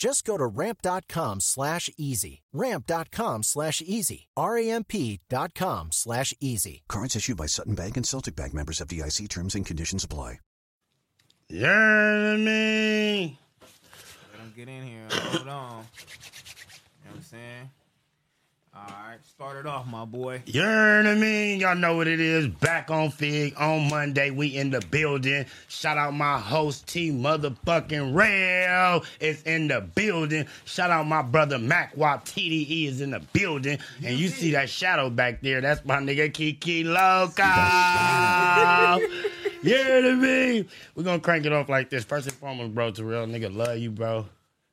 Just go to ramp.com slash easy. Ramp.com slash easy. R-A-M-P dot com slash easy. Cards issued by Sutton Bank and Celtic Bank members of DIC terms and conditions apply. You heard me? Let him get in here. Hold on. You know what I'm saying? All right, start it off, my boy. You know what I mean? Y'all know what it is. Back on Figg on Monday. We in the building. Shout out my host T motherfucking Rail is in the building. Shout out my brother Mac Wop TDE is in the building. And you see that shadow back there? That's my nigga Kiki Loco. you know what I mean? We're gonna crank it off like this. First and foremost, bro, to real nigga, love you, bro.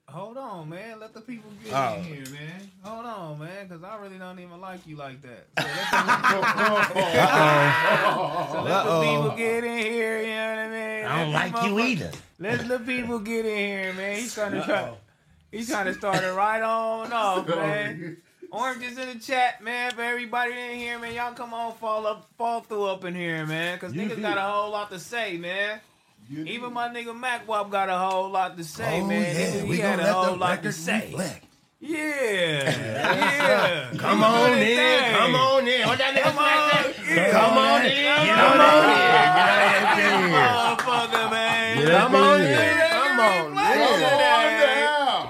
Hold on, man. Let the people get Oh. in here, man. Hold on, man, because I really don't even like you like that. So let the, so let the people get in here. You know what I mean? I don't Let like you either. Let the people get in here, man. He's trying to try. He's trying to start it right on off, man. Orange is in the chat, man. For everybody in here, man, y'all come on, fall up, fall through up in here, man. Cause niggas got a whole lot to say, man. Even my nigga Mac Wop got a whole lot to say, oh, man. Nigga, he had a whole lot to say. Yeah, yeah. Come on in, thing. come on in. What that nigga Come on, yeah. Come on in, get on in, get on Motherfucker, man. in. Come on in. Come on,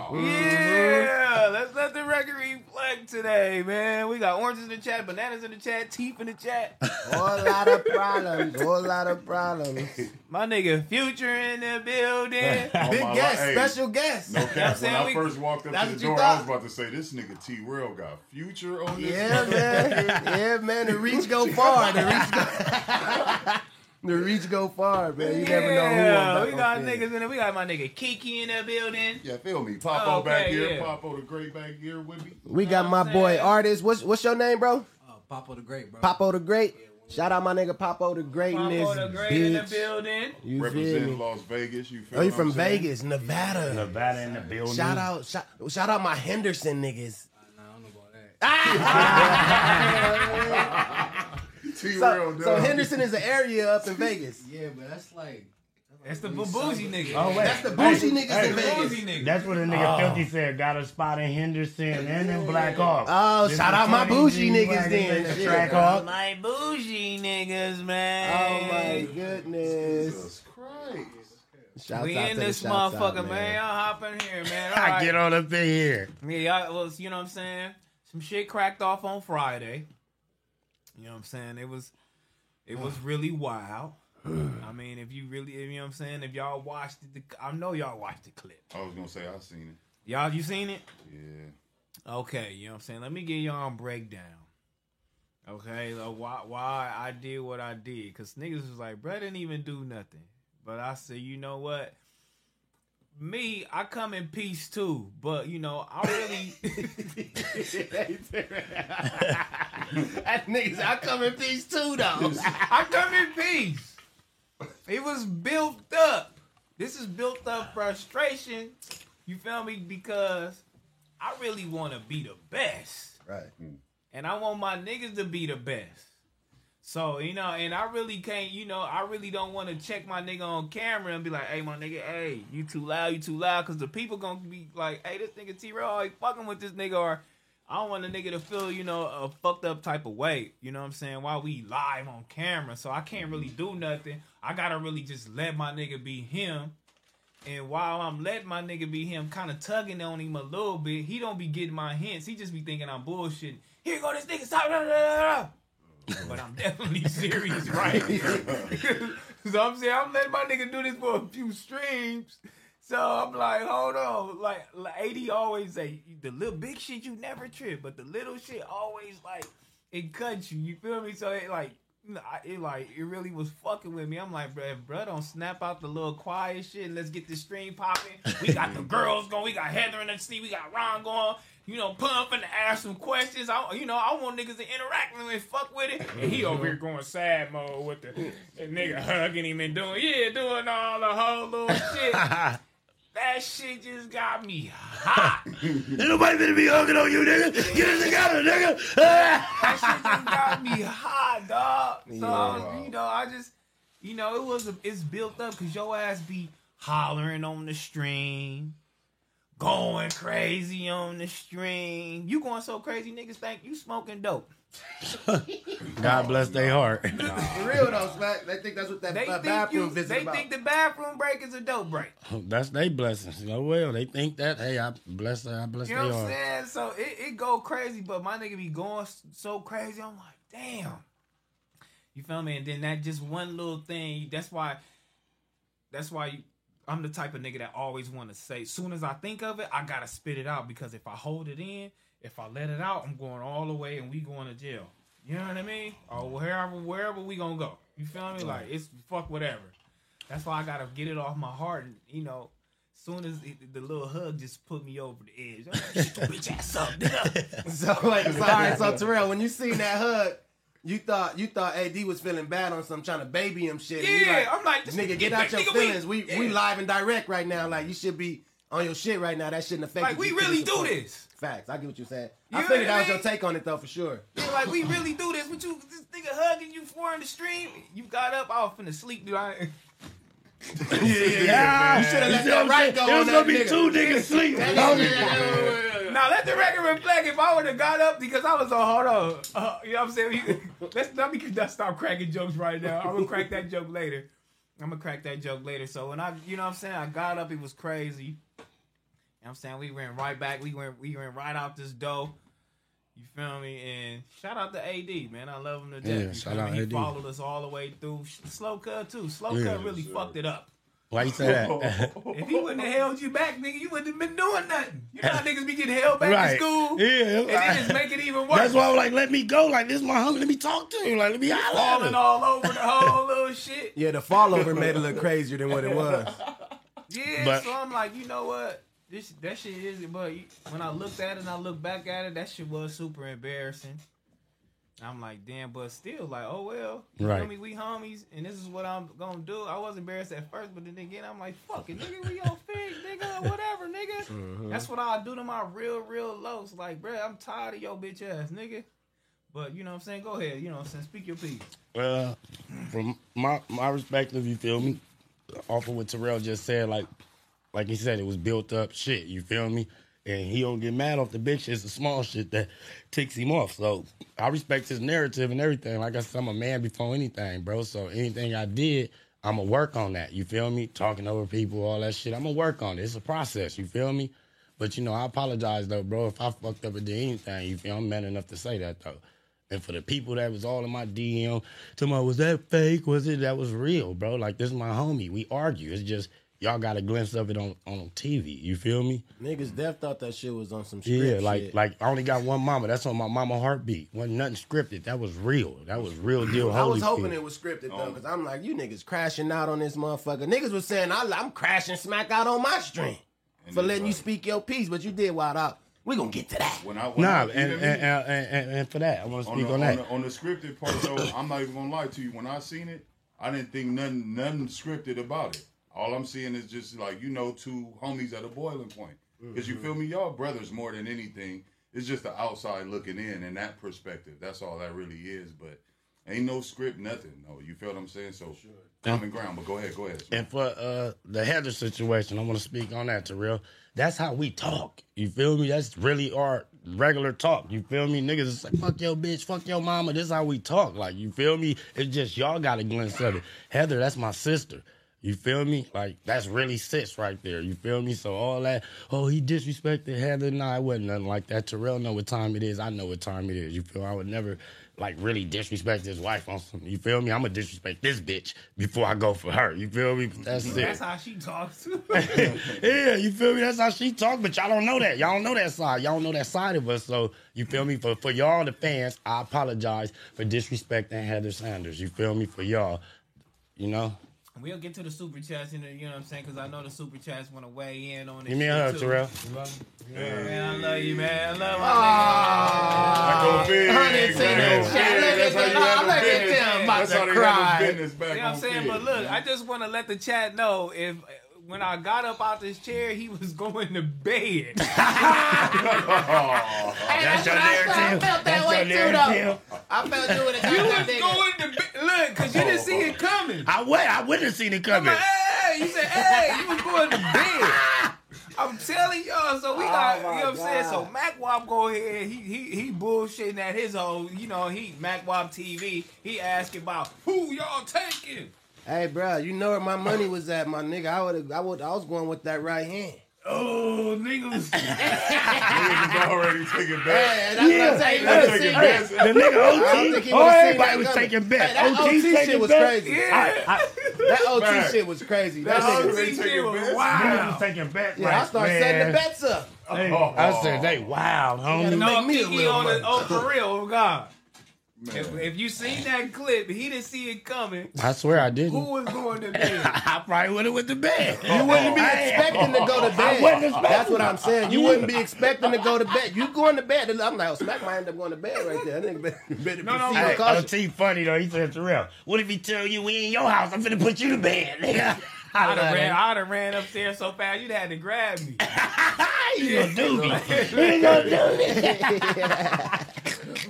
Come Yeah, let's let the record reflect today, man. We got oranges in the chat, bananas in the chat, teeth in the chat. Whole lot of problems. Whole lot of problems. My nigga Future in the building. On Big guest, li- hey, special guest. No cap. When saying? I We- first walked up to the door, I was about to say, this nigga T Real got future on this. Yeah, man. Yeah, man. The reach go far. The reach go. The reach go far, man. You never know who Yeah, I'm we got niggas in there. We got my nigga Kiki in the building. Yeah, feel me. Popo Oh, back here. yeah. Popo the great back here with me. We got my what I'm boy artist. What's what's your name, bro? Uh, Papa the Great, bro. Papo the Great. Shout out my nigga Popo the Great in this the Great in the building. You Representing me? Las Vegas. You feel Oh, you from I'm saying? Vegas, Nevada. Nevada in the building. Shout out, shout, shout out my Henderson niggas. Nah, I don't know about that. T So, Real. so Henderson is an area up in Vegas. Yeah, but that's like. That's the bougie nigga. Oh, wait. That's the bougie niggas hey, in Vegas. bougie nigga. That's what a nigga oh. Filthy said. Got a spot in Henderson and in Black Hawk. Oh, This shout out my 20 bougie niggas then. in the Track Hawk. Oh, my bougie niggas, man. Oh my goodness. Jesus Christ. Shouts We out in to the this motherfucker, out, man. Y'all hop in here, man. All I get on up in here. Yeah, y'all was, you know what I'm saying? Some shit cracked off on Friday. You know what I'm saying? It was it was really wild. I mean, if you really, you know what I'm saying? If y'all watched it, the, I know y'all watched the clip. I was gonna say I seen it. Y'all, you seen it? Yeah. Okay, you know what I'm saying? Let me give y'all a breakdown. Okay, like why why I did what I did. Cause niggas was like, bro didn't even do nothing. But I said, you know what? Me, I come in peace too. But you know, I really That niggas, I come in peace too, though. I come in peace. It was built up. This is built up frustration. You feel me? Because I really want to be the best. right. Hmm. and I want my niggas to be the best. So you know, and I really can't, you know, I really don't want to check my nigga on camera and be like, "Hey, my nigga, hey, you too loud, you too loud," because the people gonna be like, "Hey, this nigga T. Raw, always fucking with this nigga," or I don't want a nigga to feel, you know, a fucked up type of way. You know what I'm saying? While we live on camera, so I can't really do nothing. I gotta really just let my nigga be him. And while I'm letting my nigga be him, kind of tugging on him a little bit, he don't be getting my hints. He just be thinking I'm bullshitting. Here go this nigga. Stop. blah, blah, blah. But I'm definitely serious, right? So I'm saying I'm letting my nigga do this for a few streams. So I'm like, hold on. Like, like AD always say, the little big shit you never trip, but the little shit always like it cuts you. You feel me? So it like it like it really was fucking with me. I'm like, bro, bro don't snap out the little quiet shit and let's get this stream popping. We got the girls going, we got Heather in the seat, we got Ron going. You know, pumping to ask some questions. I, you know, I want niggas to interact with me and fuck with it. And he over here going sad mode with the, the nigga hugging him and doing, yeah, doing all the whole little shit. That shit just got me hot. Ain't nobody finna be hugging on you, nigga. Get it together, nigga. That shit just got me hot, dog. So I was, you know, I just, you know, it was a, it's built up because your ass be hollering on the stream, going crazy on the stream. You going so crazy, niggas think you smoking dope. God bless their heart. For real though, Smack. They think that's what that They uh, think bathroom you, visit they about. think the bathroom break is a dope break. That's their blessings. Oh well, they think that. Hey, I bless her. I bless You their know what I'm heart. saying? So it, it go crazy, but my nigga be going s- so crazy. I'm like, damn. You feel me? And then that just one little thing. That's why. That's why you, I'm the type of nigga that always want to say. Soon as I think of it, I gotta spit it out because if I hold it in, if I let it out, I'm going all the way and we going to jail. You know what I mean? Or wherever, wherever we gonna go. You feel me? Like it's fuck whatever. That's why I gotta get it off my heart. And you know, soon as it, the little hug just put me over the edge. Like, Shut your bitch ass up, nigga. So wait, so, all right, so Terrell, when you seen that hug, you thought you thought AD was feeling bad on some trying to baby him shit. Yeah, like, I'm like, this nigga, get out your nigga, feelings. We we, yeah. live and direct right now. Like you should be on your shit right now. That shouldn't affect Like we really do this. Facts. I get what you're saying. You I figured that was your take on it though, for sure. Yeah, like we really do this. But you this nigga hugging you for in the stream? You got up, I was finna sleep, dude. I, Yeah, yeah, You should have let that right go saying? It was gonna be nigga. two niggas sleep. now let the record reflect. If I would have got up because I was on, hold on, uh, you know what I'm saying? Let's let me just stop cracking jokes right now. I'm gonna crack that joke later. I'm gonna crack that joke later. So when I, you know what I'm saying, I got up, it was crazy. You know what I'm saying we went right back. We went, we went right out this door. You feel me? And shout out to AD, man. I love him to death. Yeah, shout out me? He AD. followed us all the way through. Slow cut too. Slow Yeah. cut really fucked it up. Why you say that? If he wouldn't have held you back, nigga, you wouldn't have been doing nothing. You know how niggas be getting held back right. in school? Yeah. And then just make it even worse. That's why I was like, let me go. Like, this is my homie. Let me talk to him. Like, let me holler falling him. all over the whole little shit. Yeah, the fall over made it look crazier than what it was. Yeah, But- so I'm like, you know what? This that shit is, but when I looked at it and I look back at it, that shit was super embarrassing. I'm like, damn, but still, like, oh well, you Right. feel me? We homies, and this is what I'm gonna do. I was embarrassed at first, but then again, I'm like, fuck it, nigga, we on Figg, nigga, whatever, nigga. Mm-hmm. That's what I do to my real, real lows. Like, bruh, I'm tired of your bitch ass, nigga. But you know what I'm saying? Go ahead, you know what I'm saying? Speak your piece. Well, from my my perspective, you feel me? Off of what Terrell just said, like like he said, it was built up shit. You feel me? And he don't get mad off the bitch. It's the small shit that ticks him off. So I respect his narrative and everything. Like I said, I'm a man before anything, bro. So anything I did, I'ma work on that. You feel me? Talking over people, all that shit. I'ma work on it. It's a process. You feel me? But you know, I apologize though, bro. If I fucked up and did anything, you feel I'm man enough to say that though. And for the people that was all in my DM, talking about, was that fake? Was it? That was real, bro. Like, this is my homie. We argue. It's just, y'all got a glimpse of it on, on TV. You feel me? Niggas def thought that shit was on some script Yeah, like, shit. like I only got one mama. That's on my mama heartbeat. Wasn't nothing scripted. That was real. That was real deal. I was Holyfield. hoping it was scripted though, because I'm like, you niggas crashing out on this motherfucker. Niggas was saying I, I'm crashing smack out on my stream for letting you speak your piece, but you did wild out. We gonna get to that. When I when Nah, I, and, and, know what I and, and, and, and for that, I want to on speak the, on, on, that. the, on the scripted part though, I'm not even gonna lie to you. When I seen it, I didn't think nothing nothing scripted about it. All I'm seeing is just like you know two homies at a boiling point. Because you feel me, y'all brothers more than anything. It's just the outside looking in and that perspective. That's all that really is. But ain't no script, nothing. No, you feel what I'm saying? So common ground. But go ahead, go ahead. And for uh, the Heather situation, I want to speak on that, Terrell. That's how we talk. You feel me? That's really our regular talk. You feel me? Niggas is like, fuck your bitch, fuck your mama. This is how we talk. Like, you feel me? It's just y'all got a glimpse of it. Heather, that's my sister. You feel me? Like, that's really sis right there. You feel me? So all that, oh, he disrespected Heather. Nah, it wasn't nothing like that. Terrell know what time it is. I know what time it is. You feel? I would never like really disrespect his wife on some. You feel me? I'm gonna disrespect this bitch before I go for her. You feel me? That's it. That's how she talks yeah, you feel me? That's how she talks. but y'all don't know that. Y'all don't know that side. Y'all don't know that side of us. So you feel me? For for y'all, the fans, I apologize for disrespecting Heather Sanders. You feel me? For y'all, you know. We'll get to the super chats in the, you know what I'm saying? Because I know the super chats want to weigh in on it. Give me a hug, Terrell. Man, I love you, man. I love my That go big, Honey, see man. that Yeah, shit. That's how you Look at them, business. I'm about That's to how they cry. handle business back You know what I'm saying? Figg. But look, I just want to let the chat know if when I got up out this chair, he was going to bed. That's your what I felt. I narrative. felt that That's way your too, though. I felt you would have you got was that nigga. going to bed. Look, because you didn't see it coming. I wait. I wouldn't have seen it coming. like, hey, you said, hey, you was going to bed. I'm telling y'all, so we oh got, you know what I'm saying? So Mac Wop go ahead, he he he bullshitting at his old, you know, he Mac Wop TV. He asking about who y'all taking. Hey, bro, you know where my money was at, my nigga. I would, I would, I was going with that right hand. Oh, niggas. Niggas is already taking Hey, back. that's what I'm saying. You Hey, hey. The nigga I OT. Oh, everybody was coming. taking bets. Hey, OT OT taking shit was bets. crazy. Yeah. That OT Man. shit was crazy. That That nigga. OT shit was bets. Niggas was taking bets. Yeah, I started man. setting the bets up. Hey, Oh. I said they wild, homie. No, Make me a little on the, oh, for real, oh God. Man. If, if you seen that clip, he didn't see it coming. I swear I didn't. Who was going to bed? I probably would have went to bed. You wouldn't be oh, oh, oh. expecting to go to I wasn't bed. expecting- That's what I'm saying. You wouldn't be expecting to go to bed. You going to bed. I'm like, oh, Smack might end up going to bed right there. That nigga better, better No, no, proceed Hey, with. OT funny though. He said, Terrell, what if he tell you we in your house? I'm finna put you to bed, nigga. I I'd have ran. I'd have ran upstairs so fast you'd had to grab me. He gonna do me. He gonna do me.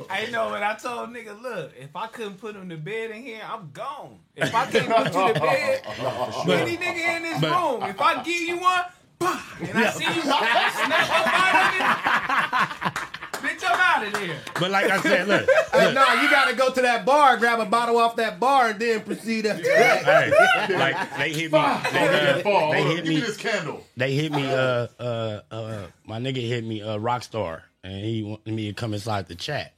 I know, and I told nigga, look, if I couldn't put him to bed in here, I'm gone. If I can't put you to bed, any nigga in this but- room, if I give you one, bah, and I see you snap up out of it, bitch, I'm out of there. But like I said, look, Hey, no, you got to go to that bar, grab a bottle off that bar, and then proceed after that. hey, like they hit me. They, uh, they Hold on, hit Give me me. this candle. They hit me. Uh, uh, uh, my nigga hit me. Uh, Rockstar, and he wanted me to come inside the chat.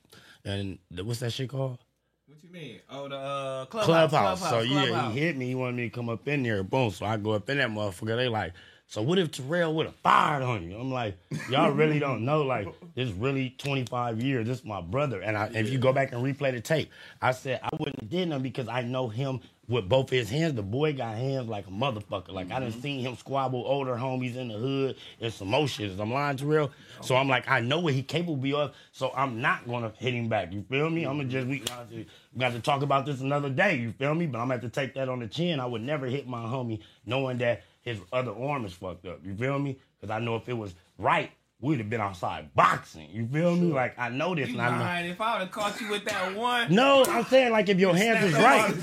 And the, what's that shit called? What you mean? Oh, the uh, clubhouse. Clubhouse. So yeah, Clubhouse. he hit me. He wanted me to come up in there. Boom. So I go up in that motherfucker. They like, so what if Terrell would have fired on you? I'm like, y'all really don't know. Like, this really 25 years. This is my brother. And I, if you go back and replay the tape, I said I wouldn't have did nothing because I know him with both his hands. The boy got hands like a motherfucker. Like I done mm-hmm. seen him squabble older homies in the hood and some shit. I'm lying, Terrell. So I'm like, I know what he capable of. So I'm not gonna hit him back. You feel me? I'm gonna just we mm-hmm. got to, we got to talk about this another day. You feel me? But I'm gonna have to take that on the chin. I would never hit my homie knowing that his other arm is fucked up. You feel me? Because I know if it was right, we'd have been outside boxing. You feel me? Like I know this. You and I know. If I would have caught you with that one, No, I'm saying like if your hands is right. come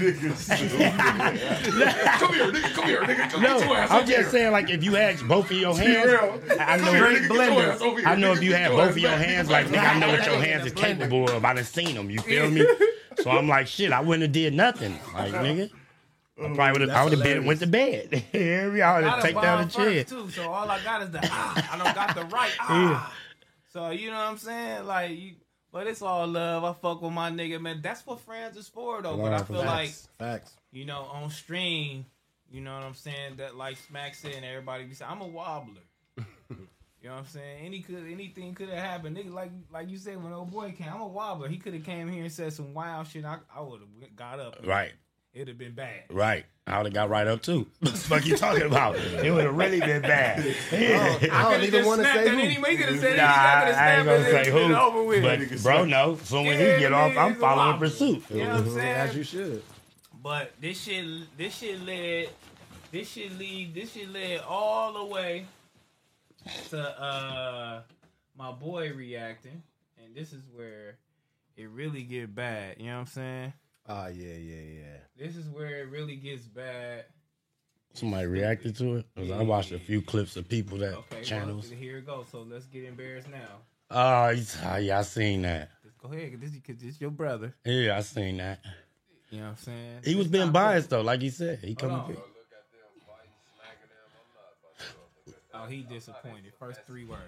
here, nigga. Come here, nigga. Come No, get your ass I'm just here. saying like if you had both of your hands. I Come here, know. nigga. Get your ass over here. I know if you had both of your hands, like nigga, I know what your hands is capable of. I done seen them. You feel me? So I'm like, shit, I wouldn't have did nothing. Like nigga, I probably would have. I would have been went to bed. Every I would have done take down the chair. too. So all I got is the ah. I don't got the right ah. So you know what I'm saying? Like you, but it's all love. I fuck with my nigga, man. That's what friends is for, though. But I feel like Facts. Facts. you know on stream, you know what I'm saying? That like Smack said, and everybody be saying, I'm a wobbler. You know what I'm saying? Any could anything could have happened. Nigga, like like you said when old boy came, I'm a wobbler. He could have came here and said some wild shit. I, I would have got up. Right, It'd have been bad. right. I would have got right up too. What the fuck you talking about? It would have really been bad. I don't even want to say who. Anyway, he could have said Nah, anything. I I ain't gonna say Been over who, with. but bro, no. So when Yeah, he get off, I'm following wobble. pursuit. You know what I'm saying? As you should. But this shit, this shit led, this shit lead, this shit led all the way to uh my boy reacting, and this is where it really get bad. You know what I'm saying? Oh yeah, yeah, yeah. This is where it really gets bad. Somebody reacted to it. 'Cause I watched a few clips of people that Okay, channels. well, here it goes. So let's get embarrassed now. Ah, oh, he's- oh, ah, yeah, I seen that. Just go ahead, cause this, cause this your brother. Yeah, I seen that. You know what I'm saying? He was It's being not biased though, like he said. He Hold coming. on. big. Oh, he disappointed. First three words.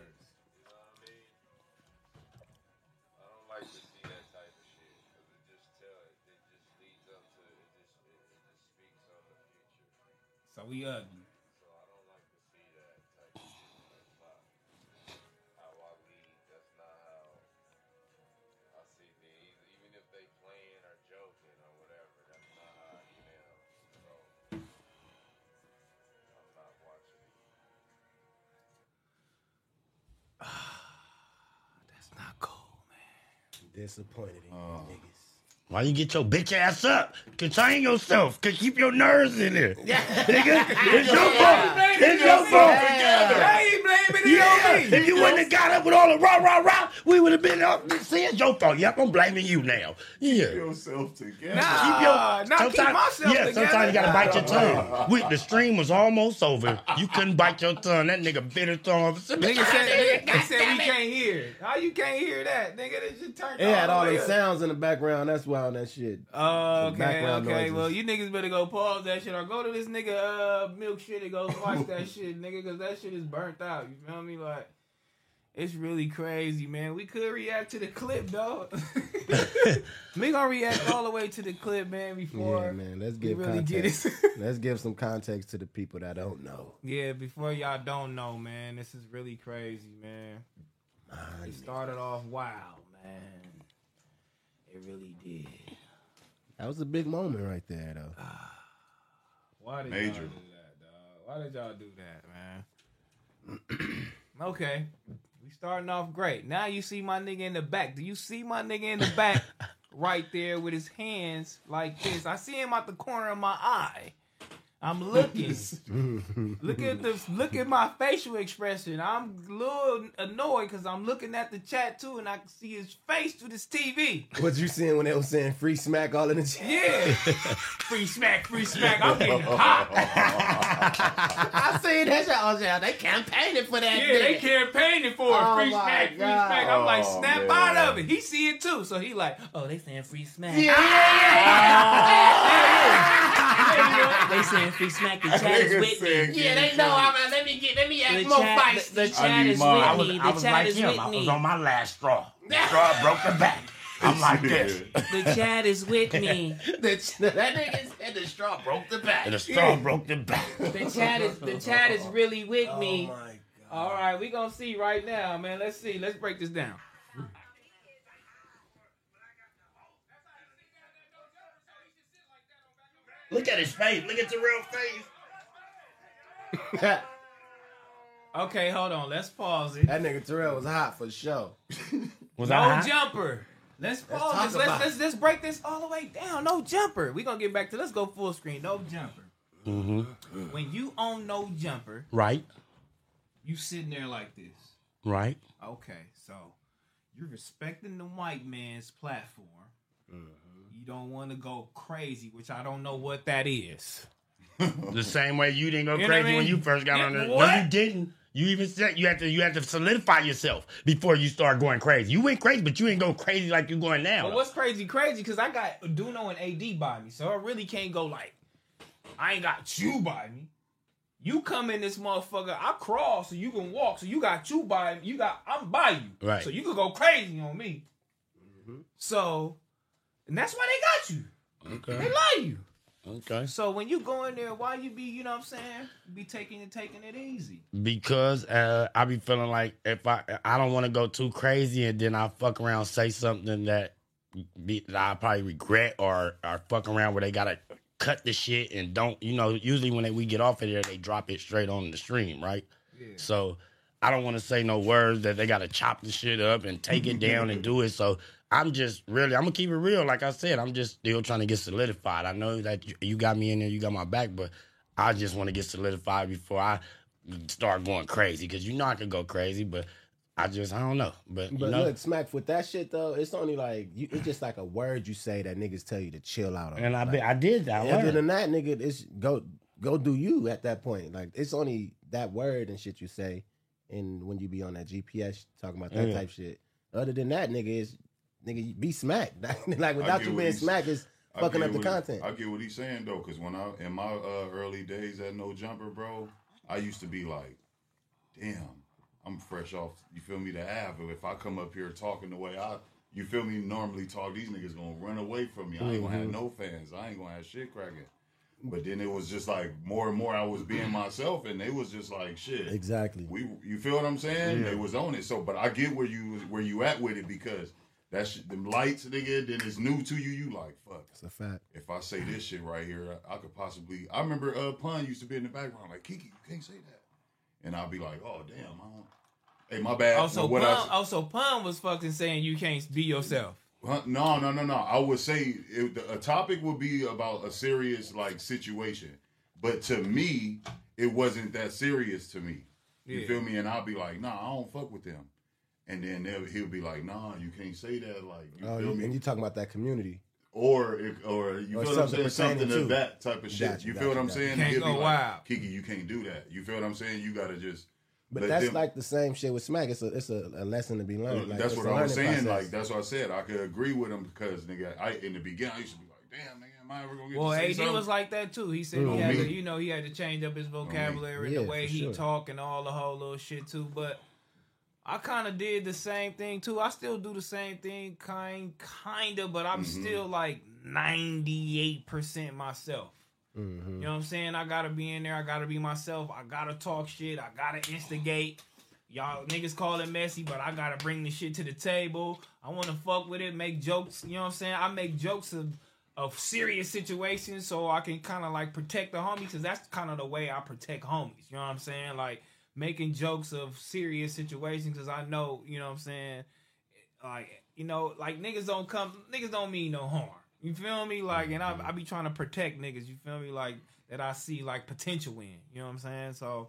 So we ugly. Ah, that's not cool, man. Disappointed in you oh. niggas. Why you get your bitch ass up? Contain yourself. Can keep your nerves in there. Nigga, it's your fault. It's your fault. I ain't blaming it Yeah, on me. if you wouldn't have got up with all the rah rah rah, we would have been up. See, it's your fault. Yep, I'm blaming you now. Yeah. yourself together. Nah, Keep your, not keep sometimes- myself yeah, together. sometimes you gotta bite your tongue. We, the stream was almost over. You couldn't bite your tongue. That nigga bit his tongue. Nigga said, nigga, they said we can't hear. How you can't hear that? Nigga, they just turned It had all the way them up. sounds in the background. That's why on that shit. Oh, okay, okay. noises. Well, you niggas better go pause that shit or go to this nigga uh milk shit and go watch that shit, nigga, because that shit is burnt out. You feel me? Like, it's really crazy, man. We could react to the clip, though. we gonna react all the way to the clip, man, before Yeah, man. Let's give really get context. it. Let's give some context to the people that don't know. yeah, before y'all don't know, man, this is really crazy, man. It started off wild, man. It really did. That was a big moment right there, though. Ah. Why did Major. y'all do that, dog? Why did y'all do that, man? okay. Starting off great. Now you see my nigga in the back. Do you see my nigga in the back right there with his hands like this? I see him out the corner of my eye. I'm looking. look at the look at my facial expression. I'm a little annoyed because I'm looking at the chat too, and I can see his face through this TV. What you seeing when they was saying free smack all in the chat? Yeah, free smack, free smack. I'm getting hot. I seen that shit. Oh, yeah, they campaigning for that. Yeah, they campaigning for it. Oh free my smack, free God. smack. I'm like, Oh, snap man. out of it. He see it too, so he like, oh, they saying free smack. Yeah, yeah, yeah, ah! They saying free smack. The chat is with me. yeah, they know. I'm like, let me get, let me The act more chat, feisty. the, the chat is mine. With me. I The was chat like is him. with I was on my last straw. The straw broke the back. I'm like this. The chat is with me. The- that nigga said the straw broke the back. And the straw broke the back. The chat is the chat is really with Oh me. my god. All right, we gonna see right now, man. Let's see. Let's break this down. Look at his face. Look at the real face. Okay, hold on. Let's pause it. That nigga Terrell was hot for sure. Was No I hot? jumper. Let's pause talk this. Let's, about let's let's break this all the way down. No jumper. We gonna get back to. Let's go full screen. No jumper. Mm-hmm. When you own no jumper, Right. you sitting there like this. Right. Okay, so you're respecting the white man's platform. You don't want to go crazy, which I don't know what that is. The same way you didn't go You know what I crazy when you first got Yeah, on the. what? No, you didn't. You even said you had to. You had to solidify yourself before you start going crazy. You went crazy, but you ain't go crazy like you're going now. But what's crazy, crazy, because I got a Duno and AD by me, so I really can't go like, I ain't got you by me. You come in this motherfucker, I crawl so you can walk, so you got you by me. You got I'm by you, Right. So you could go crazy on me. Mm-hmm. So, and that's why they got you. Okay. They love you. Okay. So when you go in there, why you be, you know what I'm saying? Be taking it, taking it easy. Because uh, I be feeling like if I I don't want to go too crazy and then I fuck around say something that be that I probably regret or or fuck around where they gotta cut the shit and don't you know usually when they, we get off of there they drop it straight on the stream right. Yeah. So I don't want to say no words that they got to chop the shit up and take it down and do it. So I'm just really, I'm gonna keep it real. Like I said, I'm just still trying to get solidified. I know that you, you got me in there, you got my back, but I just want to get solidified before I start going crazy. Because you know I could go crazy, but I just, I don't know. But, you But know, look, smack with that shit though. It's only like you, it's just like a word you say that niggas tell you to chill out on. and I, like, be, I did that. Other learned. than that, nigga, it's go go do you at that point. Like it's only that word and shit you say, and when you be on that GPS talking about that Yeah. type shit. Other than that, nigga, is nigga be smacked. like without get you what being smacked, is I fucking up the what he- content. I get what he's saying though, because when I in my uh, early days at No Jumper, bro, I used to be like, damn, I'm fresh off. You feel me? The half. If I come up here talking the way I, you feel me? Normally talk, these niggas gonna run away from me. I ain't gonna Mm-hmm. have no fans. I ain't gonna have shit cracking. But then it was just like more and more I was being myself, and it was just like shit. Exactly. We, you feel what I'm saying? They was on it. So, but I get where you where you at with it because that's them lights, nigga. Then it's new to you. You like fuck. It's a fact. If I say this shit right here, I, I could possibly. I remember uh, Pun used to be in the background like Kiki, you can't say that, and I'll be like, oh damn, I don't. Hey, my bad. Also, what Pun, I, also Pun was fucking saying you can't be yourself. Huh? No, no, no, no. I would say it, a topic would be about a serious like situation, but to me, it wasn't that serious to me. You Yeah. feel me? And I'll be like, nah, I don't fuck with them. And then they'll, he'll be like, nah, you can't say that. Like, you Oh, feel me? and you talking about that community. or it, or you Or feel what I'm saying? Something of that type of shit. Got you, you feel you, what I'm got you. saying? Can't He'll be go like, wild. Kiki, you can't do that. You feel what I'm saying? You gotta just. But that's them- like the same shit with Smack. It's a it's a, a lesson to be learned. Like, that's what I was saying. process. Like that's what I said. I could agree with him because nigga, I in the beginning I used to be like, damn, nigga, am I ever gonna get Well, AD something? was like that too. He said Mm. he had to, you know, he had to change up his vocabulary, Yeah, the way he sure. talk, and all the whole little shit too. But I kind of did the same thing too. I still do the same thing, kind, kind of, but I'm Mm-hmm. still like ninety eight percent myself. Mm-hmm. You know what I'm saying? I gotta be in there. I gotta be myself. I gotta talk shit. I gotta instigate. Y'all niggas call it messy, but I gotta bring the shit to the table. I wanna fuck with it, make jokes. You know what I'm saying? I make jokes of of serious situations so I can kind of like protect the homies because that's kind of the way I protect homies. You know what I'm saying? Like making jokes of serious situations because I know, you know what I'm saying? Like, you know, like niggas don't come, niggas don't mean no harm. You feel me? Like, and I, mm-hmm. I be trying to protect niggas. You feel me? Like that I see like potential in. You know what I'm saying? So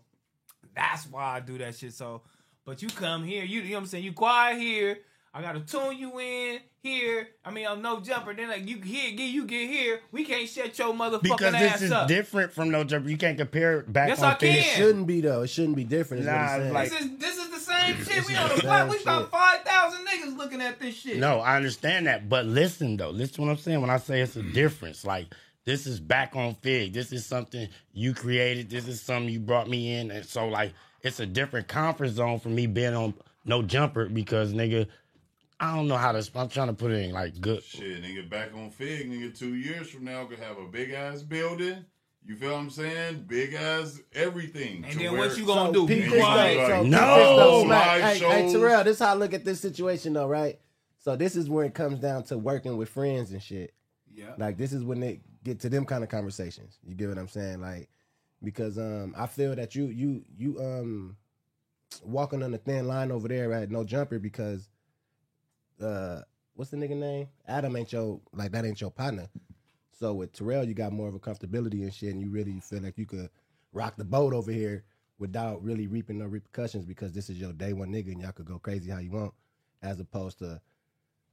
that's why I do that shit. So, but you come here, you, you know what I'm saying? You quiet here. I gotta tune you in here. I mean, I'm no jumper. Then like you here, get you get here. We can't shut your motherfucking Because ass this is up. different from no jumper. You can't compare back Yes, on I things. It shouldn't be though. It shouldn't be different. Is what Nah, I'm saying. like- This is this is the same shit. We on the the block. We got five thousand niggas looking at this shit. No, I understand that, but listen though, listen to what I'm saying when I say it's a difference. Like this is back on Figg. This is something you created. This is something you brought me in, and so like it's a different comfort zone for me being on no jumper because nigga, I don't know how to. I'm trying to put it in like good. Shit, nigga, back on Figg, nigga, two years from now could have a big ass building. You feel what I'm saying? Big ass everything. And then what you gonna So do? peep Be this quiet? so Like, peep no, this though, Smack. Hey, hey. Terrell, this is how I look at this situation though, right? So this is where it comes down to working with friends and shit. Yeah. Like this is when they get to them kind of conversations. You get what I'm saying? Like because um I feel that you you you um walking on the thin line over there at no jumper because uh what's the nigga name? Adam ain't your like that ain't your partner. So with Terrell you got more of a comfortability and shit and you really feel like you could rock the boat over here without really reaping no repercussions because this is your day one nigga and y'all could go crazy how you want as opposed to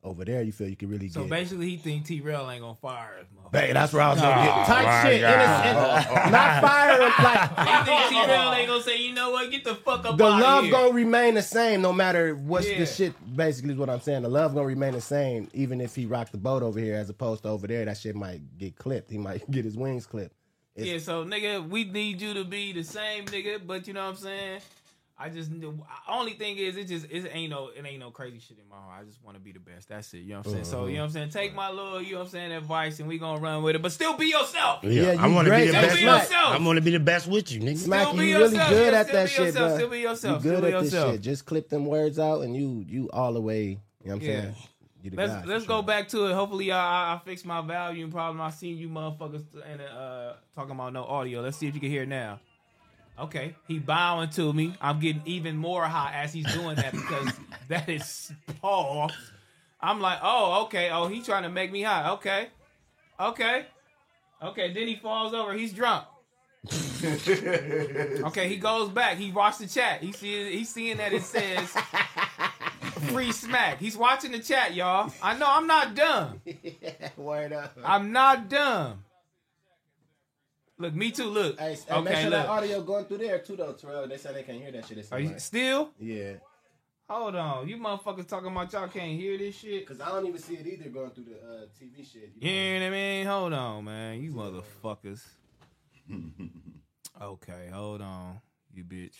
over there you feel you can really So get So basically, he think T Rail ain't gonna fire us, motherfucker. That's where I was gonna Oh, get type oh shit. And it's, and not oh. fire him like He think T Rail ain't gonna say, you know what? Get the fuck up the love here. gonna remain the same no matter what's Yeah. the shit. Basically, is what I'm saying. The love gonna remain the same even if he rocked the boat over here as opposed to over there. That shit might get clipped. He might get his wings clipped. It's- Yeah, so nigga, we need you to be the same nigga, but you know what I'm saying? I just only thing is it just it ain't no it ain't no crazy shit in my heart. I just want to be the best. That's it. You know what I'm saying? So you know what I'm saying? Take my little, you know what I'm saying, advice and we gonna run with it. But still be yourself. Yeah, I you want to great. be the Just best. be with- yourself. I'm going to be the best with you, nigga. Smack, Still be you really yourself. good Yeah, at still that be shit, yourself. bro. Still be yourself. You good Still be at this yourself. shit. Just clip them words out, and you you all the way. You know what I'm Yeah. saying? You the Let's guy, for let's sure. go back to it. Hopefully, I, I I fix my volume problem. I seen you motherfuckers and uh talking about no audio. Let's see if you can hear it now. Okay, he bowing to me. I'm getting even more hot as he's doing that because that is Paul. I'm like, oh, okay. Oh, he trying to make me hot. Okay, okay, okay. Then he falls over. He's drunk. okay, he goes back. He watched the chat. He see he's seeing that it says free smack. He's watching the chat, y'all. I know I'm not dumb. Word up. I'm not dumb. Look, me too. Look. Hey, hey, make okay, sure that audio going through there too, though, Terrell. They said they can't hear that shit. Are you like- still? yeah, Hold on. You motherfuckers talking about y'all can't hear this shit. because I don't even see it either going through the uh, TV shit. You know what I mean? Hold on, man. You motherfuckers. okay, hold on, you bitch.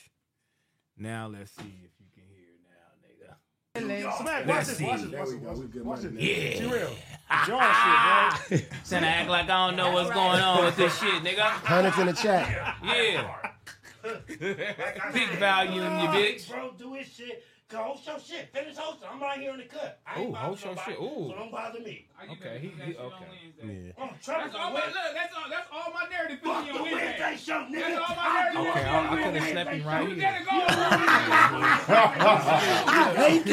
Now let's see if you can hear now, nigga. Smack, watch Let's this, see. watch this, There watch this, watch this, watch this. now. T real. Y'all shit, bro. Finna act like I don't know what's going on with this shit, nigga. Hundreds in the chat. Yeah. Big value in your bitch. Bro, do his shit. Go host your shit. Finish hosting. I'm right here in the cut. I ain't Ooh, bothering host your nobody, shit. Ooh. So don't bother me. Okay, he, he okay. Yeah. I'm That's all my look. That's all. That's all my narrative Fuck is the on Wednesday Wednesday. show, nigga. That's all my I narrative. Okay, I- I on coulda Wednesday slept him show. right You here. gotta go.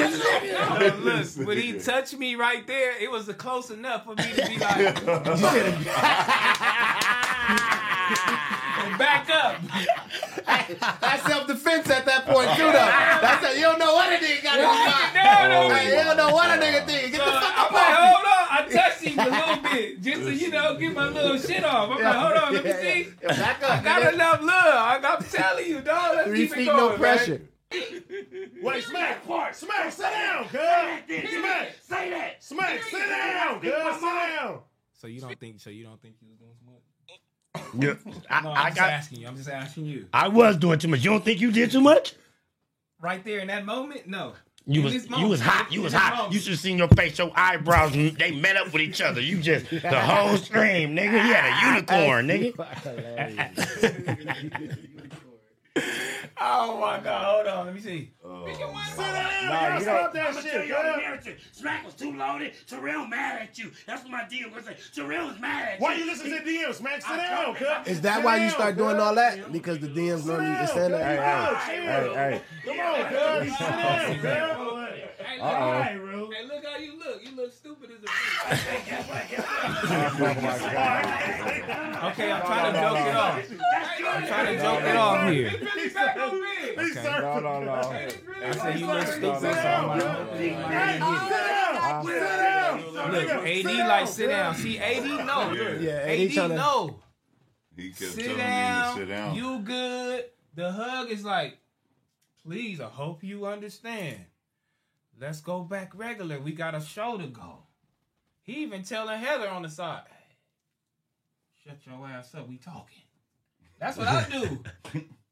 No, look, when he touched me right there, it was close enough for me to be like, back up. That's self defense at that point too, though. That's a, you don't know what a nigga got in his mind. No, no, you don't know what a nigga think. Get So the uh, fuck I'm up like, off me. hold on. I touched him a little bit just to, you know, get my little shit off. I'm like, hold on, let me see. Back I got nigga. enough love. I'm telling you, dog. Let's Three keep it feet, going, no man. pressure. Wait, smack, Part. smack, sit down, cuz. Smack, Say that. smack, sit down, cuz, sit down. So you don't think? So you don't think you was doing too much? Yeah, I, No, I'm I just got. asking you. I'm just asking you. I was doing too much. You don't think you did too much? Right there in that moment, no. You In was this you was hot. You was hot. moment. You should have seen your face. Your eyebrows. They met up with each other. You just the whole stream, nigga. He had a unicorn, nigga. Oh my God! Hold on. Let me see. Sit down, Nah, you you stop don't- that I'ma shit, tell you all the narrative. Smack was too loaded. Terrell mad at you. That's what my DM was saying. Terrell was mad at Why you. you listen to DM? Smack, sit down, cuz. Is that Sit why you down, start doing all that? Because the DMs know you can stand Hey, up. hey, Hey, hey. Come on, cuz. Sit down, cuz. Hey, look, Uh-oh. hey, look how you look. You look stupid as a bitch. Okay, I'm trying to joke it off. I'm trying to joke it off here. He's surfing. No, no, no. I said you look stupid. So I'm like, hopefully you might get it. Sit down. Look, AD like sit down. See, AD no. Yeah, AD AD no. He kept Sit telling down. me to sit down. You good. The hug is like, please, I hope you understand. Let's go back regular. We got a show to go. He even telling Heather on the side, hey, shut your ass up. We talking. That's what I do.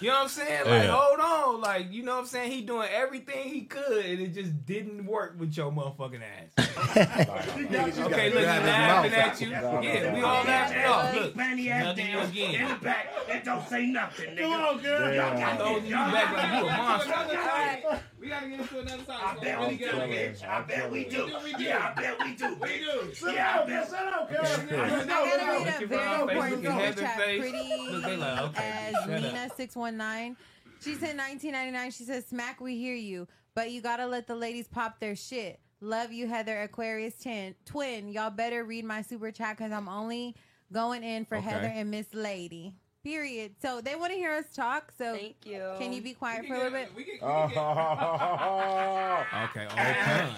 You know what I'm saying? Like, Yeah. hold on. Like, you know what I'm saying? He doing everything he could, and it just didn't work with your motherfucking ass. okay, look, he laughing at you. Yeah, we all laughing it off. Look, Manny ass nothing you down again. in the back and don't say nothing, Come nigga. on, cuz. Y'all got Throwing this. you Y'all back got like you a this. Monster. We gotta get into another side. I bet we do, bitch. I bet we do. Yeah, I bet we do, bitch. Yeah, I bet. Sit down, cuz. I gotta read a very important super chat. Pretty Look, they like, okay, as. Nina six one nine. She said 1999. She says, "Smack, we hear you, but you gotta let the ladies pop their shit." Love you, Heather Aquarius 10. Twin, y'all better read my super chat because I'm only going in for Okay. Heather and Miss Lady. Period. So they want to hear us talk. So Thank you. can you be quiet for a little bit? We can, we Oh, can get, okay, oh pun.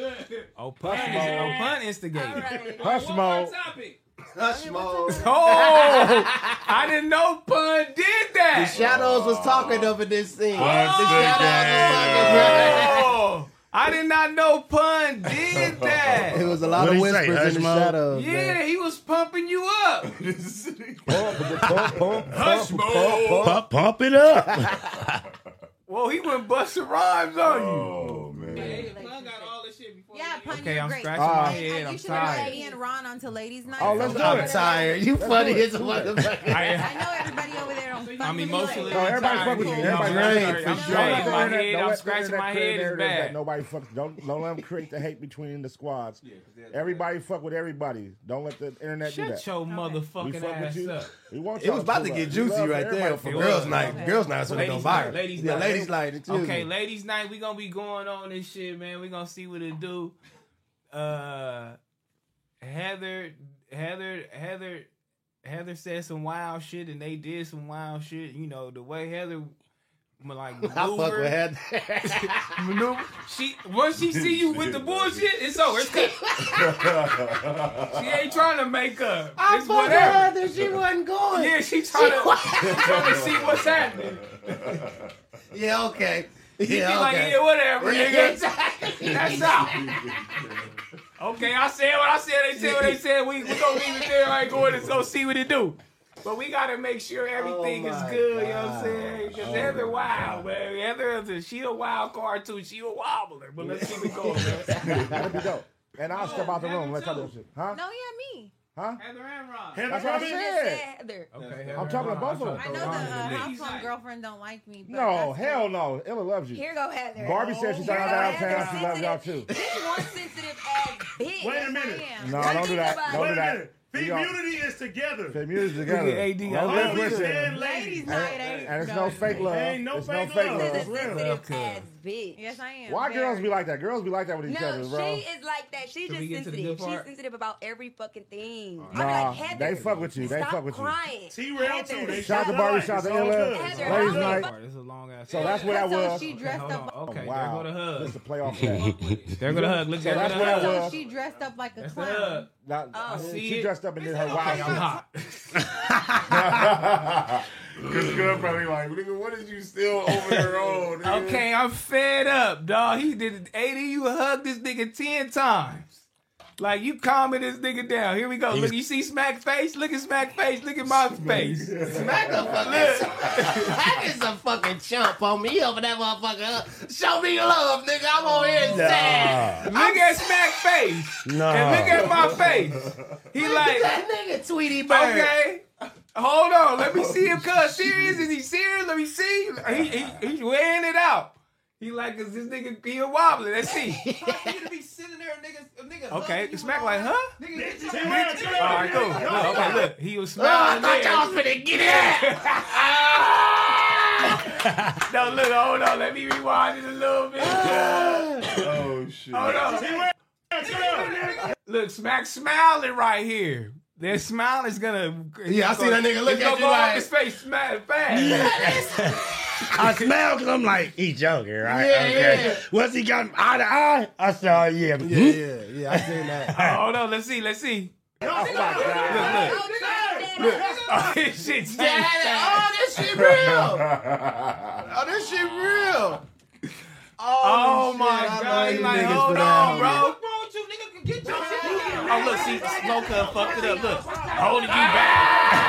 Oh pun. Oh pun instigated. All right. Hush mode. topic. Hush mode. Oh, I didn't know pun did that. The that. shadows was talking over this scene. Once The shadows was Oh, I did not know pun did that. It was a lot What'd of he say, whispers in the Hush mode? shadows. Yeah, he was pumping you up. Hush Pump, pump pump it up. Well, he went busting rhymes on you. Oh man. Hey, pun got all this shit before. Yeah, he- Pun, Okay, you're I'm great. scratching Ah. my head. I'm you should have tired. me and Ron onto ladies' night. Oh, let's So do whatever it. that tired. is. You funny as a motherfucker. I I, know everybody over there don't I'm with me. emotionally Oh, everybody tired. fuck with you. I'm Everybody right. I'm For sure. My Don't let- head, I'm scratching that my head is bad. Nobody fuck. Don't don't let them create the hate between the squads. Everybody fuck with everybody. Don't let the internet do Shut that. your We motherfucking fuck with ass you. up. We want It y'all was about to get juicy right there for girls' night. Girls' night is when they go Ladies' night, viral. ladies' night. ladies' night. Okay, ladies' night, we gonna be going on this shit, man. We gonna see what it do. Uh, Heather, Heather, Heather, Heather said some wild shit, and they did some wild shit. You know the way Heather, like I fuck with maneuver, Heather. maneuver. She once she see you with the bullshit, it's over. It's she ain't trying to make up. I it's fuck with whatever. Heather. She wasn't going. Yeah, she trying to, trying to see what's happening. Yeah, okay. He be Yeah, like, okay. yeah, whatever, Yeah, nigga. exactly. That's out. Okay, I said what I said. They said what they said. We we gonna leave it there. I ain't going to go see what it do. But we gotta make sure everything Oh is my good, you know what I'm saying? Because Oh Heather my wild, man. Heather is a, she a wild card too. She a wobbler. But let's keep it going, man. That'd be dope. And I'll step out the room. Let's talk Heather that shit. Huh? No, yeah, me. Huh? Heather and Ron. Heather That's what I Robin? said. Heather. Okay, I'm talking to both of them. I know the uh, house phone girlfriend don't like me. But No, that's hell no. Ella loves you. Here go Heather. Barbie said she thought I was out of town. She loves y'all too. This one sensitive ass bitch. Wait a minute. No, don't do that. Don't Wait do a that. minute. We Feet all- Unity is together. Fit music together. Look at AD got Don't all get Always twisted. said Ladies ladies. night And, ain't. and it's no fake love. Ain't no it's fake no fake love. love. This is a real. sensitive Okay. ass bitch. Yes, I am. Why very. girls be like that? Girls be like that with each other, No, bro. she is like that. She's just get to the sensitive. She's sensitive about every fucking thing. Nah, I'm like, Heather, they fuck with you. They fuck with you. crying. T-Rail too. They Shout out to shot Barbie, alike. shout out to It's all Illa. good. Heather, Ladies how night. This is a long ass. So that's what that So was. she dressed Hold up. on. Okay, wow. there go the hug. This is a playoff that. There go the hug. Look So at that's the what that hug. was. So she dressed up like a That's the clown. hug. Now, Oh. See she it? dressed up and did her Okay, wild I'm hot. Cause girl probably like, nigga, what did you still over there on? nigga?" Okay, I'm fed up, dog. He did 80. You hugged this nigga 10 times. Like you calming this nigga down. Here we go. Look, you see Smack face? Look at Smack face. Look at my face. Smack a fucking Smack is a fucking chump on me over that motherfucker. Show me love, nigga. I'm over here sad. Look at Smack face. No. And look at my face. He Look like, at that nigga, Tweety Bird. okay. Hold on. Let me see him cuz serious. Is he serious? Let me see. He, he, he's weighing it out. He like, cause this nigga he a wobbly. Let's see. to be sitting there, nigga, nigga. Okay, Smack like, huh? Nigga, get your T-Rail, T-Rail. All right, cool. Look, okay, look. He was Oh, I thought y'all was finna get it. No, look, hold on. Let me rewind it a little bit. Ah. Oh shit. Hold on. Look, Smack smiling right here. That smile is gonna. Yeah, I see that nigga look it's at gonna you go off like- his face, smack fast. I smell because I'm like, he joking, right? Yeah, okay. yeah. Once he got eye to eye, I saw, oh, yeah. Yeah, yeah, yeah. I seen that. Hold on, let's see, let's see. Oh my God. Look, look. Oh, oh, this shit changed. oh, this shit real. Oh, this shit real. Oh shit, my I god, you like, niggas hold on, that. bro. wrong with you, nigga? Get your shit together. Oh, look, see, Smoker fucked it up. Look, holding you back.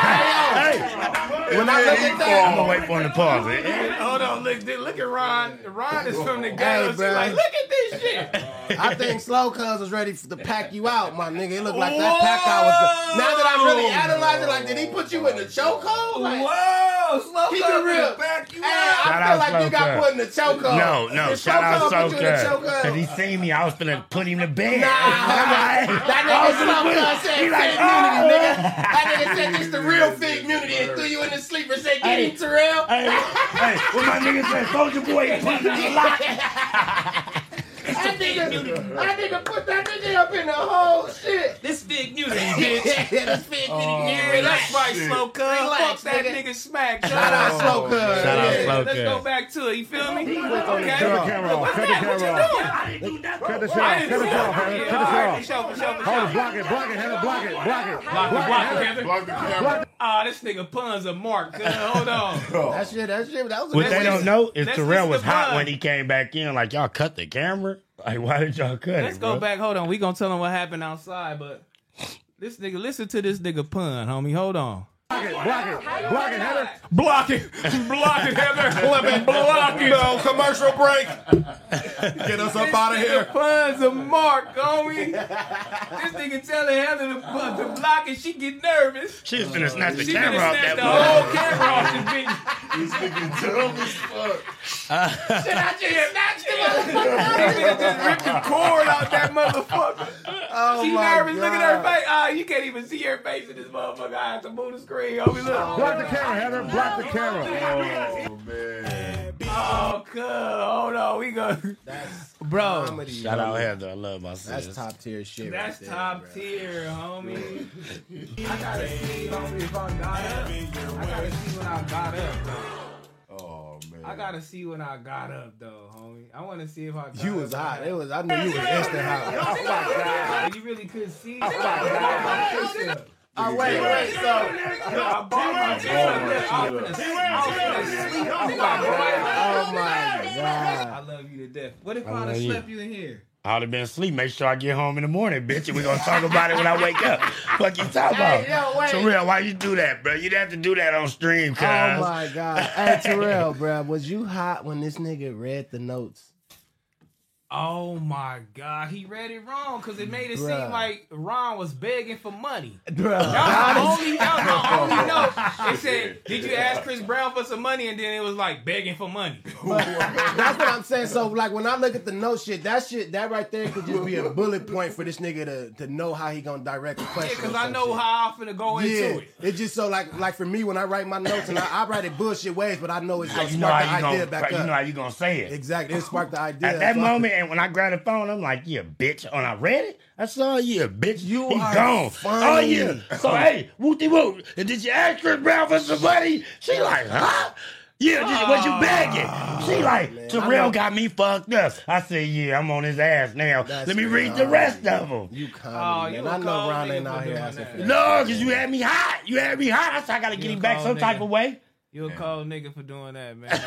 hey, When I look at I'm going to wait for him to pause it. Hold on, look, look at Ron. Ron is from the Hey. She's bro. like, look at this shit. I think Slow Cuz was ready to pack you out, my nigga. It looked like that pack out was. The, now that I'm really analyzing, like, did he put you in the chokehold? Like, Whoa, slow Keep down it real. Back you Hey, up. Shout I feel out like you Slow got put in the chokehold. No, no, Did shout out Slow so Cuz put you in the good. chokehold? Because he seen me, I was finna put him to bed. Nah, that nigga Slow Cuz said He like, fake immunity, oh. nigga. That nigga said this the real fake immunity and threw you in the sleeper. Said, get him, Terrell. Hey, hey, what my nigga said, Soldier Boy, put him in the lock. That nigga, that nigga put that nigga up in the whole shit. This big music, yeah, bitch. this fake immunity. Yeah, Relax. that's right, slow cuz. Relax, Fuck that nigga. nigga smack. Shout out Slow Cuz. Shout out Yeah. Slow Let's go back to it. You feel me? on the Okay. Cut the camera off. Cut the camera off. Cut the shit off. Cut the shit off. Heather. Cut the shit Alright, off. for sure, for sure, for Hold it. sure. Block it. Block it. Heather. Block it. Block it. Block it, block it, Heather. Block the camera. Ah, this nigga pun's a mark. cuz. Hold on. That shit, that shit, that was a What they don't know is Let's Terrell listen was to hot Bun. when he came back in. Like, y'all cut the camera? Like, why did y'all cut Let's it, go bro? back. Hold on. We gonna tell them what happened outside, but this nigga, listen to this nigga pun, homie. Hold on. Block it. Block it. Block it, Heather. Block it. Block it, Heather. Flip it. Block it. No commercial break. Get us up out of here. pun's a mark, homie. this nigga telling Heather to, pun- to block it. She get nervous. She was finna snatch the She camera finna off snatch that the whole camera off the bitch. This nigga dumb as fuck. Should I just snatch the motherfucker? She finna just rip the cord out that motherfucker. Oh she my nervous. Look at her face. Ah, you can't even see her face in this motherfucker. I have to move the screen. Homie, look. Block the camera, Heather. Block the oh, camera. Oh man. Oh, cuz. Hold on. Oh, we go. That's Bro. comedy. Shout out Heather. I love my sis. That's top tier shit. That's right there, top bro. tier, homie. I gotta see, homie, if I got up. I gotta see when I got up. Oh man. I gotta see when I got up, though, homie. I want to see if I. Got You was up. hot. It was. I knew you was instant hot. Oh, my god. you really couldn't see. Oh Oh, wait, wait. So I bought my shit. I was finna- I sleep. I was like, boy, Oh my god. I love you to death. What if I I'd have slept you in here? I would have been asleep. Make sure I get home in the morning, bitch, and we're gonna talk about it when I wake up. Fuck you talk about? Hey, yo, wait. Terrell, why you do that, bro? You'd have to do that on stream, cuz. Oh my god. Hey Terrell, bro, was you hot when this nigga read the notes? Oh my god, he read it wrong because it made it Bruh. seem like Ron was begging for money. Bro, That was the only, that was the only note. It said, "Did you ask Chris Brown for some money?" And then it was like begging for money. That's what I'm saying. So like when I look at the note shit, that shit, that right there could just be a bullet point for this nigga to, to know how he gonna direct the Yeah, question. because or I know shit. how I'm finna go Yeah, into it. it's just so like like for me when I write my notes and I, I write it bullshit ways, but I know it's How gonna you know spark how the you idea gonna, back you up. know how you gonna say it. Exactly, it sparked the idea. At that So I- moment, and when I grabbed the phone, I'm like, "Yeah, bitch." And I read it. I saw, "Yeah, bitch." You he are gone. funny. Oh yeah. So hey, whoopty whoop. And did you ask Chris Brown for some money? She like, huh? Yeah, did, was you begging? She like, Ah, man, Terrell got me fucked up. I said, yeah, I'm on his ass now. That's Let me good. read the rest of them. You Oh, comedy, you man. I a know cold Ron nigga ain't for out here asking for that. No, because you had me hot. You had me hot. I said, I gotta get him back some type nigga. of way. You a cold nigga for doing that, man.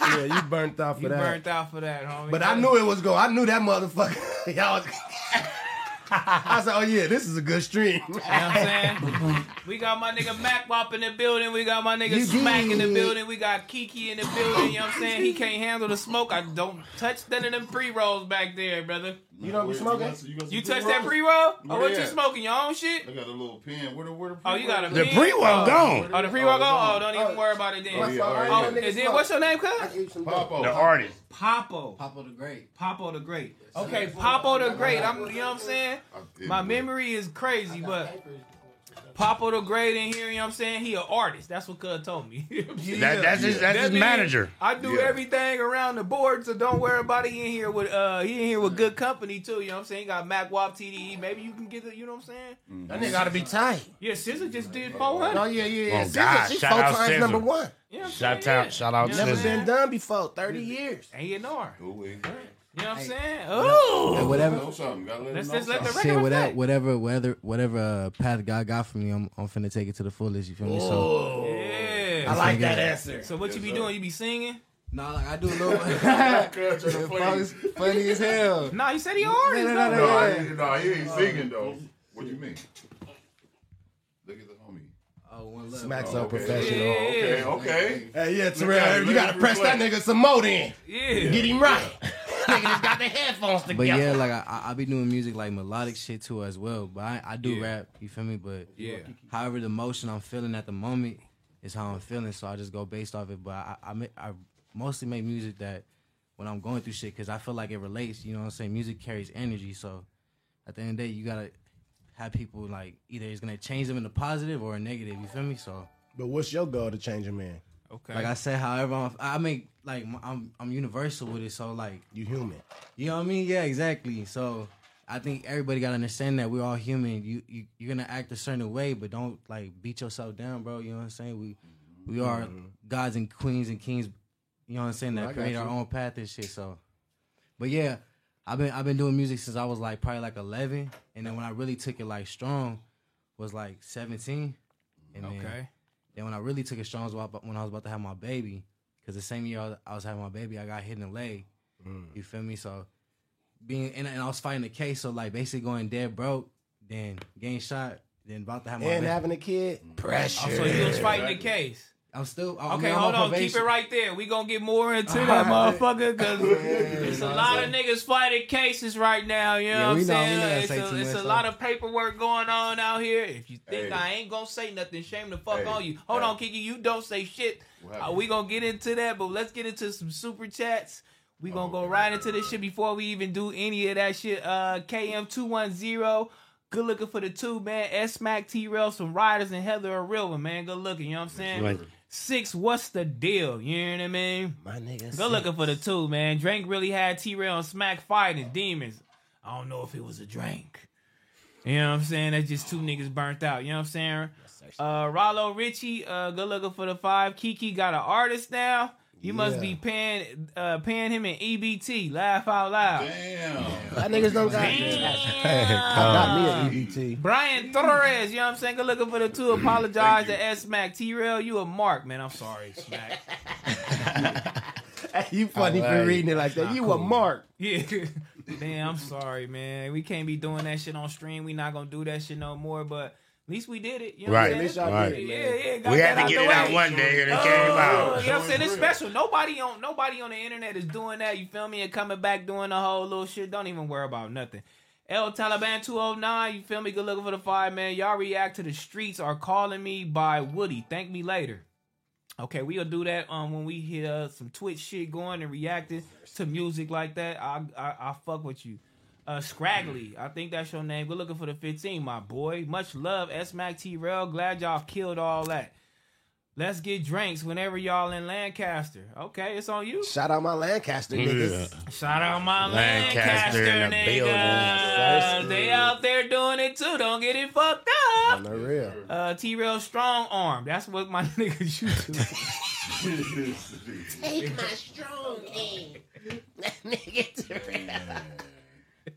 Yeah, you burnt out for you that. burnt out for that, homie. But I knew it was going. I knew that motherfucker. Y'all was. I said, "Oh yeah, this is a good stream." You know what I'm saying? we got my nigga Mac Wop in the building. We got my nigga You Smack in the building. We got Kiki in the building. You know what I'm saying? He can't handle the smoke. I don't touch none of them pre rolls back there, brother. You don't be Where- smoking? got some- got You touch that pre roll? Oh, what you smoking? Your own shit? I got a little pen. Where the where the Oh, you got a pen? The pre-roll oh. gone. Oh, the pre roll oh, oh, gone? Oh, don't even worry about it then. Oh, yeah, all right. Oh, Nigga and then what's your name, cuz? Popo. The artist. Popo. Popo the Great. Popo the Great. Okay, Popo the Great. I'm, you know what I'm saying? I did My memory is crazy, but Popo the Great in here, you know what I'm saying? He an artist. That's what Cuz told me. That, that's his, that's That his manager. I do Yeah. everything around the board, so don't worry about it. He in here with uh he in here with good company too, you know what I'm saying? He got Mac Wop TDE. Maybe you can get it, you know what I'm saying? That nigga gotta be tight. Yeah, SZA just did 400. Oh yeah, yeah. yeah. Oh, SZA, God. she Shout four out times SZA. number one. You know what I'm Shout saying? out, Yeah. shout out You know to Never I'm SZA. saying? been done before. Thirty years. A&R. Ooh, wee. You know what I'm saying? And Oh. whatever. Know something. Gotta let Let's know just let the something. record Shit, whatever, reflect. whatever, whatever, whatever uh, path God got for me, I'm, I'm finna take it to the fullest. You feel me? So, Yeah. I like that Yeah. answer. So what you be doing? You be singing? nah, like I do a little. Cuz to the funny, place. funny as hell. Nah, you said he artist. No, no, though. no, No, I Yeah. ain't, no, he ain't singing though. What do you mean? Look at the homie. Oh, one love. Smacks Oh, up okay. professional. Yeah. Okay, okay. Hey, yeah, Terrell, you gotta press that nigga some more then. Yeah. Get him right. Nigga just got the headphones together. But yeah, like I, I I be doing music like melodic shit too as well. But I, I do Yeah. rap. You feel me? But Yeah. however the emotion I'm feeling at the moment is how I'm feeling. So I just go based off it. But I I, I mostly make music that when I'm going through shit because I feel like it relates. You know what I'm saying? Music carries energy. So at the end of the day, you gotta have people like either it's gonna change them in a positive or a negative. You feel me? So But what's your goal to change a man? Okay. like I said, however I'm, I make like I'm I'm universal with it. So like You human. you know what I mean? Yeah, exactly. So I think everybody gotta understand that we're all human. You, you you're gonna act a certain way, but don't like beat yourself down, bro. You know what I'm saying? We we are mm-hmm. gods and queens and kings. You know what I'm saying? That create our own path and shit. So, but yeah, I've been I've been doing music since I was like probably like 11, and then when I really took it like strong was like 17, and Okay. then when I really took it strong was when I was about to have my baby, because the same year I was, I was having my baby, I got hit in the leg. Mm. You feel me? So being and, and I was fighting the case, so like basically going dead broke, then getting shot, then about to have my And baby. having a kid, pressure. Oh, so you was fighting the case. I'm still I Okay, hold on. probation. Keep it right there. We gonna get more into that motherfucker because it's a lot of niggas fighting cases right now. You know Yeah, what I'm know, saying? it's a, it's a lot of paperwork going on out here. If you think Hey. I ain't gonna say nothing, shame the fuck Hey. on you. Hold Hey. on, Kiki. You don't say shit. Uh, we gonna get into that, but let's get into some super chats. We gonna go right into this shit before we even do any of that shit. Uh, KM two one zero. Good looking for the two, man. S Mac T Rail, some riders, and Heather a real one, man. Good looking, you know what I'm saying? Six, what's the deal? You know what I mean? My nigga. Go looking for the two, man. Drake really had T Rail and Smack fighting demons. I don't know if it was a drink. You know what I'm saying? That's just two niggas burnt out. You know what I'm saying? Uh Rollo Richie, uh, good looking for the five. Kiki got an artist now. You must Yeah. be paying uh paying him in EBT. Laugh out loud. Damn. That niggas don't got. I got me an EBT. Brian Torres, you know what I'm saying? Good looking for the two. Apologize to S Mac. T Rail, you a mark, man. I'm sorry, Smack. you funny for reading it like that. You a mark. Yeah. Damn, I'm sorry, man. We can't be doing that shit on stream. We not gonna do that shit no more. But at least we did it. You know Right. what I'm At saying? y'all did it, yeah, yeah. got We had to get the it out one day and it Oh, came out. You know what I'm saying? It's special. Nobody on nobody on the internet is doing that. You feel me? And coming back doing the whole little shit. Don't even worry about nothing. El Taliban 209, you feel me? Good looking for the five, man. Y'all react to the streets are calling me by Woody. Thank me later. Okay, we'll do that um when we hear some Twitch shit going and reacting to music like that. I I I fuck with you. Uh Scraggly, I think that's your name. Good looking for the 15, my boy. Much love, S Mac T Rail. Glad y'all killed all that. Let's get drinks whenever y'all in Lancaster. Okay, it's on you. Shout out my Lancaster niggas. Shout out my Lancaster Lancaster, in the niggas. building. They out there doing it too. Don't get it fucked up. On the real. Uh, T Rail strong arm. That's what my niggas used to. Take my strong hand. nigga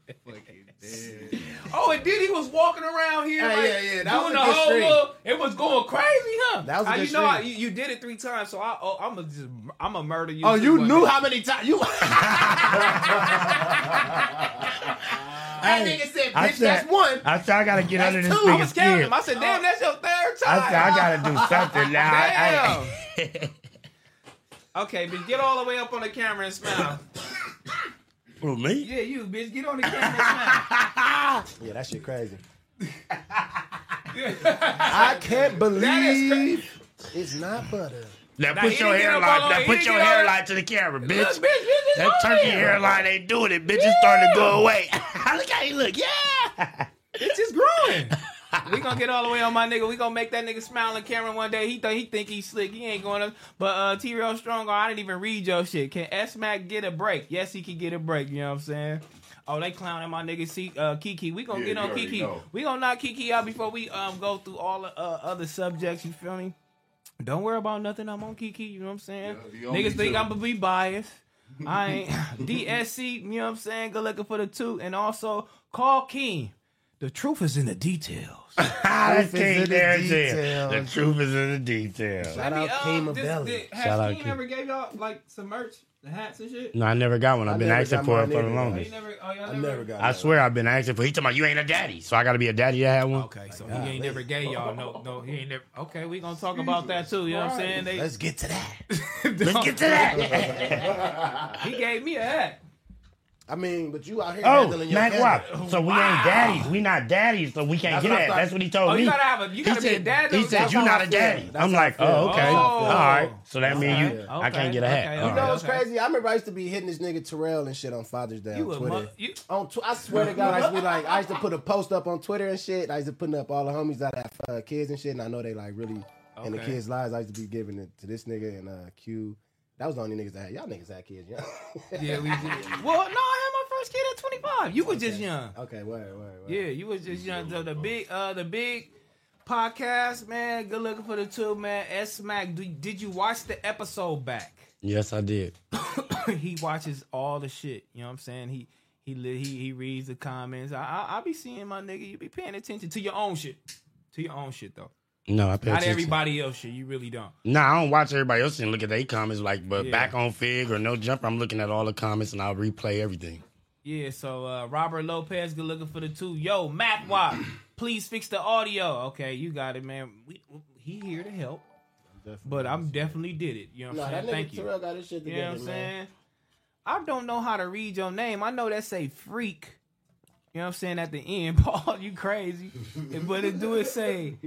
Oh, and then he was walking around here, Yeah, like, yeah, yeah. That was doing a the whole. stream. Little, it was going crazy, huh? That was a good you know I, you, you did it three times, so I, oh, I'm gonna just, I'm gonna murder you. Oh, you knew day. how many times you. That nigga said, I said- that's one. I said I gotta get That's under this two. I I was nigga's skin. him. I said, damn, that's your third time. I said I gotta do something now. I- Damn. okay, but get all the way up on the camera and smile. Who me? Yeah, you bitch, get on the camera and smile. Yeah, that shit crazy. I can't believe it's not butter. Now Now, put he your hairline. up Now put your get all- hairline to the camera, bitch. Look, bitch, bitch, That turkey there. hairline ain't doing it. Bitch is starting to go away. Look how he look. Yeah. It's just growing. We gonna get all the way on my nigga. We gonna make that nigga smile on camera one day. He think he think he's slick. He ain't going to. But uh, T Real Strong, I didn't even read your shit. Can S Mac get a break? Yes, he can get a break. You know what I'm saying? Oh, they clowning my nigga see, uh, Kiki. We gonna Yeah, get on Kiki. know. We gonna knock Kiki out before we um go through all the uh, other subjects. You feel me? Don't worry about nothing. I'm on Kiki. You know what I'm saying? Yeah, he on me Niggas think. I'm gonna be biased. I ain't DSC. You know what I'm saying? Good looking for the two, and also call King. The truth is in the details. That's Truth is in King the there details. The truth is in the details. Shout out uh, King Belly. has Shout out King King. ever gave y'all like some merch, the hats and shit? No, I never got one. I've I been asking for it for the either, though. Oh, longest. never, oh, y'all I never got I that. swear I've been asking for. He talking about you ain't a daddy, so I got to be a daddy to have one. Okay, so he ain't never gave y'all no, no, he ain't never. Okay, we gonna talk about that too. You know what I'm saying? They, Let's get to that. Let's get to that. he gave me a hat. I mean, but you out here oh, handling your Mac. Wop. So we ain't daddies. We not daddies, so we can't That's get what that. thought. That's what he told Oh, me. you gotta have a, you he gotta be a said, dad. he said you're not a daddy. That's I'm like, oh, okay. Oh. All right. So that means you, Okay, I can't get a hat. okay, All You know right. what's Okay. crazy? I remember I used to be hitting this nigga Terrell and shit on Father's Day You on Twitter. mu- you- on tw- I swear to God, I used to be like, I used to put a post up on Twitter and shit. I used to put up all the homies that have uh, kids and shit, and I know they like really in the kids' lives. I used to be giving it to this nigga and uh, Q. That was the only niggas that had. Y'all niggas had kids, yeah. Yeah, we did. Well, no, I had my first kid at 25. You was just young. okay, word, word, word. Yeah, you was just young. So the big, uh, the big podcast, man. Good looking for the two, man. S Mac, did you watch the episode back? Yes, I did. he watches all the shit. You know what I'm saying? He he li- he he reads the comments. I I, I be seeing my nigga. You be paying attention to your own shit. To your own shit though. No, I pay Not attention. everybody else shit. You really don't. Nah, I don't watch everybody else and look at their comments. Like, but Yeah. back on Figg or No Jumper, I'm looking at all the comments and I'll replay everything. Yeah, so uh, Robert Lopez, good looking for the two. Yo, Mac Wop, please fix the audio. Okay, you got it, man. We, he here to help, Definitely but I'm definitely did it. You know what Nah, I'm that saying? Thank you. Got his shit You know what I'm saying? I don't know how to read your name. I know that say freak. You know what I'm saying at the end, Paul. You crazy? but it do it say,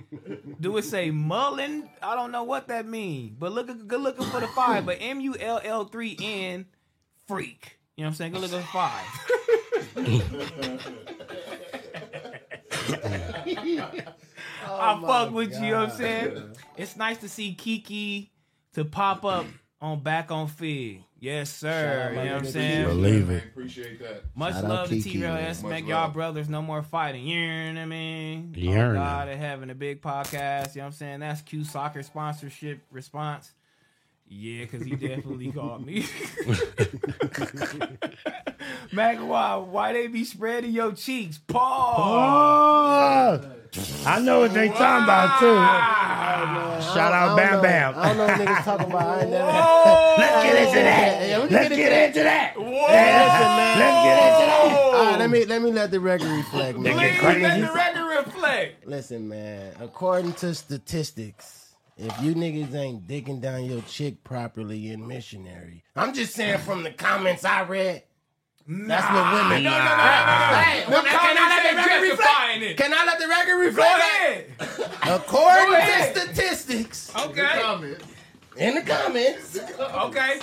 do it say Mullen? I don't know what that mean. But look, good looking for the five. But M U L L three N freak. You know what I'm saying? Good looking for five. I oh fuck with you, you know what I'm saying? It's nice to see Kiki to pop up on back on Figg. Yes, sir. You know what I'm saying? Believe it. appreciate that. Much Shout love to Kiki, T Real. S Much Mac, y'all brothers, no more fighting. You know what I mean? You oh heard God, they're having a big podcast. You know what I'm saying? That's Q Soccer sponsorship response. Yeah, because he definitely called me. Mac, why, why they be spreading your cheeks? Paul. Oh, I know what they talking about too. Shout out Bam know. Bam. I don't know what niggas talking about. I ain't never. Let's get into that. Yeah, we can Let's get get into into that. Hey, listen, man. Let's get into that. All right, let me let me let the record reflect, man. Please let the record reflect. Listen, man. According to statistics, if you niggas ain't digging down your chick properly in missionary, I'm just saying from the comments I read. That's what women. No, no, no, no, no, no. Hey, well, can I let the record reflect? it. Can I let the record Go reflect? ahead. According Go ahead. to statistics, Okay. in the comments, Okay.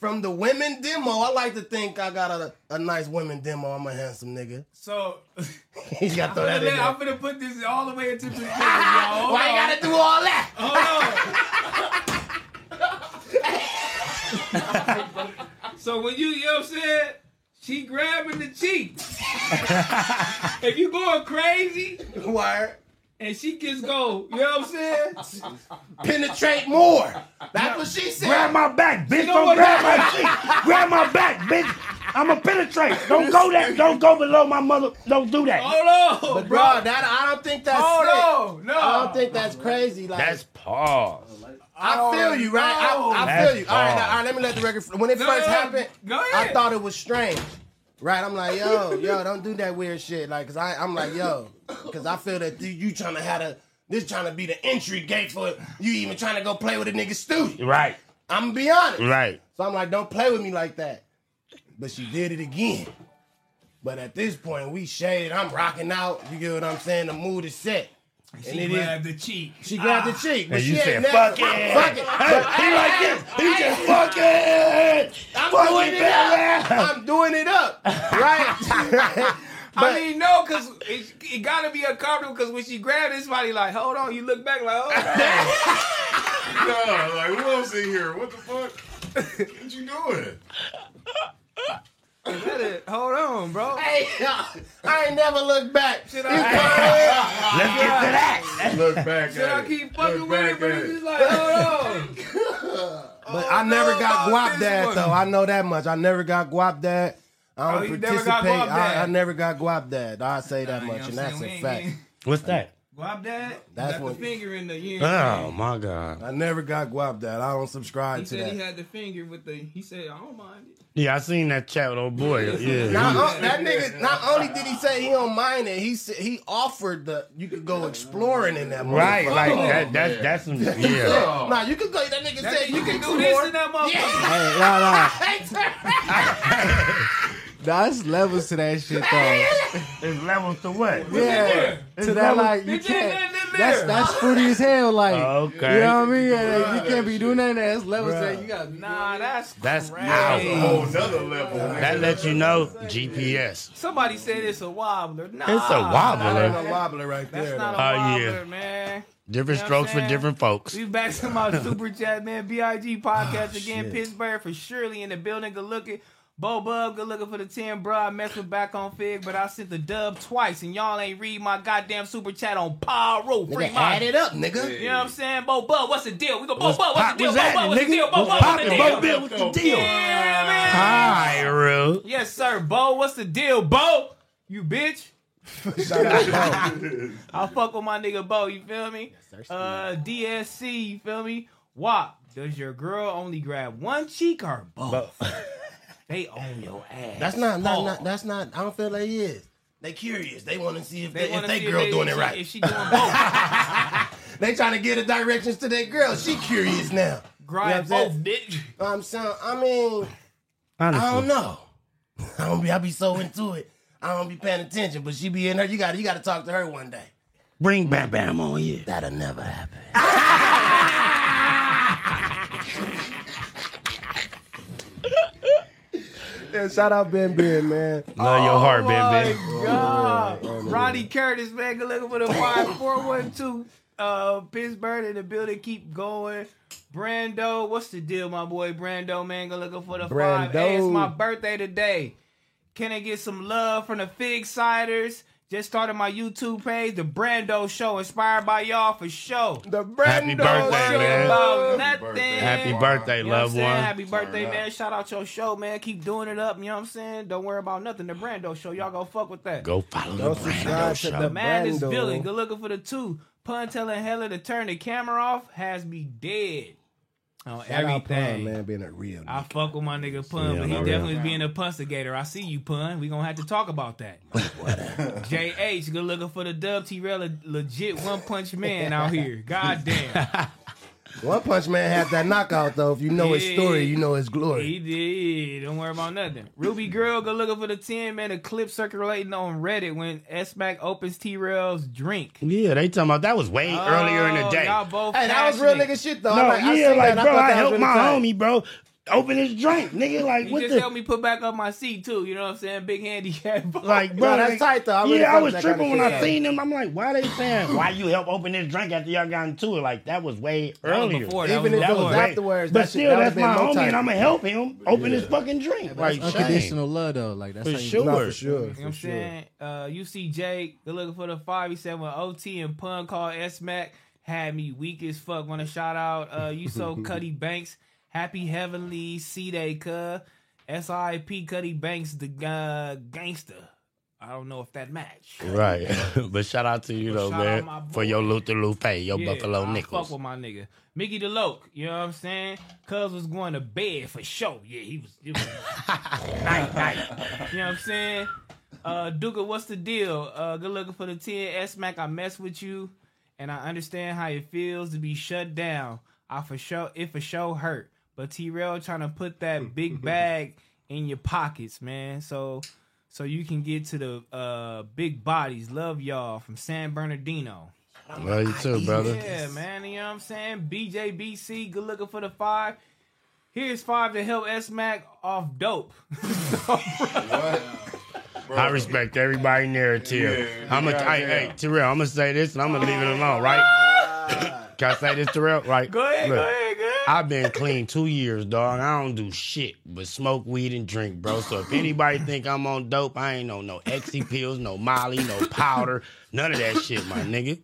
from the women demo, I like to think I got a, a nice women demo. I'm a handsome nigga. So you got to I'm throw that in let- I'm gonna put this all the way into perspective, y'all. Hold Why you gotta do all that? Hold on. so when you, you know what I'm saying? She grabbing the cheek. if you going crazy, Word. and she just go, you know what I'm saying? Penetrate more. That's what she said. Grab my back, bitch. know Don't grab my cheek. Grab my back, bitch. I'ma penetrate. Don't go that. Don't go below my mother. Don't do that. Hold on, But bro. bro, that I don't think that's Hold sick. on, no. I don't think that's crazy. Like That's pause. I oh, feel you, right? I, I feel you. All right, now, oh. all right, let me let the record. When it Go first ahead. happened, Go I ahead. thought it was strange. Right, I'm like, yo, yo, don't do that weird shit. Like, cause I, I'm like, yo, cause I feel that you, you trying to have a, this trying to be the entry gate for you even trying to go play with a nigga studio. Right. I'm gonna be honest. Right. So I'm like, don't play with me like that. But she did it again. But at this point, we shaded. I'm rocking out. You get what I'm saying? The mood is set. She And it is- grabbed the cheek. She grabbed Ah. the cheek. But And she you ain't said, fuck it. Fuck it. Hey, he like this. He just fuck it. I'm Fuck doing it, it up. I'm doing it up. Right? I mean, no, because it, it gotta be uncomfortable. Because when she grabbed this body, like, hold on, you look back, like, hold on. No, like who else in here? What the fuck? What you doing? Is it? Hold on, bro. hey, I ain't never looked back. Should I, come Let's get to that. Look back should at I it. keep fucking Look with it? back But at it's just like, hold on. Oh, but I never no, got no, guap dad one. though. I know that much. I never got guap dad. I don't Oh, you never participate. I, I never got guap dad. I say that You know much, and that's a fact. What's that? Guap dad? That's got what- the finger in the ear. Oh my god. I never got guap dad. I don't subscribe He to said he had the finger with the. He said, I don't mind it. Yeah, I seen that chat with old boy. Yeah. Not, on- that nigga. Not only did he say he don't mind it, he said he offered the you could go exploring in that. Right, motherfucker. like that. That's that's some yeah. Nah, you could go. That nigga That said you can can do this in that motherfucker. Hey, nah, nah. That's levels to that shit though. It's levels to what? Yeah, to that like you It's in there, can't. That's that's fruity as hell. Like Okay. you know what I mean? Yeah, like, you can't be doing that. That's levels to that. You got Nah, that's That's crazy. out. A whole nother level. That lets you know GPS. Somebody said it's a wobbler. Nah, It's a That ain't wobbler. no wobbler right That's there. not a though. Oh, yeah. man. Different You know strokes for different folks. We back to my super chat, man. Big podcast Oh, again. shit. Pittsburgh for surely in the building. Good looking. Bo Bub, good looking for the 10, bro. I messed with back on Figg, but I sent the dub twice, and y'all ain't read my goddamn super chat on Pyro. Free Nigga, my add it up, nigga. You know what I'm saying? Bo Bub, what's the deal? We go Bo What's Bub, what's the deal? Bo Bub, what's the deal? Bo What's Bub, what's poppin'? the Bo deal? Bill, what's the deal? Yeah, man. Pyro. Yes, sir. Bo, what's the deal, Bo? You bitch. Shout out, Bo. I'll fuck with my nigga Bo, you feel me? Uh DSC, you feel me? Wop, does your girl only grab one cheek or both? they own your ass. That's not, not, not. That's not. I don't feel like he is. They curious. They want to see if they, if they see girl they- doing if it she- right. If she doing both. They trying to get the directions to their girl. She curious now. Grind You know I'm both, bitch. I'm saying. I mean, I don't know. I don't be. I be so into it. I don't be paying attention. But she be in there. You got. to You got to talk to her one day. Bring Bam Bam on you. That'll never happen. yeah, shout out Ben Ben, man. Love your heart, Ben Ben. Oh, God. Ronnie Curtis, man, good looking for the 5412. Uh, Pittsburgh in the building, keep going. Brando, what's the deal, my boy? Brando, man, good looking for the five. Hey, it's my birthday today. Can I get some love from the Figg Siders? Just started my YouTube page, the Brando Show, inspired by y'all for show. The Happy Brando birthday, Show. man. About Happy nothing. birthday. Happy birthday, You know loved one. Happy birthday, man. Shout out your show, man. Keep doing it up. You know what I'm saying? Don't worry about nothing. The Brando show. Y'all go fuck with that. Go follow Go the subscribe Brando to show. the Madness Brando. villain. Good looking for the two. Pun telling Hella to turn the camera off has me dead on Shout out Pun, everything. man, being a real. I fuck with my nigga Pun, Yeah, but he definitely real. is being a punstigator. I see you, Pun. We gonna have to talk about that. JH, good looking for the dub. T-Rail, legit one punch man out here. God damn. One Punch Man had that knockout though. If you know his story, you know his glory. He did. Don't worry about nothing. Ruby Girl, go looking for the 10 man. A clip circulating on Reddit when S Mac opens T Rail's drink. Yeah, they talking about that was way earlier in the Oh, day. Y'all both Hey, that was real nigga shit though. No, I like- yeah, seen like that. bro, thought I that helped really my tight. homie, bro, open his drink, nigga. Like He what just the? helped me put back up my seat too. You know what I'm saying? Big handicap. Like, bro, Nah, that's like- tight, though. I really yeah, I was tripping when shit. I seen them. I'm like, why they saying why you help open this drink after y'all got into it? Like that was way That was earlier. before, that Even was if it was before. way- afterwards, but that still, that would've that's my homie, tight. and I'm gonna help him open his fucking drink. Like, That's shame. unconditional love though. Like that's For how you sure. No, for sure. You know what I'm sure. saying? Uh, They're looking for the five. He said when OT and Pun called S Mac had me weak as fuck. Want to shout out uh, you so Cuddy Banks. Happy Heavenly C Day, cuh. SIP Cuddy Banks, the uh, gangster. I don't know if that match. Right, but shout out to you But though, man, for your Luther Lupe, your Yeah, Buffalo I Nickels. fuck with my nigga. Mickey DeLoke, you know what I'm saying? Cuz was going to bed for sure. Yeah, he was, it was night, night. You know what I'm saying? Uh, Duka, what's the deal? Uh, good looking for the 10 S Mac. I mess with you, and I understand how it feels to be shut down. I for sure, it for sure hurt. But T Rail trying to put that big bag in your pockets, man. So, so you can get to the uh big bodies. Love y'all from San Bernardino. Love you too, brother. Yeah, man. You know what I'm saying? BJBC, good looking for the five. Here's five to help S Mac off dope. I respect everybody narrative. Yeah, I'm gonna, goddamn. hey, hey, Terrell, I'm gonna say this and I'm gonna leave it alone, right? Can I say this, Terrell? Right? Go ahead, Look, go ahead. I've been clean two years, dog. I don't do shit but smoke weed and drink, bro. So if anybody think I'm on dope, I ain't on no Exy pills, no Molly, no powder, none of that shit, my nigga.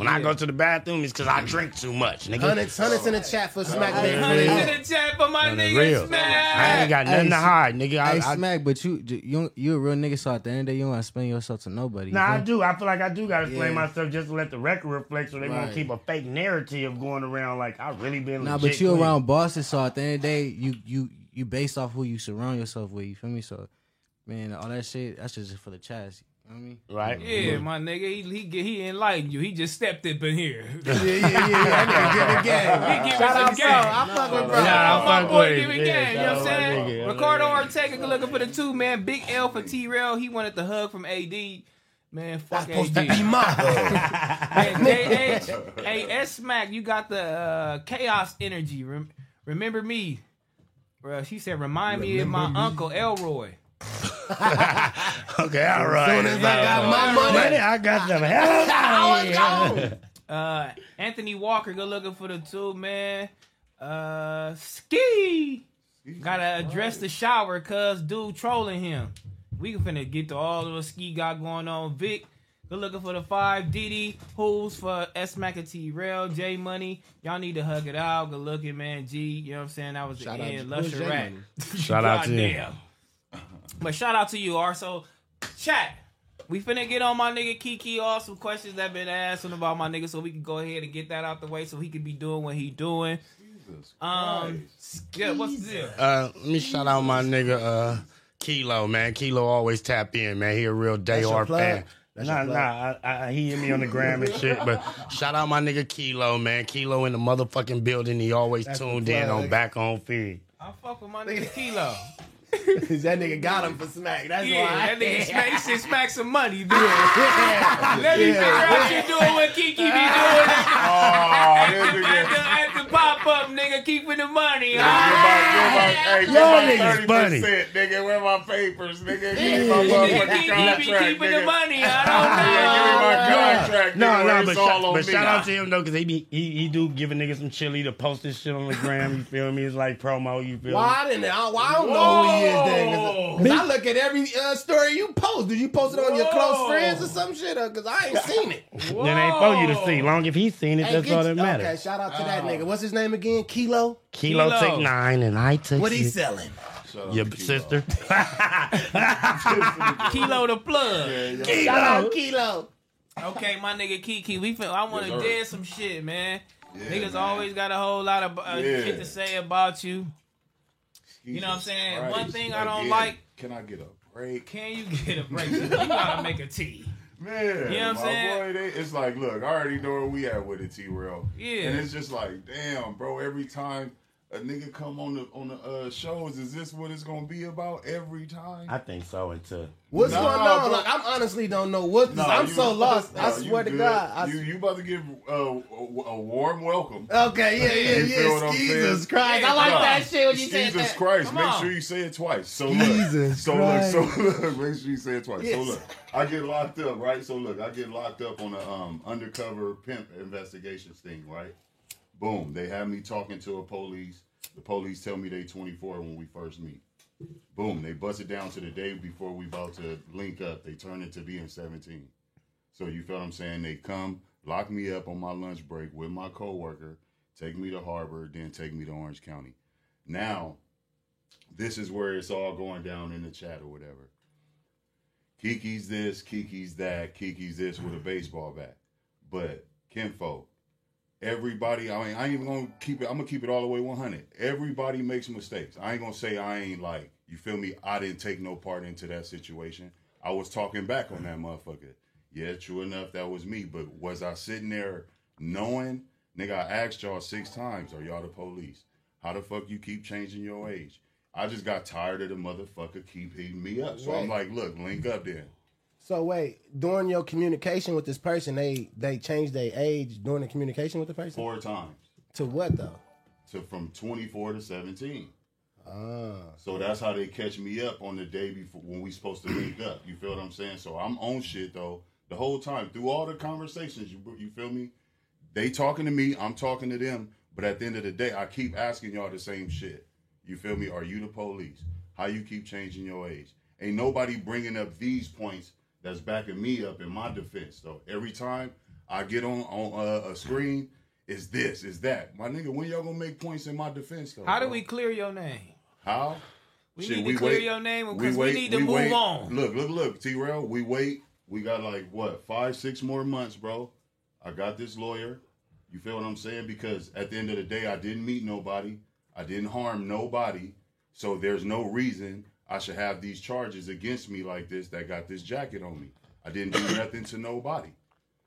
When I go to the bathroom, it's because I drink too much, nigga. Hundreds, hundreds in the chat for Smack Hundreds Baby. in the chat for my On nigga real. Smack. I ain't got nothing to hide, nigga. I, Hey, I, Smack, but you you you a real nigga, so at the end of the day, you don't want to explain yourself to nobody. you Nah, I do. I feel like I do gotta explain Yeah. myself just to let the record reflect, so they won't keep a fake narrative going around like I really been. Nah, legit but you clean. around bosses, so at the end of the day, you you you based off who you surround yourself with. You feel me? So, man, all that shit, that's just for the chats. You know what I mean? right? Yeah, my nigga, he he get- he enlightened you. He just stepped up in here. Yeah, yeah, yeah, yeah. That nigga give it game. He give Shout us out, a bro. game. I fuck with bro. Nah, I my fuck boy, with give him. it Yeah, game. You know what I'm shout out my saying? nigga. Ricardo Ortega good looking for the two man. Big L for T Rail. He wanted the hug from AD. Man, fuck That's supposed AD. to be my hug. Hey, hey, S Smack, you got the uh, chaos energy. Rem- remember me? Bro, she said, remind me of my uncle Elroy. Okay, all right. As soon as I got my money, I got them. Hell I yeah. was gone. Uh, Anthony Walker, go looking for the two, man. Uh, ski. Gotta address the shower, cuz dude trolling him. We can finna get to all of the ski got going on. Vic, good looking for the five. Diddy, who's for S Mac and T Rail, J Money. Y'all need to hug it out. Good looking, man. G, you know what I'm saying? That was the Shout out end. to- who's Lusher J Rat. Shout out to you. Goddamn. But shout out to you, Arso. Chat. We finna get on my nigga Kiki off some questions that been asked him about my nigga, so we can go ahead and get that out the way, so he can be doing what he doing. Jesus Um, yeah, what's the deal? Uh, let me shout out my nigga uh, Kilo, man. Kilo always tap in, man. He a real day your R plug? fan. That's Nah, plug. nah, I, I, he hit me on the gram and shit. But shout out my nigga Kilo, man. Kilo in the motherfucking building. He always That's tuned in on back on Figg. I fuck with my nigga Kilo. That nigga got him for Smack. That's Yeah, why. that nigga smack, he said smack some money, dude. Yeah. Let me Yeah. figure out what you doing what Kiki be doing at the, Oh, this at nigga. the, at the pop up, nigga, keeping the money. Give huh? my, give my, Y'all my niggas 30%, funny. nigga. Where my papers, nigga? Give me my Nigga, motherfucking Kiki be contract, keeping the money. I Yeah, give me don't know. my contract, No, nigga. no, where but, it's all shout, but shout out to him though, cause he be he, he do give a nigga some chili to post this shit on the gram. You feel me? It's like promo. You feel Why me? didn't I? Why I don't know who he is then? 'Cause- 'cause I look at every uh, story you post. Did you post it on your close friends or some shit? Because I ain't seen it. Then ain't for you to see. Long if he's seen it, Hey, that's get all that matters. Okay, shout out to that nigga. What's What's his name again? Kilo. Kilo, Kilo. took nine, and I took. What he six. selling? Shout Your to Kilo. sister. Kilo the plug. Yeah, Shout out Kilo. Okay, my nigga Kiki, we fin- I want to Yes, sir. some shit, man. Yeah, Niggas man. always got a whole lot of uh, Yeah. shit to say about you. You know what I'm saying? Christ. One thing I don't like- Can I get a break? Can you get a break? you gotta make a tea. Man, You know what I'm saying? boy, they, it's like, look, I already know where we at with it, T Rail. Yeah. And it's just like, damn, bro, every time a nigga come on the on the uh, shows, is this what it's gonna be about every time? I think so. Until What's Nah, going on? bro. Like, I'm honestly don't know what. Nah, I'm you- so lost. I nah, you swear to good. God. I, you you about to give uh, a, a warm welcome. okay, yeah, yeah, You feel what yeah. Jesus? Christ. Yeah, I like Nah, that shit when you said Jesus that. Christ, Come make on. sure you say it twice. So Jesus look, so Christ. look, so look, make sure you say it twice. So look, I get locked up, right? So look, I get locked up on a um, undercover pimp investigations thing, right? Boom, they have me talking to a police. The police tell me they 24 when we first meet. Boom, they bust it down to the day before we about to link up. They turn it to being 17. So you feel what I'm saying? They come, lock me up on my lunch break with my coworker, take me to Harbor, then take me to Orange County. Now, this is where it's all going down in the chat or whatever. Kiki's this, Kiki's that, Kiki's this with a baseball bat. But Kinfolk, everybody, I mean, I ain't even gonna keep it, I'm gonna keep it all the way 100. Everybody makes mistakes. I ain't gonna say I ain't like, you feel me? I didn't take no part into that situation. I was talking back on that motherfucker. Yeah, true enough, that was me. But was I sitting there knowing? Nigga, I asked y'all six times, are y'all the police? How the fuck you keep changing your age? I just got tired of the motherfucker keep hitting me up. So I'm like, look, link up then. So wait, during your communication with this person, they they changed their age during the communication with the person Four times. to what though? To from 24 to 17. Ah, So that's how they catch me up on the day before when we supposed to link up. You feel what I'm saying? So I'm on shit though the whole time through all the conversations. You you feel me? They talking to me, I'm talking to them. But at the end of the day, I keep asking y'all the same shit. You feel me? Are you the police? How you keep changing your age? Ain't nobody bringing up these points that's backing me up in my defense. So every time I get on on uh, a screen, is this, is that. My nigga, when y'all gonna make points in my defense though? How do bro? we clear your name? How? We Shit, need to clear your name because we, wait- need to move wait. on. Look, look, look, T Rail, we wait. We got like what, five, six more months, bro. I got this lawyer. You feel what I'm saying? Because at the end of the day, I didn't meet nobody. I didn't harm nobody. So there's no reason I should have these charges against me like this that got this jacket on me. I didn't do nothing to nobody.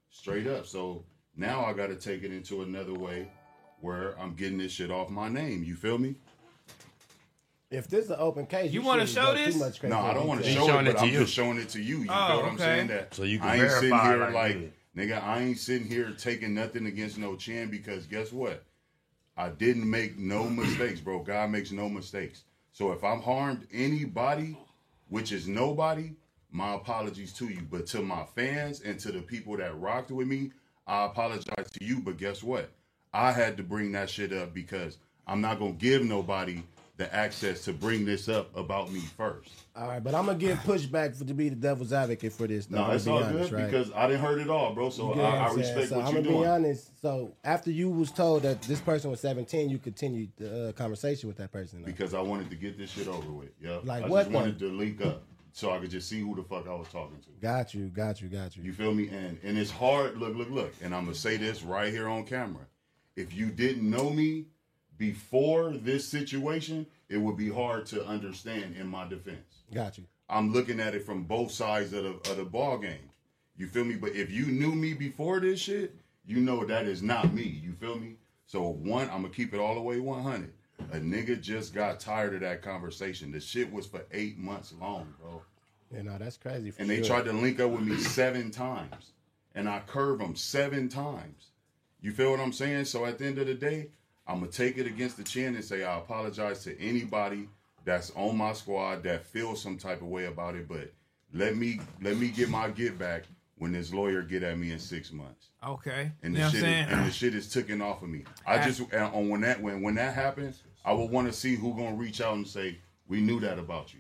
Straight up. So now I got to take it into another way where I'm getting this shit off my name. You feel me? if this is an open case, You wanna show go too this? much crazy No, I don't want to show showing it, it but to I'm you. just showing it to you. You Oh, feel what I'm okay. saying? That So you can I ain't sitting here like like, nigga, I ain't sitting here taking nothing against no chin because guess what? I didn't make no mistakes, bro. God makes no mistakes. So if I'm harmed anybody, which is nobody, my apologies to you. But to my fans and to the people that rocked with me, I apologize to you. But guess what? I had to bring that shit up because I'm not gonna give nobody the access to bring this up about me first. All right, but I'm gonna give pushback for to be the devil's advocate for this. Though, No, I'm it's all honest, good right? because I didn't heard it all, bro. So You get what I, I I'm respect so what I'm you're gonna be honest. So after you was told that this person was 17, you continued the uh, conversation with that person. though. Because I wanted to get this shit over with. Yeah. Like I what, just wanted to link up so I could just see who the fuck I was talking to. Got you, got you, got you. You feel me? And and it's hard. Look, look, look. And I'm gonna say this right here on camera. If you didn't know me before this situation, it would be hard to understand in my defense. Got you. I'm looking at it from both sides of the of the ball game. You feel me? But if you knew me before this shit, you know that is not me. You feel me? So one, I'm gonna keep it all the way 100. A nigga just got tired of that conversation. The shit was for eight months long, bro. You know that's crazy. For And they sure. tried to link up with me seven times, and I curved them seven times. You feel what I'm saying? So at the end of the day, I'm gonna take it against the chin and say I apologize to anybody that's on my squad that feels some type of way about it. But let me let me get my get back when this lawyer get at me in six months. Okay. And you the know what I'm shit saying? is, and the shit is taken off of me. I just and on when that when when that happens, I would want to see who gonna reach out and say we knew that about you.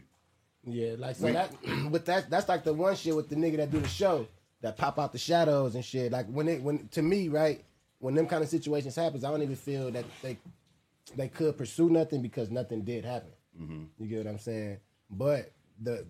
Yeah, like so We- that with that that's like the one shit with the nigga that do the show that pop out the shadows and shit. Like when it when to me right when them kind of situations happens, I don't even feel that they they could pursue nothing because nothing did happen. Mm-hmm. You get what I'm saying? But the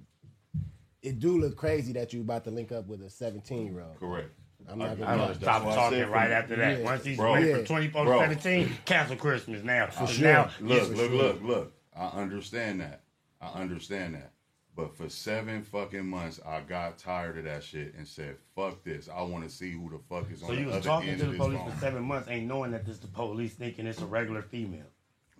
it do look crazy that you about to link up with a 17 year old. Correct. I'm not I gonna know. Stop talking right after that. Yeah. Once he's Bro. ready Yeah. for 24 Bro. to 17, cancel Christmas now. For 'Cause Now, Look, it's- look, look, look. I understand that. I understand that. But for seven fucking months, I got tired of that shit and said, "Fuck this! I want to see who the fuck is on the police. So you was other talking to the police phone." for seven months, ain't knowing that this the police thinking it's a regular female.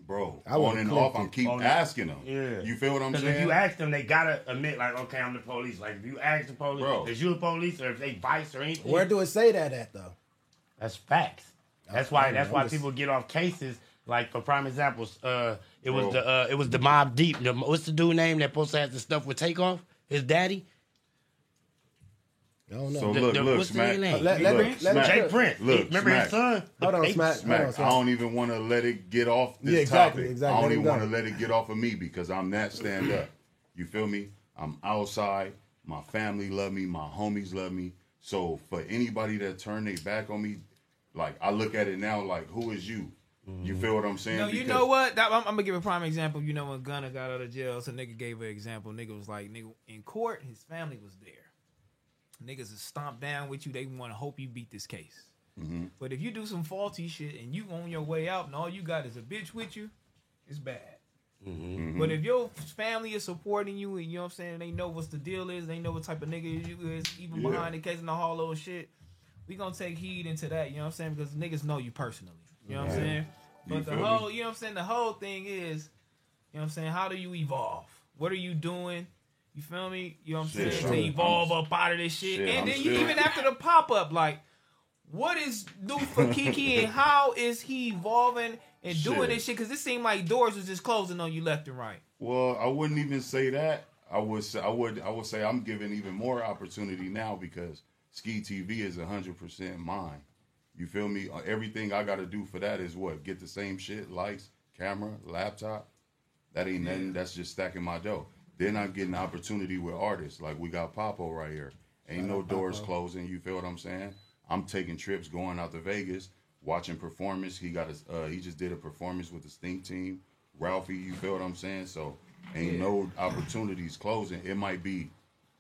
Bro, I would've on and clicked off, I'm keep On- asking them. Yeah. You feel what I'm saying? if you ask them, they gotta admit, like, okay, I'm the police. Like, if you ask the police, Bro. is you the police, or if they vice or anything, Where do it say that at though? That's facts. That's I why. don't That's know, why people get off cases. Like for prime examples, uh, it was Bro. the uh, it was the mob deep. The, what's the dude name that supposed to have the stuff with takeoff? His daddy. I don't know. So The- look, the- look, what's the Smack. name? Let- let look, me- let Smack. me- Jay Prince. Look, Remember his Smack. son? Hold on, They- Smack. Hold Smack, I Smack. don't even want to let it get off this Yeah, exactly, topic. exactly. I don't Let even it want to let it get off of me because I'm that stand up. You feel me? I'm outside. My family love me. My homies love me. So for anybody that turn their back on me, like I look at it now, like who is you? You feel what I'm saying? No, you Because- know what? That, I'm, I'm gonna give a prime example. You know when Gunna got out of jail, so nigga gave an example. Nigga was like, nigga in court, his family was there. Niggas is stomped down with you. They want to hope you beat this case. Mhm. But if you do some faulty shit and you on your way out and all you got is a bitch with you, it's bad. Mhm. But if your family is supporting you and you know what I'm saying, they know what's the deal is, they know what type of nigga you is, even Yeah. behind the case in the hollow shit, we gonna take heed into that, you know what I'm saying? Because niggas know you personally. You know what I'm Yeah. saying? You But the me? whole, you know what I'm saying, the whole thing is, you know what I'm saying, how do you evolve? What are you doing? You feel me? You know what I'm Shit, saying? I'm- to evolve up out of this shit. Shit, and I'm then you even after the pop up, like, what is new for Kiki and how is he evolving and doing this shit? Because it seemed like doors was just closing on you left and right. Well, I wouldn't even say that. I would say I would I would say I'm giving even more opportunity now because Ski TV is hundred percent mine. You feel me? Uh, Everything I got to do for that is what get the same shit: lights, camera, laptop. That ain't nothing. That's just stacking my dough. Then I'm getting opportunity with artists like we got Popo right here. Ain't no doors closing. You feel what I'm saying? I'm taking trips, going out to Vegas, watching performance. He got a, uh, he just did a performance with the Stinc Team. Ralfy, you feel what I'm saying? So ain't no opportunities closing. It might be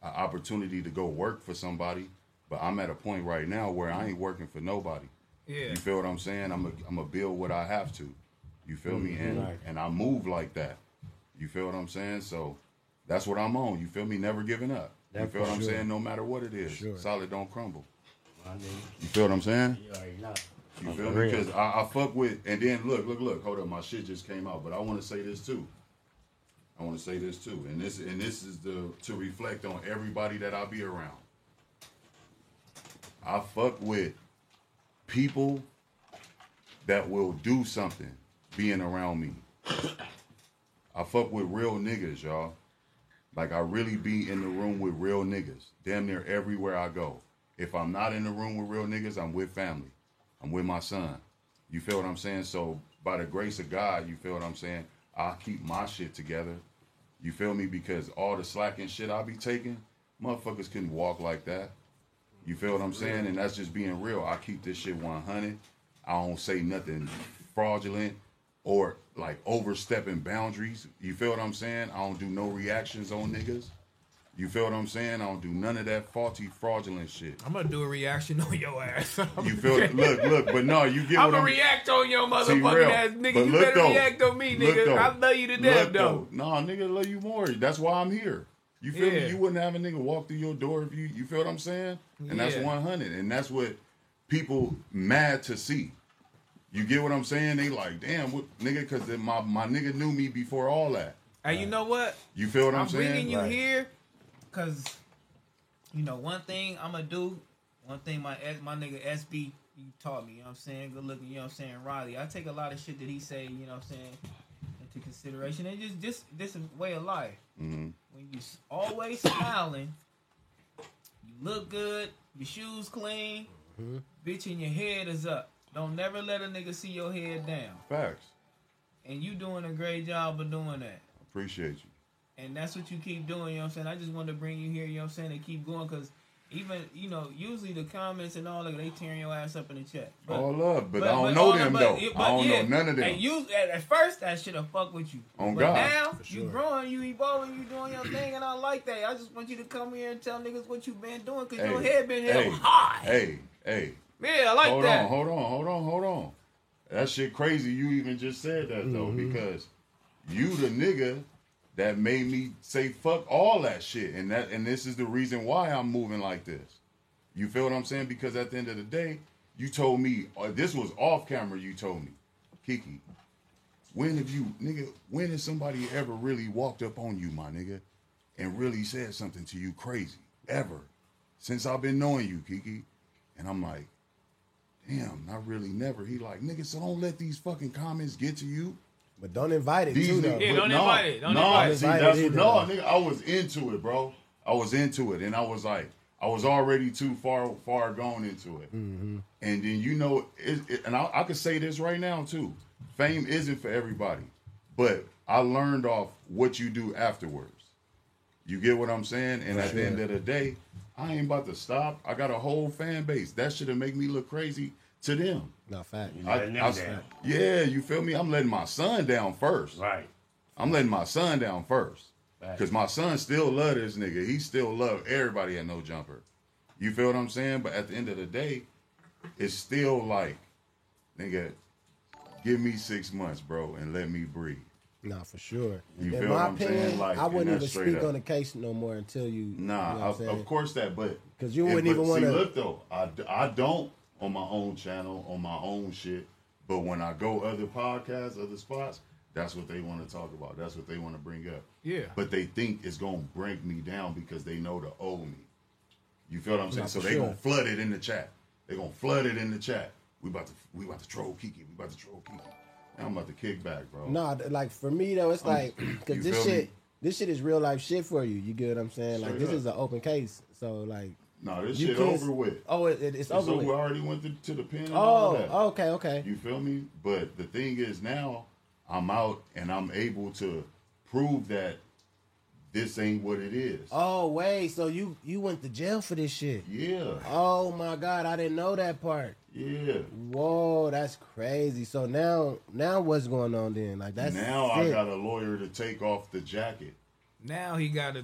an opportunity to go work for somebody, but I'm at a point right now where I ain't working for nobody. Yeah. You feel what I'm saying? I'm a, I'm a build what I have to. You feel me? Mm-hmm. And Right. and I move like that. You feel what I'm saying? So that's what I'm on. You feel me? Never giving up. You feel for what I'm sure. saying? No matter what it is, Sure. solid don't crumble. My nigga, You feel what I'm saying? you already know. You feel me? Because I, I fuck with, and then look, look, look. Hold up, my shit just came out, but I want to say this too. I want to say this too, and this and this is the to reflect on everybody that I be around. I fuck with people that will do something being around me. I fuck with real niggas, y'all. Like I really be in the room with real niggas. Damn near everywhere I go. If I'm not in the room with real niggas, I'm with family. I'm with my son. You feel what I'm saying? So by the grace of God, you feel what I'm saying? I keep my shit together. You feel me? Because all the slack and shit I be taking, motherfuckers couldn't walk like that. You feel what I'm saying? And that's just being real. I keep this shit 100. I don't say nothing fraudulent or like overstepping boundaries. You feel what I'm saying? I don't do no reactions on niggas. You feel what I'm saying? I don't do none of that faulty, fraudulent shit. I'm gonna do a reaction on your ass. You feel look, look, but no, you get I'm gonna I'm react on your motherfucking ass, nigga. But you better though, react on me, nigga. I love you to death, look though. Nah, nigga, love you more. That's why I'm here. You feel Yeah. me? You wouldn't have a nigga walk through your door if you you feel what I'm saying? And that's 100. And that's what people mad to see. You get what I'm saying? They like, damn, what nigga? Because my my nigga knew me before all that. Hey, you know what? You feel what I'm, I'm saying? bringing you Right. here because you know one thing I'm gonna do. One thing my S- my nigga SB you taught me. You know what I'm saying? Good looking. You know what I'm saying? Riley. I take a lot of shit that he say. You know what I'm saying? Into consideration and just this this way of life. Mhm. When you always smiling, you look good. Your shoes clean. Bitch, and your head is up. Don't never let a nigga see your head down. Facts. And you doing a great job of doing that. Appreciate you. And that's what you keep doing, you know what I'm saying? I just wanted to bring you here, you know what I'm saying, and keep going because even you know, usually the comments and all that they tearing your ass up in the chat. But, All love, but I don't know all them, but- though. it- I don't know none of them. And you at, at first that should have fucked with you. On but God, now for you growing, you evolving, you doing your thing, and I like that. I just want you to come here and tell niggas what you been doing because your head been held hey, high. Hey, hey. Yeah, I like hold that. on, hold on, hold on, hold on. That shit crazy. You even just said that though, Mm-hmm. because you the nigga that made me say fuck all that shit, and that and this is the reason why I'm moving like this. You feel what I'm saying? Because at the end of the day, you told me uh, this was off camera. You told me, Kiki, when have you, nigga, when has somebody ever really walked up on you, my nigga, and really said something to you crazy ever since I've been knowing you, Kiki? And I'm like, damn, not really, never. He like, nigga, so don't let these fucking comments get to you. But don't invite it These too, niggas- Yeah, don't no, invite it. Don't no, invite it. see, Invite that's what, either, no, nigga, I was into it, bro. I was into it, and I was like, I was already too far, far gone into it. Mm-hmm. And then you know, it, it, and I, I could say this right now too. Fame isn't for everybody, but I learned off what you do afterwards. You get what I'm saying? And at the end of the day, I ain't about to stop. I got a whole fan base. That should have make me look crazy to them. No fact. You I- letting them I- down. yeah, you feel me? I'm letting my son down first. Right. I'm letting my son down first. Cause my son still love this nigga. He still love everybody at No Jumper. You feel what I'm saying? But at the end of the day, it's still like, nigga, give me six months, bro, and let me breathe. No, for sure. You In feel my what I'm saying? opinion, Like, I wouldn't even speak up. on the case no more until you. Nah, you know what I'm of, of course that, but because you wouldn't but even see, wanna- look though. I, I don't on my own channel on my own shit, but when I go other podcasts, other spots, that's what they want to talk about. That's what they want to bring up. Yeah. But they think it's gonna break me down because they know to owe me. You feel what I'm saying? Nah, so they sure. gonna flood it in the chat. They gonna flood it in the chat. We about to we about to troll Kiki. We about to troll Kiki. Now I'm about to kick back, bro. No, like for me though, it's I'm- like because this shit, me? this shit is real life shit for you. You get what I'm saying? like this up. is an open case, so like. No, this you shit can't- over with. Oh, it, it- it's, over over. with. We already went to, to the pen. And all Oh, that. okay, okay. You feel me? But the thing is now I'm out and I'm able to prove that this ain't what it is. Oh wait, so you you went to jail for this shit? Yeah. Oh my god, I didn't know that part. Yeah. Whoa, that's crazy. So now now what's going on then? Like that's now I got a lawyer to take off the jacket. Now he got to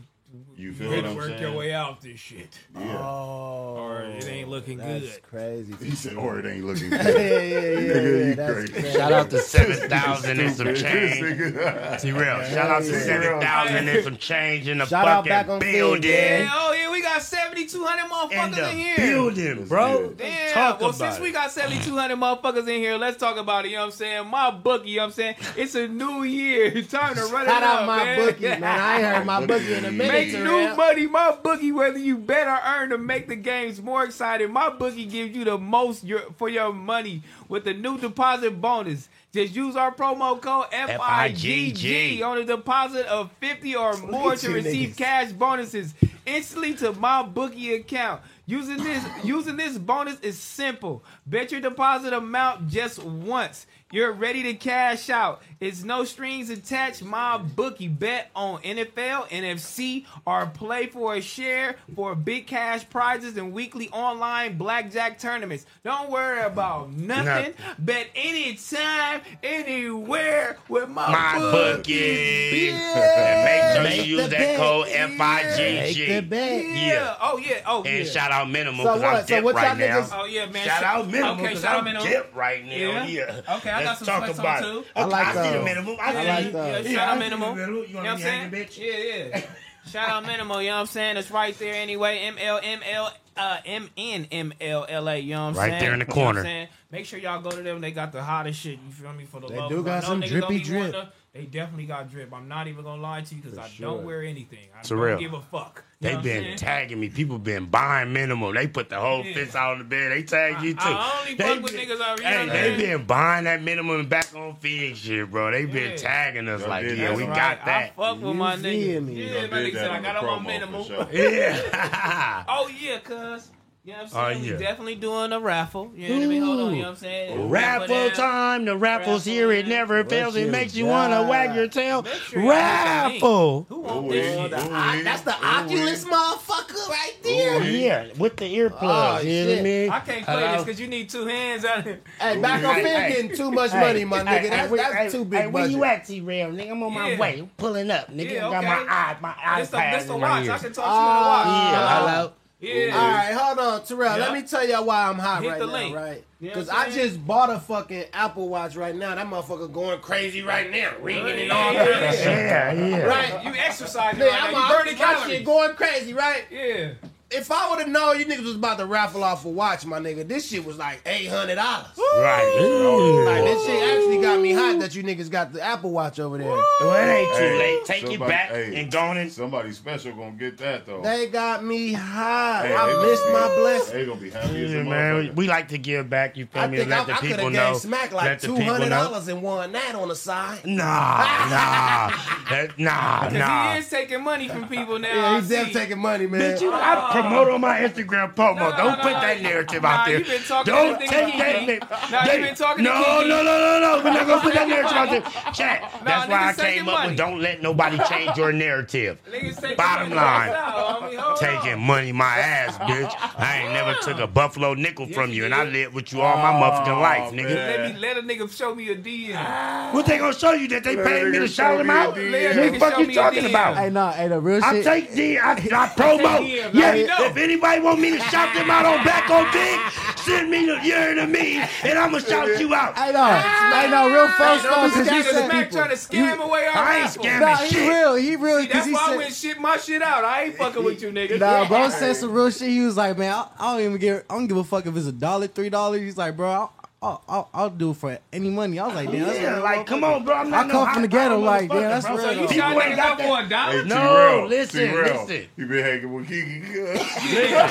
You feel really what I'm work saying? your way out this shit. Yeah. Oh, Or it ain't looking that's good. crazy. He said, or it ain't looking good. yeah, yeah, yeah, Nigga, yeah, you that's crazy. crazy. Shout out to seven thousand and some change. This nigga- See real. Shout out to seven thousand and some change in the Shout out fucking back on building. man. Yeah, oh yeah, we got 7,200 In motherfuckers the in here. building, bro. Damn. Talk well, about since it. we got 7,200 motherfuckers in here, let's talk about it. You know what I'm saying? MyBookie, you know what I'm saying? It's a new year. Time to run it Shout out up, my man. bookie, man. I ain't heard MyBookie in a minute. Make Terrell. new money, MyBookie. Whether you bet or earn to make the games more exciting, MyBookie gives you the most your, for your money with the new deposit bonus. Just use our promo code FIGG on a deposit of 50 or more to receive cash bonuses instantly to MyBookie account. Using this using this bonus is simple. Bet your deposit amount just once. You're ready to cash out. It's no strings attached. MyBookie bet on NFL, NFC, or play for a share for big cash prizes and weekly online blackjack tournaments. Don't worry about nothing. Nothing. Bet anytime, anywhere with my, MyBookie. And make sure you use that bet. code Make the FIGG. bet. Yeah. Yeah. Oh yeah. Oh yeah. And shout out minimum So because I'm what? So dip what y'all right now. niggas- Oh yeah, man. Shout Sh- out minimum Okay, because shout out I'm minimum. dip right now. Yeah. Yeah. Okay, I got Let's some talk flex on about too. it. I Okay, I like I see the those. minimum. I I see like you. Yeah, Yeah, shout out minimal. You You know what I'm saying? bitch? Yeah, yeah. Shout out minimal. You know what I'm saying? It's right there anyway. M L M L uh M N M L L A. You know what I'm Right saying? Right there in the You know what I'm corner. saying? Make sure y'all go to them. They got the hottest shit. You feel me? For the They love. do got I know some drippy drip. wanting They definitely got drip. I'm not even gonna lie to you because I sure. don't wear anything. I It's don't real. give a fuck. You They know been saying? tagging me. People been buying minimum. They put the whole Yeah. fist out on the bed. They tag you too. I only they fuck with been- niggas out- you know Hey, they saying? been buying that minimum back on Figg shit, bro. They been Yeah. tagging us Y'all like, did yeah, that we right. got I that. fuck with my feel nigga. me? Yeah, my did nigga said I got the on my promo, minimal. for sure. Yeah. Oh yeah, cuz. You know what I'm uh, saying? Oh, yeah. We definitely doing a raffle. You know what I mean? Hold on, you know what I'm saying? We'll Raffle time, the raffle's here, it never fails, it makes you wanna wag your tail. sure Raffle! Who want this shit? That's the Oculus motherfucker right there. Yeah, with the earplugs, Oh, you know what I mean? I can't play Hello? this because you need two hands on it. Hey, back on Hey, getting too much money, my nigga. hey, That's, where- that's hey, too big Hey, where you at, T-Rail? Nigga, I'm on my way. Pulling up, nigga. Yeah, I got my okay. eye, my This the, iPad this the watch. I can talk to you on the oh, watch. Yeah, hello. Yeah. All right, hold on, Terrell. Yeah. Let me tell y'all why I'm hot Hit right the now, link. right? You know Because I'm I saying? just bought a fucking Apple Watch right now. That motherfucker going crazy right now, ringing and all that yeah. shit. Yeah, yeah. Right? You exercising Man, right I'm now. You out burning my calories. shit going crazy, right? Yeah. If I would have known you niggas was about to raffle off a watch, my nigga, this shit was like eight hundred dollars. Right. Like this shit actually got me hot that you niggas got the Apple Watch over there. Well, it ain't too Hey, late. Take it back hey, and go on and Somebody special gonna get that though. They got me hot. Hey, I missed gonna my blessing. They gonna be happy as a Yeah, man, we like to give back. You feel I me? think Let I, the I could people have know. gave Smack like Let the two people hundred know. dollars and won that on the side. Nah, nah, that, nah, Because nah. he is taking money from people now. Yeah, he's definitely taking money, man. Bitch, you, I oh. Promote on my Instagram promo. No, Don't no, put no, that you- narrative nah, out there. you been Don't take Kiki. that. Nah, you They- been talking no, Kiki. No, no, no, no. We're not gonna put that narrative out there. Chat. That's why I came up money. with don't let nobody change your narrative. Bottom line, right now, homie. Hold taking money my ass, bitch. I ain't never took a buffalo nickel from you, and I lived with you all my motherfucking life, nigga. Let me let a nigga show me a DM. What they gonna show you that they paid me to shout them out? Let What the fuck show you talking about? Hey, no, hey, the real I take the I, I promo. DM, Yeah, let know. if anybody want me to shout them out on back on big, send me the year to me, and I'ma shout you out. I ah! know, I know, real folks, Hey, though, don't because be he said. Smack trying to scam away our I ain't raffle. scamming Nah, he shit. real, he real, See, because that's he why I said. went shit my shit out. I ain't fucking with you, nigga. Nah, bro said some real shit. He was like, man, I, I don't even give, I don't give a fuck if it's a dollar, three dollars. He's like, bro, I'll, I'll, I'll, I'll do it for any money. I was like, damn, Yeah, real like, come on, bro. I'm not I no come from the ghetto, like, motherfucker, damn, that's bro. real. So you though. shot People ain't got that- for a dollar? Hey, No, T-Rail, listen, T-Rail, listen. You been hanging with Kiki.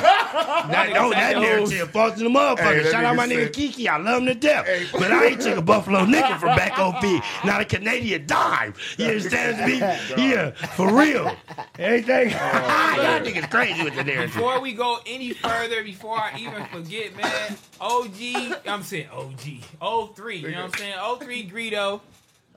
That, oh, that narrative false to the motherfucker. Hey, Shout out nigga my nigga said- Kiki. I love him to death. But I ain't took a Buffalo nigga from back OP. Not a Canadian dime. You understand me? Yeah, for real. Everything. Oh, Y'all niggas crazy with the narrative. Before we go any further, before I even forget, man, OG, I'm saying OG, O3, you know what I'm saying? 03 Greedo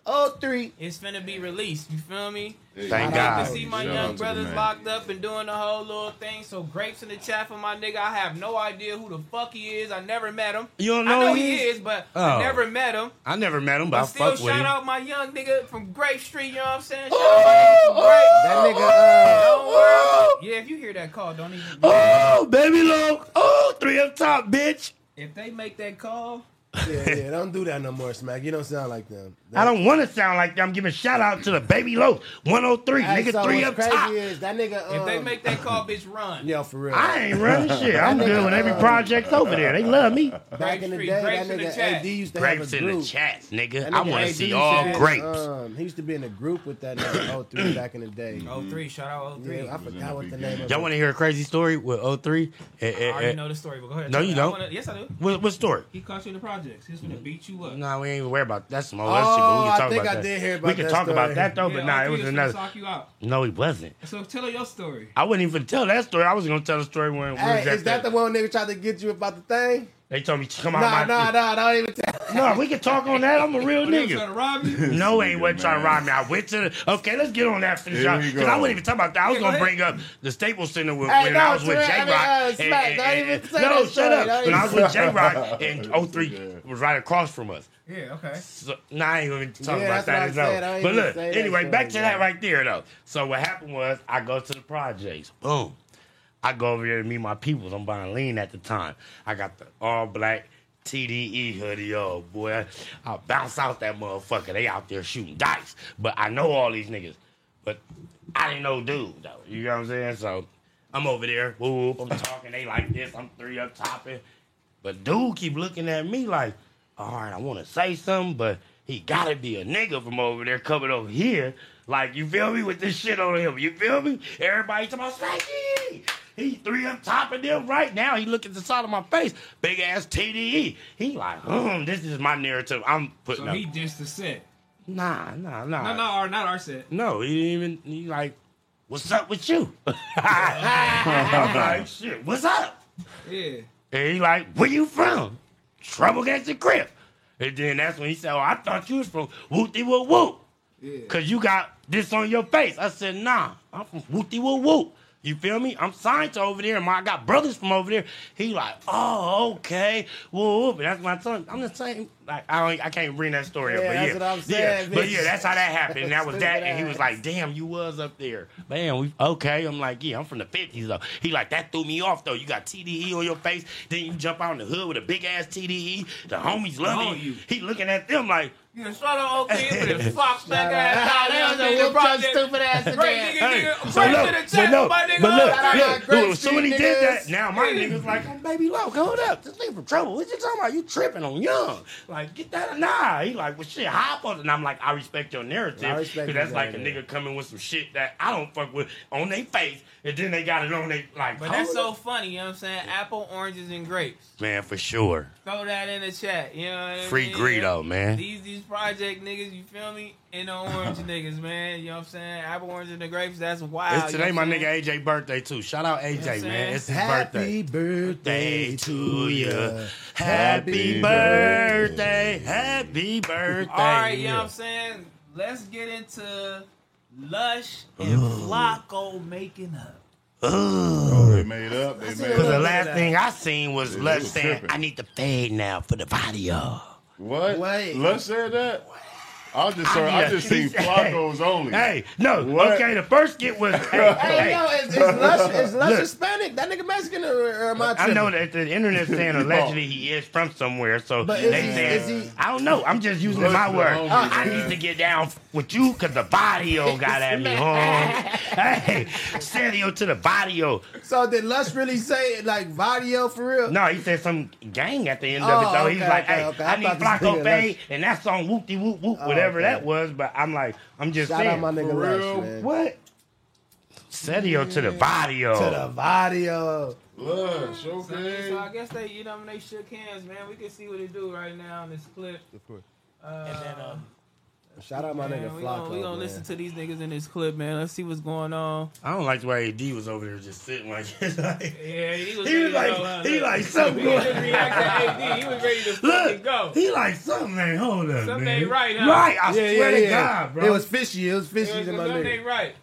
O3, is finna be released, you feel me? Thank I God. like to see my Shout young brothers locked up and doing the whole little thing. So grapes in the chat for my nigga. I have no idea who the fuck he is. I never met him. You don't I know know who he he is? is, but Oh. I never met him. I never met him, but But I still, fuck with shout him. out my young nigga from Grape Street. You know what I'm saying? Shout out my nigga from Grape. That nigga, uh, Don't. Yeah, if you hear that call, don't even. Oh, baby low. Oh, three up top, bitch. If they make that call, yeah, yeah, don't do that no more, Smack. You don't sound like them. I don't want to sound like that. I'm giving shout out to the baby low. 103, Hey, nigga, so three what's up crazy top. is that nigga. Um, if they make that call, bitch, run. yo for real. I ain't running shit. I'm That good with every uh, project over there. They love me. Back in the Grapes day, that in the nigga chat. AD used to Grapes have a in group. the chats, nigga. That I nigga want AD to see used all have, grapes. Um, he used to be in a group with that nigga 03 back in the day. 03, shout out 03. Yeah, I forgot what the name of Y'all want to hear a crazy story with 03? Eh, eh, I already eh. know the story, but go ahead. No, you. I don't. wanna- yes, I do. What, what story? He caught you in the projects. He's gonna beat you up. Nah, we ain't even worry about that. That's some old shit, but we can oh, I talk think about I that. did hear about we can that talk about that though, but Yeah, nah, it 03 was is gonna another. Talk you out. No, he wasn't. So tell her your story. I wouldn't even tell that story. I was gonna tell the story when we Hey, was at is that the one nigga tried to get you about the thing? They told me to come out Nah, my. nah, nah, don't even tell. No, we can talk on that. I'm a real What, trying nigga. to rob you? No, ain't wasn't trying to rob me. I went to the. Okay, let's get on that finish Here out because. I wasn't even talking about that. I was Yeah, gonna bring up the Staples Center when, Hey, when no, I was with Terrell, J I Rock. mean, uh, Smack, don't even say no, that shut story. up. Don't When I was with Jay Rock and 03 was right across from us. Yeah, okay. So, nah, I ain't even talking Yeah, about that's what I that. It's said. I over. ain't But look, anyway, back to that right there though. So what happened was I go to the projects. Boom. I go over there to meet my peoples. I'm buying lean at the time. I got the all black TDE hoodie on, boy. I bounce out that motherfucker. They out there shooting dice. But I know all these niggas. But I didn't know dude though. You know what I'm saying? So I'm over there, whoop, I'm talking, they like this, I'm three up topping. But dude keep looking at me like, all right, I want to say something, but he gotta be a nigga from over there coming over here. Like, you feel me with this shit on him? You feel me? Everybody talking about Spanky. He three up top of them right now. He look at the side of my face, big ass TDE. He like, hmm, this is my narrative. I'm putting up. So up. he just the set. Nah, nah, nah. No, no, our, not our set. No, he didn't even. He like, what's up with you? I'm like, shit, what's up? Yeah. And he like, where you from? Trouble against the grip. And then that's when he said, oh, I thought you was from Wooty Woo Woo. Yeah. Cause you got this on your face. I said, nah, I'm from Wooty Woo Woo. You feel me? I'm signed to over there, and my, I got brothers from over there. He like, oh, okay, whoop, and that's my son. I'm the same. Like, I don't, I can't bring that story up, Yeah, but that's yeah, what I'm saying, yeah, but yeah, that's how that happened. And that was that, and he was like, damn, you was up there, man. We okay? I'm like, yeah, I'm from the '50s though. He like that threw me off though. You got TDE on your face, then you jump out in the hood with a big ass TDE. The homies Oh, you. He looking at them like. You know, shut up, okay, with his fox back ass out. out there, was a whoop your stupid ass Great again. nigga, Hey, nigga. so look, to the chest, no, my nigga. but look, Shout look, my look, soon he did that, now my niggas like, oh, baby, low, hold up, this nigga from trouble. What you talking about? You tripping on young? Like, get that, nah. He like, well, shit, hop on, and I'm like, I respect your narrative, I respect because that's his like a nigga coming with some shit that I don't fuck with on their face, and then they got it on their like, But that's so funny, you know what I'm saying? Apple, oranges, and grapes. man, for sure. Throw that in the chat. You know what I Free mean? Greedo, man. These these project niggas, you feel me? And the orange niggas, man. You know what I'm saying? Apple, orange, and the grapes, that's wild. It's you today know my what I'm saying? nigga AJ birthday too. Shout out AJ, what I'm man. It's his birthday. Happy birthday Day to you. Happy birthday. Happy birthday. All right, you know what I'm saying? Let's get into Lush and Flacco making up. Oh, they made up. They made Because the last thing I seen was Yeah, they Lush was saying, tripping. I need to fade now for the video. What? Wait. Let's say that? I just heard, I I just seen Flacco's only. Hey, no, What? okay, the first skit was, hey, Hey, hey, yo, is, is Lush, is Lush Look. Hispanic? That nigga Mexican or, or am I I know that the internet saying allegedly he is from somewhere, so But is they he- saying, is he- I don't know. I'm just using my word. homie, I man. need to get down with you because the barrio got at me, home. hey, serio to the barrio. So did Lush really say like Vadio for real? No, he said some gang at the end of Oh, it though. okay, He's like, okay, hey, okay. I I need thought this Flacco nigga Fade, Lush- and that song whoop de whoop whoop, Oh, whatever okay. that was. But I'm like, I'm just Shout saying. out my nigga For Lush, real? man. What? Serio to the barrio. To the Vadio. Lush, So, okay. so I guess they, you know, when they shook hands, man, we can see what it do right now in this clip. Of course. Uh, And then, um, Shout out my man, nigga we Flacco. gonna, we gonna man. listen to these niggas in this clip, man. Let's see what's going on. I don't like the way AD was over there just sitting like this. Like, Yeah, he was, He was like- go, he like, something He was going- just reacting to AD. He was ready to Look, go. he like something ain't hold up, Something man. ain't right, huh? Right, I Yeah, swear yeah, to yeah. God, bro. It was fishy. It was It fishy was- to my something nigga. ain't right.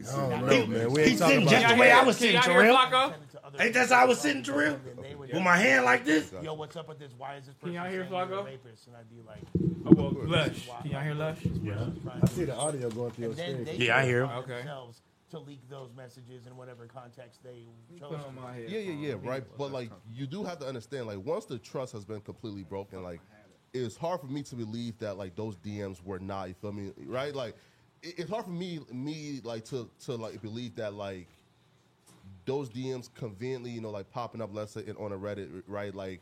I don't know, He- man. We he ain't talking sitting about just the way I was sitting, y'all hear Terrell. Ain't that how I was sitting, Terrell? With my hand like this? yo, what's up with this? Why is this Can person y'all hear saying you're a Flacco? And I'd be like, Oh, well, Lush. Can y'all hear Lush? Yeah. I see the audio going through your and then screen. Yeah, I hear him. Okay. to leak those messages in whatever context they chose. Put my head. Yeah, yeah, yeah, right. But like, you do have to understand, like, once the trust has been completely broken, like, it's hard for me to believe that like those DMs were not. You feel me? Right? Like, it- it's hard for me, me like to to like believe that like those DMs conveniently, you know, like popping up, let's say, in, on a Reddit, right? Like,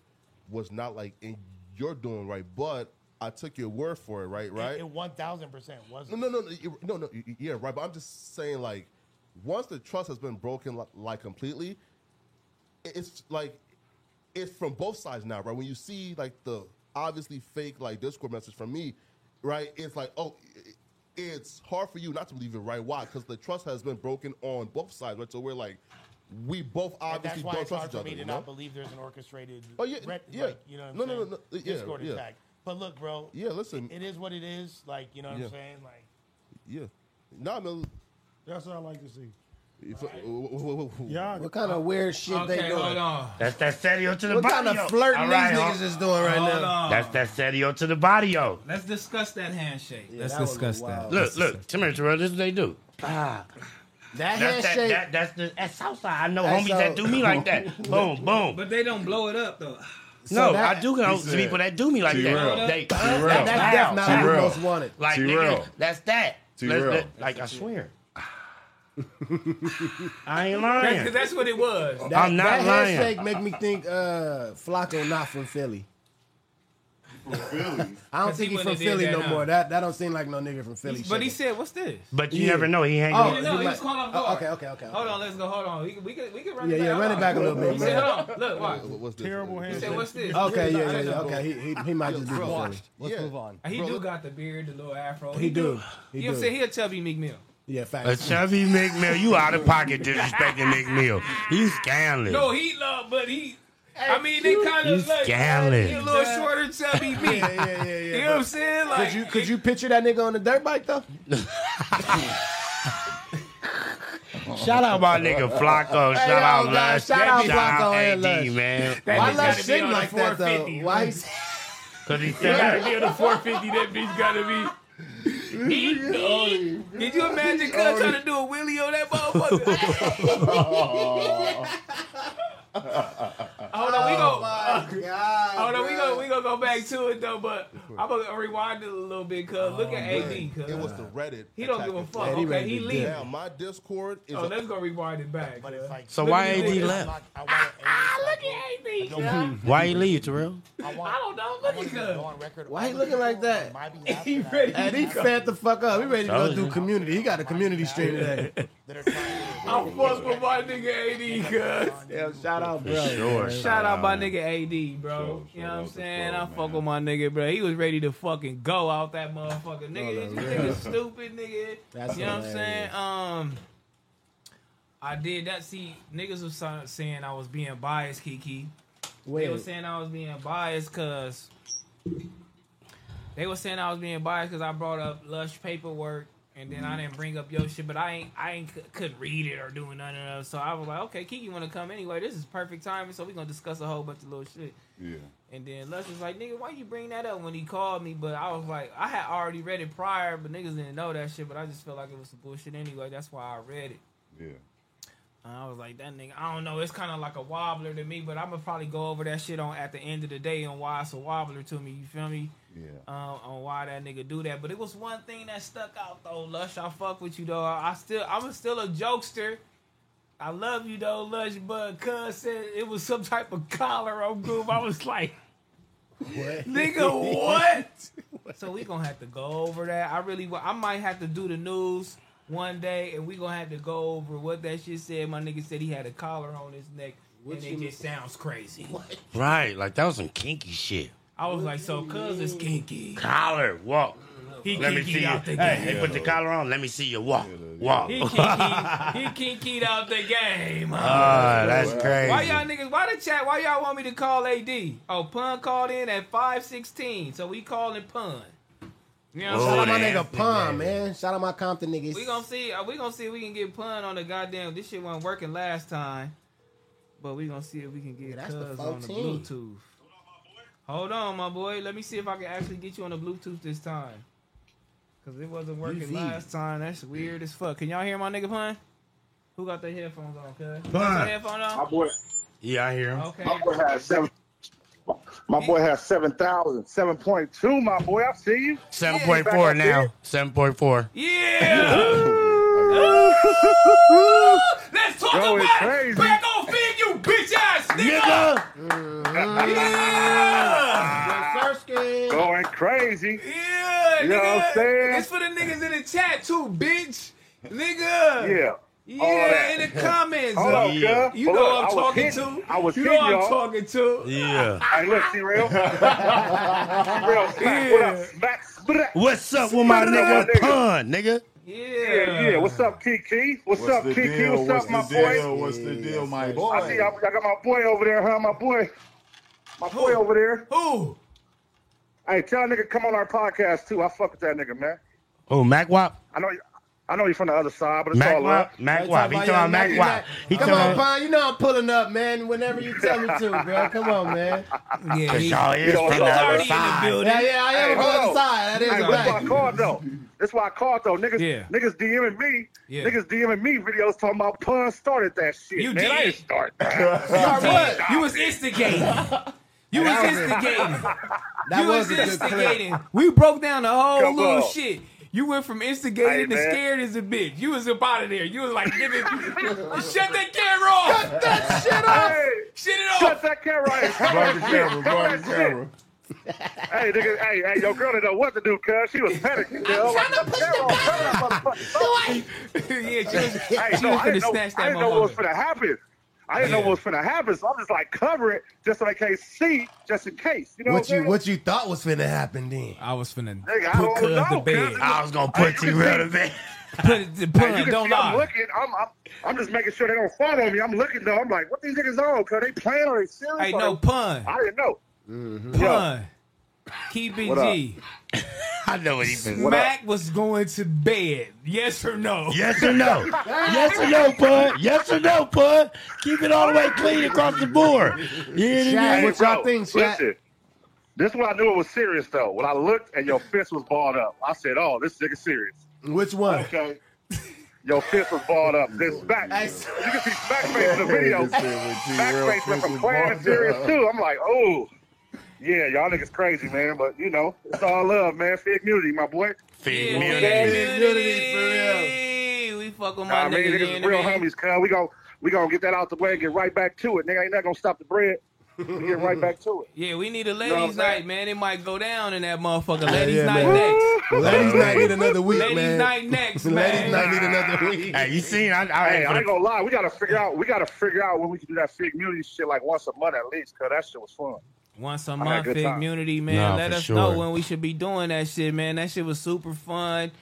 was not like in your doing right, but I took your word for it, right? Right? It, it 1000% wasn't. No, no, no, you- no, no. Yeah, right. But I'm just saying, like, once the trust has been broken, like, like completely, it's like it's from both sides now, right? When you see like the obviously fake like Discord message from me, right? It's like, oh, it's hard for you not to believe it, right? Why? Because the trust has been broken on both sides, right? So we're like, we both obviously And obviously that's why it's trust hard each for me to you know? not believe there's an orchestrated, Oh, yeah, red, yeah. like, you know what I'm No, no, saying? no, no, yeah, Discord yeah. attack. But look, bro. Yeah, listen. It is what it is. Like, you know what Yeah. I'm saying? Like, Yeah. Nah, man. That's what I like to see. if- w- Yeah. What kind of weird shit they Okay, doing? hold on. That's that serio to the What barrio. kind of flirting All right, these huh? niggas is doing right Hold now? on. That's that serio to the barrio. Let's discuss that handshake. Yeah, Let's that discuss that. Look, look, come here, Terrell. This is what they do. Ah, That that's that, handshake. that, that's the that's Southside. I know That's homies so- that do me like that. boom, boom. But they don't blow it up though. no, that- I do know some said- people that do me like T-Rail. that. They, T-Rail. that, that's Def Wow. Mountain T-Rail. most wanted. like T-Rail. nigga, that's that. T-Rail. Let's- let- Like I swear. I ain't lying. that's what it was. That, I'm not that lying. handshake make me think uh, Flacco not from Philly. From Philly. I don't think he he's from wouldn't have did Philly no more. That that don't seem like no nigga from Philly. But he said, "What's this?" But you Yeah. never know. He hanging Oh, with No, he was calling off oh, guard. okay, okay, okay. Hold on, let's go. Hold on. We can we can, we can run Yeah, it back. yeah, Hold run it back a little bit, He man. said, "Hold on, look, watch." What's this? Terrible He hand. said, "What's this?" Okay, yeah, yeah, yeah. Okay, he he, he might just be from Philly. Let's Yeah. move on. He do got the beard, the little afro. He do. He you know what I'm do. saying? He a chubby Meek Mill. Yeah, A facts. chubby Meek Mill, you out of pocket disrespecting Meek Mill. He's scandalous. No, he love, but he. I mean, they kind of of like scandalous. he a little shorter, chubby me. Yeah, yeah, yeah, yeah. You know what I'm saying? Like, Could you could you picture that nigga on the dirt bike though? Shout out my nigga Flacco. Hey, Shout yo, out guys, Lush. shout out Shout Flacco out and AD, Lush. man. That Why bitch Lush gotta be sitting on the like that though? 450, Why bro. he? Cause he That gotta be on the 450. That bitch gotta be. Did you imagine cuz trying to do a wheelie on that motherfucker? Hold on, we go. Hold on, we go. Back to it though, but I'm gonna rewind it a little bit, cuz look at AD, cuz It was the Reddit. he don't give a fuck. Yeah, he okay, he to leaving. Now my Discord is. Oh, a- let's go rewind it back. But it's like, So why at AD this. left? I want to Ah, look at AD. Why he leave, Terrell? I, don't know. I Look want at to go cuz. on record. Why he looking like that? He ready. And he fed the fuck up. He ready to go Told do community. He got a community stream today. that are trying to I'm fucked with my nigga AD, cuz. Yeah, shout out, bro. Sure. Shout out my nigga AD, bro. Sure, you know what I'm saying? flow, I fuck with my nigga, bro. He was ready to fucking go out that motherfucker. Nigga, no, this nigga stupid, nigga. That's you know what I'm saying? Um, I did that. See, niggas was saying I was being biased, Kiki. They Wait, was saying I was being biased because they was saying I was being biased because I brought up lush paperwork and then I didn't bring up your shit, but I ain't I ain't c- couldn't read it or doing none of that. So I was like, okay, Kiki want to come anyway. This is perfect timing, so we gonna discuss a whole bunch of little shit. Yeah. And then Lush was like, nigga, why you bring that up when he called me? But I was like, I had already read it prior, but niggas didn't know that shit. But I just felt like it was some bullshit anyway. That's why I read it. Yeah. And I was like, that nigga, I don't know. It's kind of like a wobbler to me, but I'm gonna probably go over that shit on at the end of the day on why it's a wobbler to me. You feel me? Yeah. Um, on why that nigga do that. But it was one thing that stuck out though, Lush. I fuck with you though. I still, I'm still a jokester. I love you though, Lush. But cuz said it was some type of collar on Groove. I was like, what? nigga, what? so we gonna have to go over that. I really, I might have to do the news one day, and we gonna have to go over what that shit said. My nigga said he had a collar on his neck, and it just sounds crazy. What? Right, like that was some kinky shit. I was like, so cuz it's kinky. Collar, walk. He Let me kinky see you. out the Hey, game. hey, put the collar on. Let me see you walk. Walk. He kinky, he kinky out the game. Ah, that's crazy. Why y'all niggas? Why the chat? Why y'all want me to call AD? Oh, Pun called in at five sixteen, so we calling Pun. You know what Shout out my nigga Pun, man. Shout out my Compton niggas. We gonna see. uh, We gonna see if we can get Pun on the goddamn. This shit wasn't working last time, but we gonna see if we can get that's the on the 14. Bluetooth. Hold on, my boy. Let me see if I can actually get you on the Bluetooth this time. Cause it wasn't working UV. last time. That's weird as fuck. Can y'all hear my nigga Pun? Who got the headphones on, cuz? Pun. Got the My boy, Yeah, I hear him. Okay. my boy has seven. My boy has 7,000, 7.2, my boy. I see you. Seven point four now. Seven point four. Yeah! Let's talk Going about crazy. it! Back on Figg, you bitch ass nigga! Yeah! Going crazy. Yeah, You know what I'm nigga. saying? It's for the niggas in the chat too, bitch. Nigga. Yeah. Yeah, All in the comments. Hold on, cuz. You Hold know on. I'm talking hitting- to. I was You know hitting I'm y'all. talking to. Yeah. Hey, look, see real? real smack. What up, smack? Smack. What's up with my nigga Pun, nigga? Yeah, yeah. What's up, Kiki? What's, What's up, the Kiki? deal? What's, up, my the boy? What's the deal, my boy? I see. I, I got my boy over there, huh? My boy. My boy over there. Who? Hey, tell that nigga come on our podcast too. I fuck with that nigga, man. Oh, Mac Wop? I know. I know you from the other side, but it's Mac all love. Wop? Mac Wop. He talking about Mac Wop. He Come on. Pine. You know I'm pulling up, man. Whenever you tell me to, bro. Come on, man. Yeah, Cause he, y'all is from the other already in the side. building. Yeah, yeah, I am Hey, on the other side. That is Hey, a that's why I called though. That's why I called though. Niggas, Yeah. niggas DMing me. Yeah. Niggas DMing me videos talking about pun started that shit. You man, I did. didn't start Start that. what? You was instigating. You was instigating. That you was was a good clip. instigating. We broke down the whole Come little on. shit. You went from instigating Hey, to scared as a bitch. You was up out of there. You was like, nigga, shut that camera off. Shut that shit off. Hey, Shut it shut that camera. Hey, Bar the camera, bar the camera. Hey, nigga, hey, hey, your girl didn't know what to do, cuz she was panicking. I'm trying to push the yeah, she was, Hey, she no, was I finna didn't know, snatch I didn't know what was motherfucker. finna happen. I didn't know what was gonna happen, so I'm just like cover it just so they can't see, just in case. You know what, What you I'm saying? what you thought was finna happen then? I was finna Nigga, put don't cuz to bed. I was gonna put you T can real see- to bed. Put it, Hey, pun, don't see I'm looking. I'm, I'm, I'm just making sure they don't follow me. I'm looking though. I'm like, what these niggas on? Cause they playing or they serious? Hey, no pun. I didn't know. Mm-hmm. Pun. Keep it What up? G. I know what he been. Smack was going to bed. Yes or no? Yes or no? yes or no, bud? Yes or no, bud? Keep it all the way clean across the board. You hear me? Hey, what y'all bro, think, Shaq? Listen, this is when I knew it was serious though. When I looked and your fist was balled up, I said, "Oh, this nigga serious." Which one? Okay. Your fist was balled up. This back. You can see Smack face in the video. Smack face went from playing to serious too. I'm like, oh, yeah, y'all niggas crazy, man. But you know, it's all love, man. Figg community, my boy. Figg community. We fuck with my Nah, man, niggas. niggas you is know real what homies, cuz. We gon' we gonna get that out the way and get right back to it. Nigga ain't not gonna stop the bread. We get right back to it. Yeah, we need a know what I'm ladies' night, man. It might go down in that motherfucker. Ladies' yeah, night man. next. Ladies' night need another week, Ladies' man. night next, man. Ladies' night need another week. Hey, you seen? I, I, Hey, I ain't gonna lie. We gotta figure out. We gotta figure out when we can do that fig community shit like once a month at least, cause that shit was fun. Once a I had a month, good Figg time. Community, man. Nah, Let us sure. know when we should be doing that shit, man. That shit was super fun.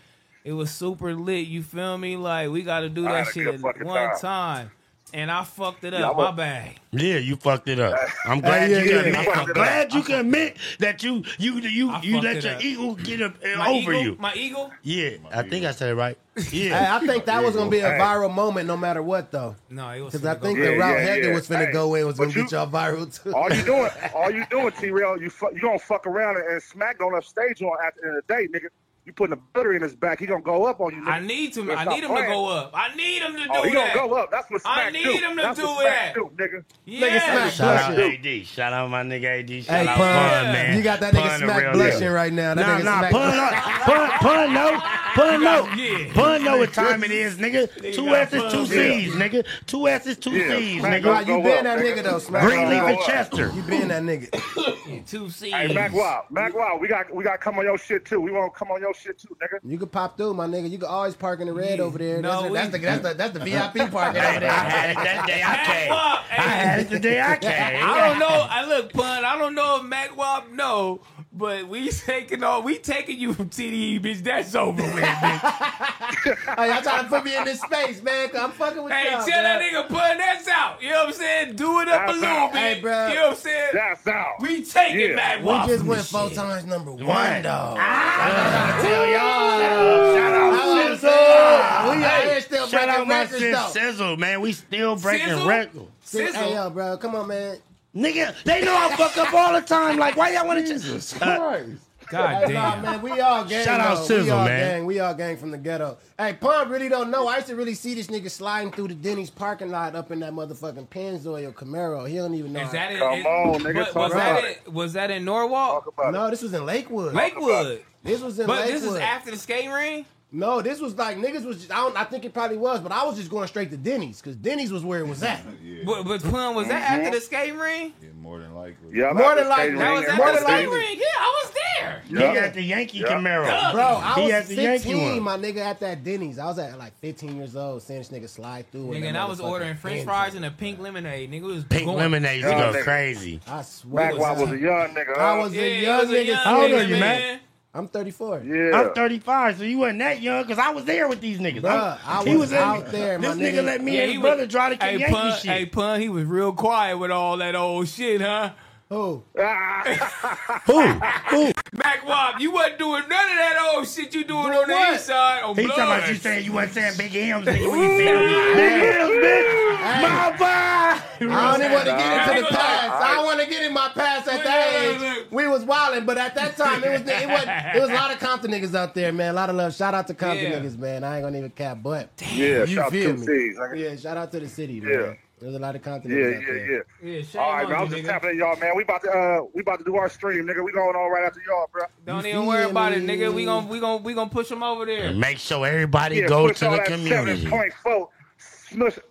It was super lit. You feel me? Like we got to do I that shit one time. time. And I fucked it up. I'm a- My bad. Yeah, you fucked it up. I'm glad yeah, you yeah, can I'm glad you can admit that you you you I you let your up. eagle get up, uh, My over eagle? you. My eagle? Yeah, I think I said it right. Yeah, Hey, I think that was gonna be a Hey. viral moment, no matter what, though. No, it was because I think go the viral. route Yeah, Hector yeah. was finna Hey, go in was gonna you- get y'all viral too. All you doing, all you doing, T Rail, you fu- you gonna fuck around and, and smack on upstage on at the end of the day, nigga. You putting a butter in his back, he gonna go up on you. Nigga. I need to. I stop need him to go up. I need him to oh, do Oh, he that. gonna go up. That's what smack I need do. him to That's do what Smack that. do, nigga. Yeah. Smack Shout out. AD. Shout out my nigga AD. Shout Hey, out Pun, Pun, man. you got that nigga Pun, Smack blushing nigga. right now. That Nah, nigga nah, Smack Pun, blushing. Pun, Pun, no, Pun, no, Yeah. Pun, know what time it is, nigga. Nigga Two S's, two Pun. C's, nigga. Two S's, two Yeah, C's, nigga. gonna you been that nigga. nigga though, Smack. Greenleaf and. Chester. You been that nigga. Two C's. Hey, Mac Wild, Mac Wild, we got we got come on your shit too. We want to come on your shit too, nigga. You can pop through, my nigga. You can always park in the red over there. No, that's, we- that's, the, that's the that's the VIP parking Hey, over I there. had it that day I came. Wop, I had it the day I came. I don't know. I look, pun. I don't know if Mac Wop know, but we taking all. We taking you from TDE, bitch. That's over with, bitch. hey, y'all trying to put me in this space, man. 'cause I'm fucking with hey, y'all. tell that nigga pun that's out. You know what I'm saying? Do it up a little out. bit. Hey, bruh. You know what I'm saying? That's out. We taking Yeah. Mac We just went this four shit. times number one, One. dog. Ah. tell y'all. Shout out I was Sizzle. saying, we out here still Shout breaking out my records, sis though. Sizzle, man. We still breaking Sizzle? records. Sizzle. Hey, yo, bro, come on, man. Nigga, they know I fuck up all the time. Like, why y'all want to Jesus just... Christ. God Hey, nah, man, we all gang. Shout out though. we all man. Gang. We all gang from the ghetto. Hey, Pump really don't know. I used to really see this nigga sliding through the Denny's parking lot up in that motherfucking Pennzoil Camaro. He don't even know. Is that it? Come is- on, nigga, talk was about that it? Was that in Norwalk? Talk about. No, this was in Lakewood. Lakewood. This was in But Lakewood. this is after the skate ring. No, this was like niggas was. Just, I don't. I think it probably was, but I was just going straight to Denny's because Denny's was where it was at. Yeah, But, but pun was that Mm-hmm. after the skate ring? yeah, more than likely. Yeah, More than likely. That was and after More the than skate likely. ring. Yeah, I was there. He Yeah. got the Yankee Yeah. Camaro. Bro, I He was had the Yankee my nigga, at that Denny's. I was at like 15 years old, seeing this nigga slide through. Nigga, and I was ordering French Benz. fries and a pink lemonade. Nigga was Pink going- lemonade, you Yeah, go crazy. I swear. Mac Wild was a young nigga. I was a young nigga. How old are you, man? Man. I'm 34. Yeah. I'm 35, so you wasn't that young because I was there with these niggas. Bruh, I he was in- out there, my This nigga nigga. let me Yeah, and he his was- brother drive the Hey, Yankee pun, shit. hey, pun, he was real quiet with all that old shit, huh? Who? Who? Who? Mac Wop, you wasn't doing none of that old shit you doing Doing on the what? east side. On He talking about you saying you wasn't saying big M's, nigga. When you said big M's, bitch. My boy. I don't even want to get into the past. I don't want to get in my past at that age. We was wilding, but at that time it was it was it was a lot of Compton niggas out there, man. A lot of love. Shout out to Compton Yeah. niggas, man. I ain't gonna even cap, but Yeah, you shout out feel to me? C's, nigga. Yeah, shout out to the city, Yeah. man. There's a lot of Compton Yeah, yeah, there. yeah. Yeah, shame All right, man. I you, was just nigga. tapping in y'all, man. We about to uh, we about to do our stream, nigga. We going on right after y'all, bro. Don't You even worry feel about it, nigga. We gon' we gon' we gon' push him over there. Make sure everybody Yeah, go to all the that community. Seven point four.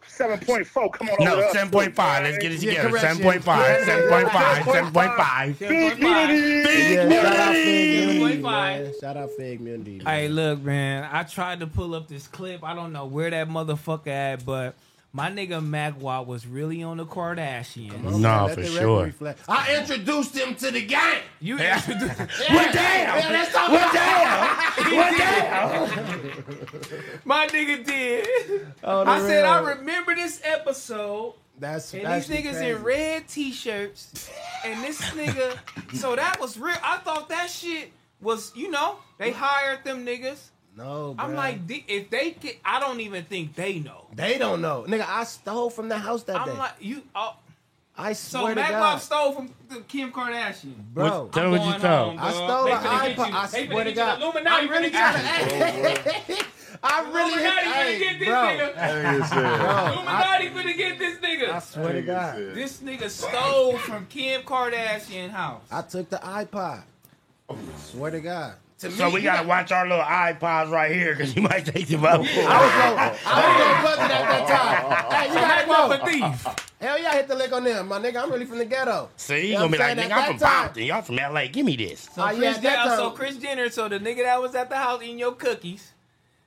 Seven point four. Come on No, over 7.5. Let's get it Yeah, together. correction. 7.5. 7.5. 7.5. Big community. Big Yeah, shout out community. Figg Community, 7.5. man. Shout out Figg Community. man. Hey, look, man. I tried to pull up this clip. I don't know where that motherfucker at, but my nigga Mac Wop was really on the Kardashians. No, nah, for sure. I introduced him to the gang. You yeah. introduced them. yeah. Well, damn. Yeah, that's all well, damn. well, damn. my nigga did. Oh, I real. said, I remember this episode. That's and that's these niggas crazy. in red t-shirts, and this nigga. so that was real. I thought that shit was, you know, they hired them niggas. No, bro. I'm like, if they can, I don't even think they know. They don't know, nigga. I stole from the house that I'm day. I'm like, you. Oh, I swear so to Mac God. stole from Kim Kardashian. Bro, what, tell me what you stole. I stole an iPod. I swear to God. I really got to. I really Illuminati finna hey, get this bro. nigga. bro, Illuminati finna get this nigga. I swear to God. This nigga stole from Kim Kardashian house. I took the iPod. I swear to God to me. So we gotta watch our little iPods right here because you might take them out. Yeah. I was gonna, I, I was gonna it at that time. hey, you gotta go for thief. Hell yeah, I hit the lick on them, my nigga. I'm really from the ghetto. See, you know gonna be like, nigga, I'm from Boston. Y'all from LA. Give me this. So, uh, Chris yeah, Jenner, so Kris Jenner, so the nigga that was at the house eating your cookies.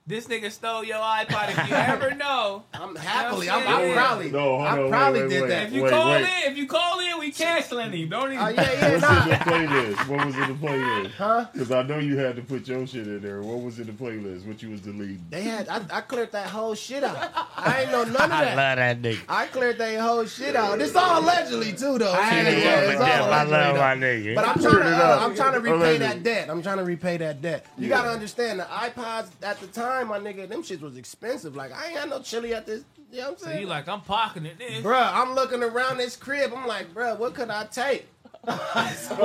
This nigga stole your iPod. If you ever know, I'm happily. You know I'm, I'm, probably. No, I no, probably wait, did wait, that. If you wait, call in, if you call in, we canceling Lenny. Don't even. Uh, yeah, yeah, What's nah. in the playlist? What was in the playlist? Huh? Because I know you had to put your shit in there. What was in the playlist? What you was deleting? They had. I, I cleared that whole shit out. I ain't know none of that. I love that nigga. I cleared that whole shit out. This all allegedly too, though. I, yeah, yeah, it's all I love my nigga. But I'm trying to. Uh, I'm trying to repay that debt. I'm trying to repay that debt. You got to understand the iPods at the time time, my nigga, them shits was expensive. Like I ain't got no chili at this. You know what I'm saying? So you like I'm pocketing it, nigga. Bruh, I'm looking around this crib. I'm like, bruh, what could I take? I swear,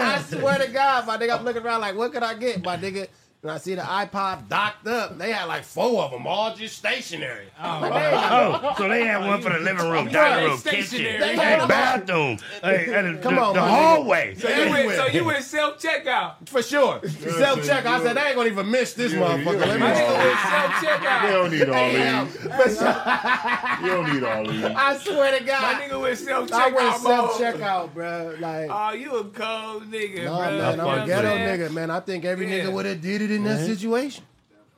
I swear to God, my nigga, I'm looking around like, what could I get, my nigga? And I see the iPod docked up. They had like four of them, all just stationary. Oh, wow. oh so they had one for the living room, dining room, kitchen, and bathroom, and Come on, the hallway. So you, went, so you went self checkout for sure. self checkout. I said they ain't gonna even miss this yeah, motherfucker. Let me self checkout. They don't need all these. you don't need all these. I swear to God, my nigga went self checkout. I went self checkout, bro. Like, oh, you a cold nigga, no, bro. man, I'm a ghetto nigga, man. I think every nigga would have did it in that situation.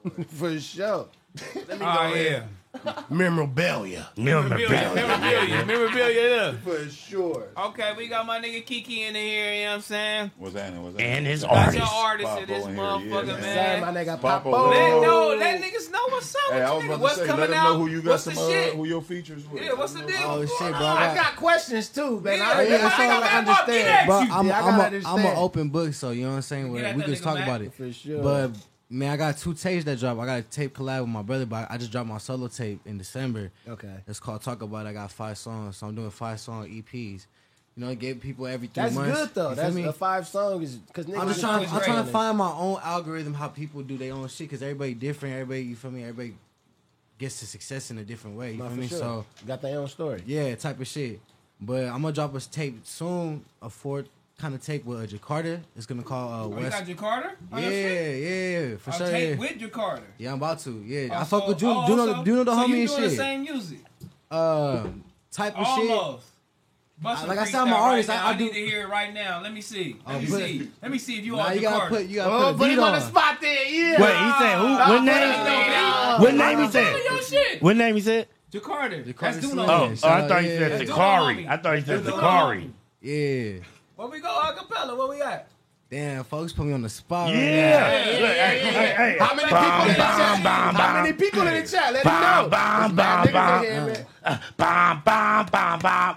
For sure. Let me go. Memorabilia. Memorabilia. Memorabilia. Yeah. For sure. Okay, we got my nigga KeeKee in here, you know what I'm saying? What's that? What's that? And his artist. Got your artist in this motherfucker, yeah, man. man. my nigga Popo. Popo. Let, no, let niggas know what's up hey, with you, nigga. What's say, coming let out? Know who you got what's some, the shit? Uh, who your features with. Yeah, what's the deal? Oh, shit, bro. I got questions, too, man. Yeah, I, yeah, so I, I understand. Bro, I'm, I'm, a, I'm an open book, so you know what I'm saying? We can talk about it. For sure. But Man, I got two tapes that drop. I got a tape collab with my brother, but I just dropped my solo tape in December. Okay. It's called Talk About. It. I got five songs, so I'm doing five song EPs. You know, give people every three That's months. good though. You That's the five song is because I'm just trying. I'm trying to find my own algorithm how people do their own shit because everybody different. Everybody, you feel me? Everybody gets to success in a different way. You no, feel me? Sure. So got their own story. Yeah, type of shit. But I'm gonna drop a tape soon, a fourth kind of take with uh, Jakarta. It's gonna call uh, oh, West. You got Jakarta? Yeah, yeah, yeah, for I'll sure. Take yeah. with Jakarta. Yeah, I'm about to. Yeah, oh, I fuck with Juno. Oh, Juno, so, Juno the so homie you and shit. The same music. Uh, type of Almost. shit. Bustle like I said, I'm an artist. Right I, I, I, do. need to hear it right now. Let me see. Let oh, me put, see. Let me see if you nah, on you gotta put. You gotta oh, put, put him on. on the spot there. Yeah. Wait, he said who? What name? What name he said? What name he said? Jakarta. Jakarta. That's Duno. Oh, oh, I thought he said Dakari. I thought he said Dakari. Yeah. When we go acapella, where we at? Damn, folks put me on the spot. Yeah. Right yeah, yeah, yeah. How many people in the chat? How many people in the chat? Let me know. Uh, bam! Bam! Bam! Bam! Bam! Bam! Bam! Bam!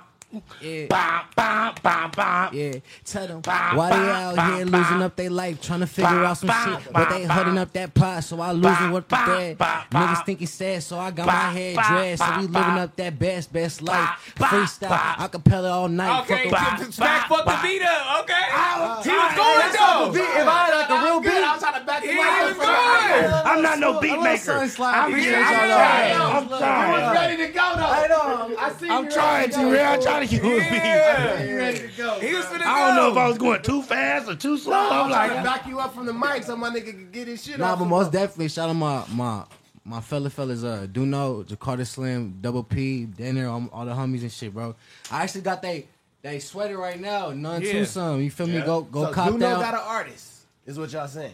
Yeah. Bah, bah, bah, bah. Yeah. Tell them bah, why they out bah, here losing bah, up their life, trying to figure bah, out some bah, shit. Bah, but they bah, up that pot, so I losing what the bah, Niggas think he sad, so I got bah, my head dressed. Bah, so we living up that best, best life. Bah, Freestyle, bah, acapella all night. Okay, back fuck, fuck the beat up, okay? I was, he was going though. If I had like a real beat, I'm trying to back him up. I'm not no beat maker. I'm trying. I'm trying. I'm trying. Was ready to go though. I know. I see you. I'm trying to. I'm trying to. Yeah, ready to go? He was finna go. I don't know if I was going too fast or too slow. No, I'm, I'm like, to back you up from the mic so my nigga can get his shit nah, off. Nah, but most definitely, shout out my my my fella fellas. Uh, Duno, Jakarta Slim, Double P, Dinner, all, all the homies and shit, bro. I actually got they they sweater right now. None yeah. some. You feel me? Go go so cop Duno got an artist. Is what y'all saying?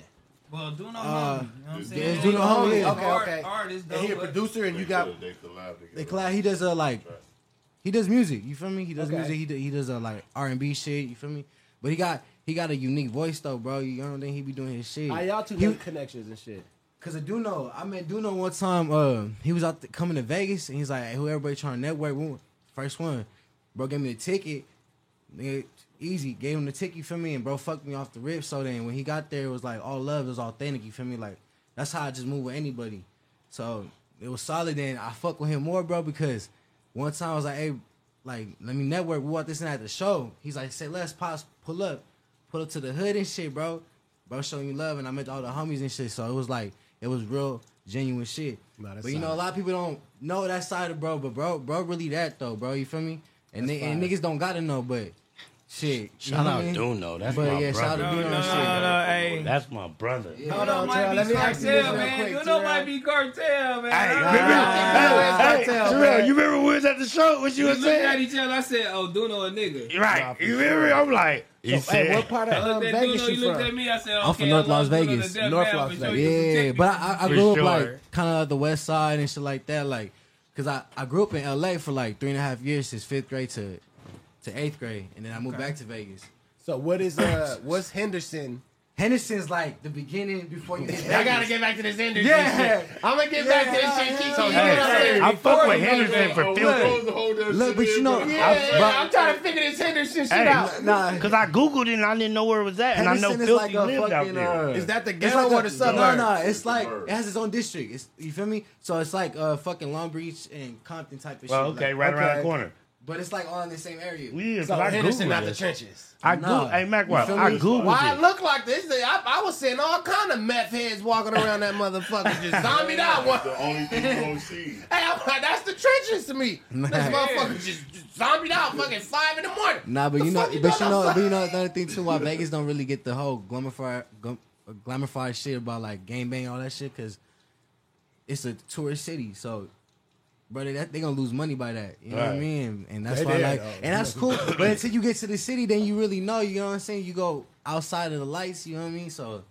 Well, Duno uh, homie, you know uh, what I'm saying? Yeah, Duno homie. Okay, okay. Artist, though, and he a producer, and you got they collab. Together. They collab. He does a like. Right he does music. You feel me? He does okay. music. He does, he does a like R and B shit. You feel me? But he got he got a unique voice though, bro. You don't think he be doing his shit? How y'all two he, connections and shit? Cause I do know. I met Duno one time uh, he was out th- coming to Vegas and he's like, hey, who everybody trying to network? We first one, bro, gave me a ticket. Nigga, easy, gave him the ticket for me, and bro fucked me off the rip. So then when he got there, it was like all love, it was authentic. You feel me? Like that's how I just move with anybody. So it was solid. Then I fuck with him more, bro, because one time I was like, hey, like let me network. We want this and that at the show. He's like, say let's pause, pull up, pull up to the hood and shit, bro. Bro, showing you love, and I met all the homies and shit. So it was like it was real genuine shit. but you know, a lot of people don't know that side of bro, but bro, bro, really that though, bro. You feel me? And, they, and niggas don't gotta know, but shit. Shout out what mean? Duno. That's but my yeah, shout out to brother. Duno. No, no, shit. no, hey. That's my brother. Hold on, might be let me ask you cartel, man. quick, You know, Terrell. might be cartel, man. Hey, I- remember, I- hey, cartel, hey, man. Terrell, you remember when we was at the show? What you We was looked at saying? each other. I said, "Oh, Duno a nigga." Right. You remember? I'm like, you So, hey, said. what part of um, looked Vegas Duno. you You looked from? at me. I said, "Okay." I'm from North Las Vegas. North Las. Vegas. Yeah, but. I, I grew up like kind of the west side and shit like that, like, cause I, I grew up in L.A. for like three and a half years, since fifth grade to to eighth grade, and then I moved back to Vegas. So what is uh what's Henderson? Henderson's like the beginning before you get. I gotta get back to this Henderson Yeah. shit. I'm gonna get back to this shit. Keep So, hey, it up there. I fuck with you Henderson go for filthy. Look, but you know, Yeah, I- bro- I'm trying to figure this Henderson shit Hey, out. Nah, Cause I googled it and I didn't know where it was at, and I know Henderson is Filthy like a lived out fucking, there. uh, Is that the It's ghetto like or a- the suburb? No, no, it's like it has its own district. It's you feel me? So it's like uh fucking Long Beach and Compton type of Well, shit. okay, like- right around the corner. But it's like all in the same area. Yeah, 'cause So I Henderson googled not the trenches. I Nah. googled. Hey, Macwell, You feel I me? googled Why it it. look like this? I, I was seeing all kind of meth heads walking around that motherfucker just zombied out. One. The only thing you gonna see. Hey, I'm like, that's the trenches to me. This motherfucker just, just zombied out fucking five in the morning. Nah, but The you know, fuck you but you know, outside? but you know another thing too. Why Vegas don't really get the whole glamorified, glam, glamorified shit about like game bang all that shit because it's a tourist city. So, brother, that, they gonna lose money by that. You know what I mean? And that's They why, did, like, though. and that's cool. but until you get to the city, then you really know. You know what I'm saying? You go outside of the lights. You know what I mean? So.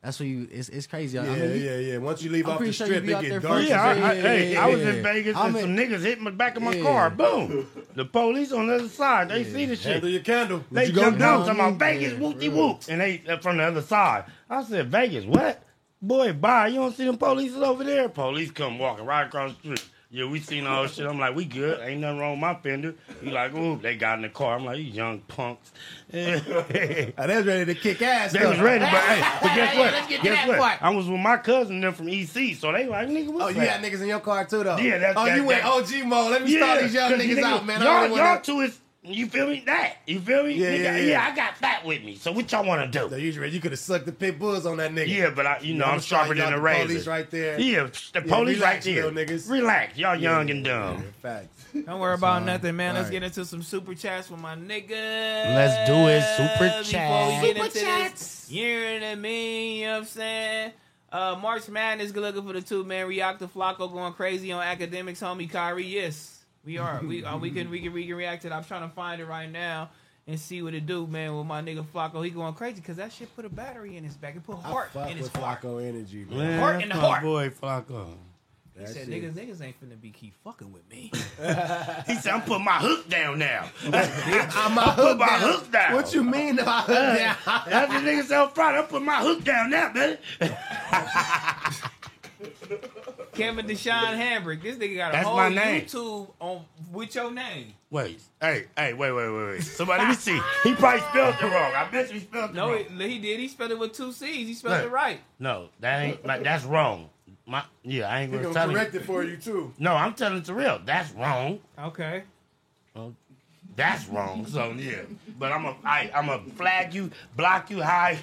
That's what you. It's, it's crazy. I Yeah, mean, you- yeah, yeah. Once you leave I'm off the sure you strip, it get dark. first. Yeah, I, I, Yeah, hey, yeah, I was yeah. in Vegas I'm and in- some niggas hit my back of my Yeah. car. Boom. The police on the other side. They see the shit. Handle your candle. They What you jumped gonna out do? talking about Vegas, whoop de whoop, and they uh, from the other side. I said, Vegas, what? Boy, bye. You don't see them police over there? Police come walking right across the street. Yeah, we seen all this shit. I'm like, we good. Ain't nothing wrong with my fender. You like, ooh, they got in the car. I'm like, you young punks. they Oh, they was ready to kick ass. They was ready, but hey, but guess what? let's get guess that what? part. I was with my cousin them from EC, so they like, nigga, what's Oh, you that? had niggas in your car too, though. Yeah, that's Oh, that- you went that- OG mode. Let me start these young niggas nigga, out, man. I Y'all, don't y'all want two is, you feel me? That. You feel me? Yeah, Nigga, yeah, yeah. I got that with me. So what y'all want to do? to. You, you could have sucked the pit bulls on that nigga. Yeah, but I, you know, Yeah, I'm I'm sharper than y'all a the razor. police right there. Yeah, the Yeah, police relax, right there. little niggas. Relax, y'all young and dumb. Facts. Don't worry about nothing, man. Let's Right. get into some super chats with my niggas. Let's do it. Super Before chat. we get into this year in a me, you know what I'm saying? Uh, March Madness, good looking for the two man. Reactor Flacco going crazy on academics, homie Kyrie. Yes, we are. We uh, we can we can we can react to it. I'm trying to find it right now and see what it do, man. With my nigga Flacco, he going crazy because that shit put a battery in his back. It put heart Fuck in his with heart. Flacco energy, man. Man, Heart in the that's my heart. boy Flacco. He That said, shit. "Niggas, niggas ain't finna be keep fucking with me." He said, I'm putting my hook down now. I'm I my put hook my down. hook down. What you mean my hook down? That's the nigga said Friday. I'm putting my hook down now, baby. Kevin Deshaun Hambrick, this nigga got a That's whole my name. YouTube on with your name. Wait, hey, hey, wait, wait, wait, wait. Somebody, let me see. He probably spelled it wrong. I bet you he spelled it No, wrong. he, he did. He spelled it with two C's. He spelled Look. it right. No, that ain't. Like, that's wrong. My, yeah, I ain't He gonna gonna tell correct you. it for you too. No, I'm telling it to real. That's wrong. Okay. Oh, That's wrong. So yeah, but I'm a, I, I'm a flag you, block you high.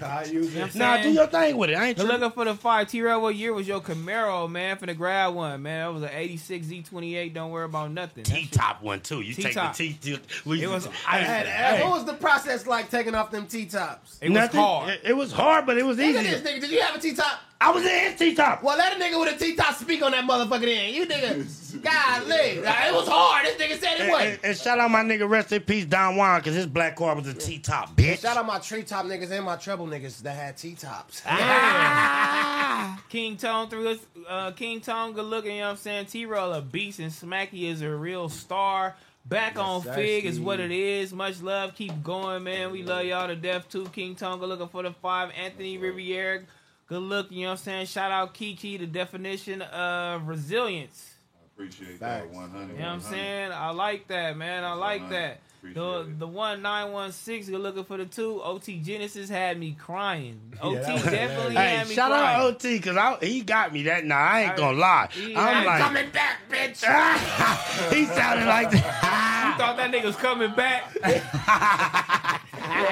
I use You know it. what I'm Nah, do your thing with it. I ain't But tripping. looking for the fire. T-Rail, what year was your Camaro, man? For the grab one, man. It was an 86 Z28. Don't worry about nothing. That T shit- top one too. You take the T-top. T. T It was- I, Hey, hey, what was the process like taking off them T tops? It was nothing. hard. It, it was hard, but it was Look at easy. this nigga. Did you have a T top? I was in his T top. Well, let a nigga with a T top speak on that motherfucker then. You nigga, golly. Like, it was hard. This nigga said it was. and- and shout out my nigga, rest in peace, Don Juan, because his black car was a T top, bitch. Shout out my tree top niggas and my treble niggas that had T tops. King Tone through his uh, King Tone, good looking. You know what I'm saying? T-Roll a beast and Smacky is a real star. Back on Fig is what it is. Much love. Keep going, man. We love y'all to death too. King Tonga looking for the five. Anthony Riviere. Good look. You know what I'm saying? Shout out KeeKee, the definition of resilience. I appreciate that 100. You know what I'm saying? I like that, man. I like Alright. that. The Appreciate the one nine one six. You're looking for the two. OT Genesis had me crying. OT that was definitely Hey, had me crying. shout crying. out OT because he got me that night. I ain't gonna lie. He I'm had- like, coming back, bitch. he sounded like You thought that nigga was coming back? All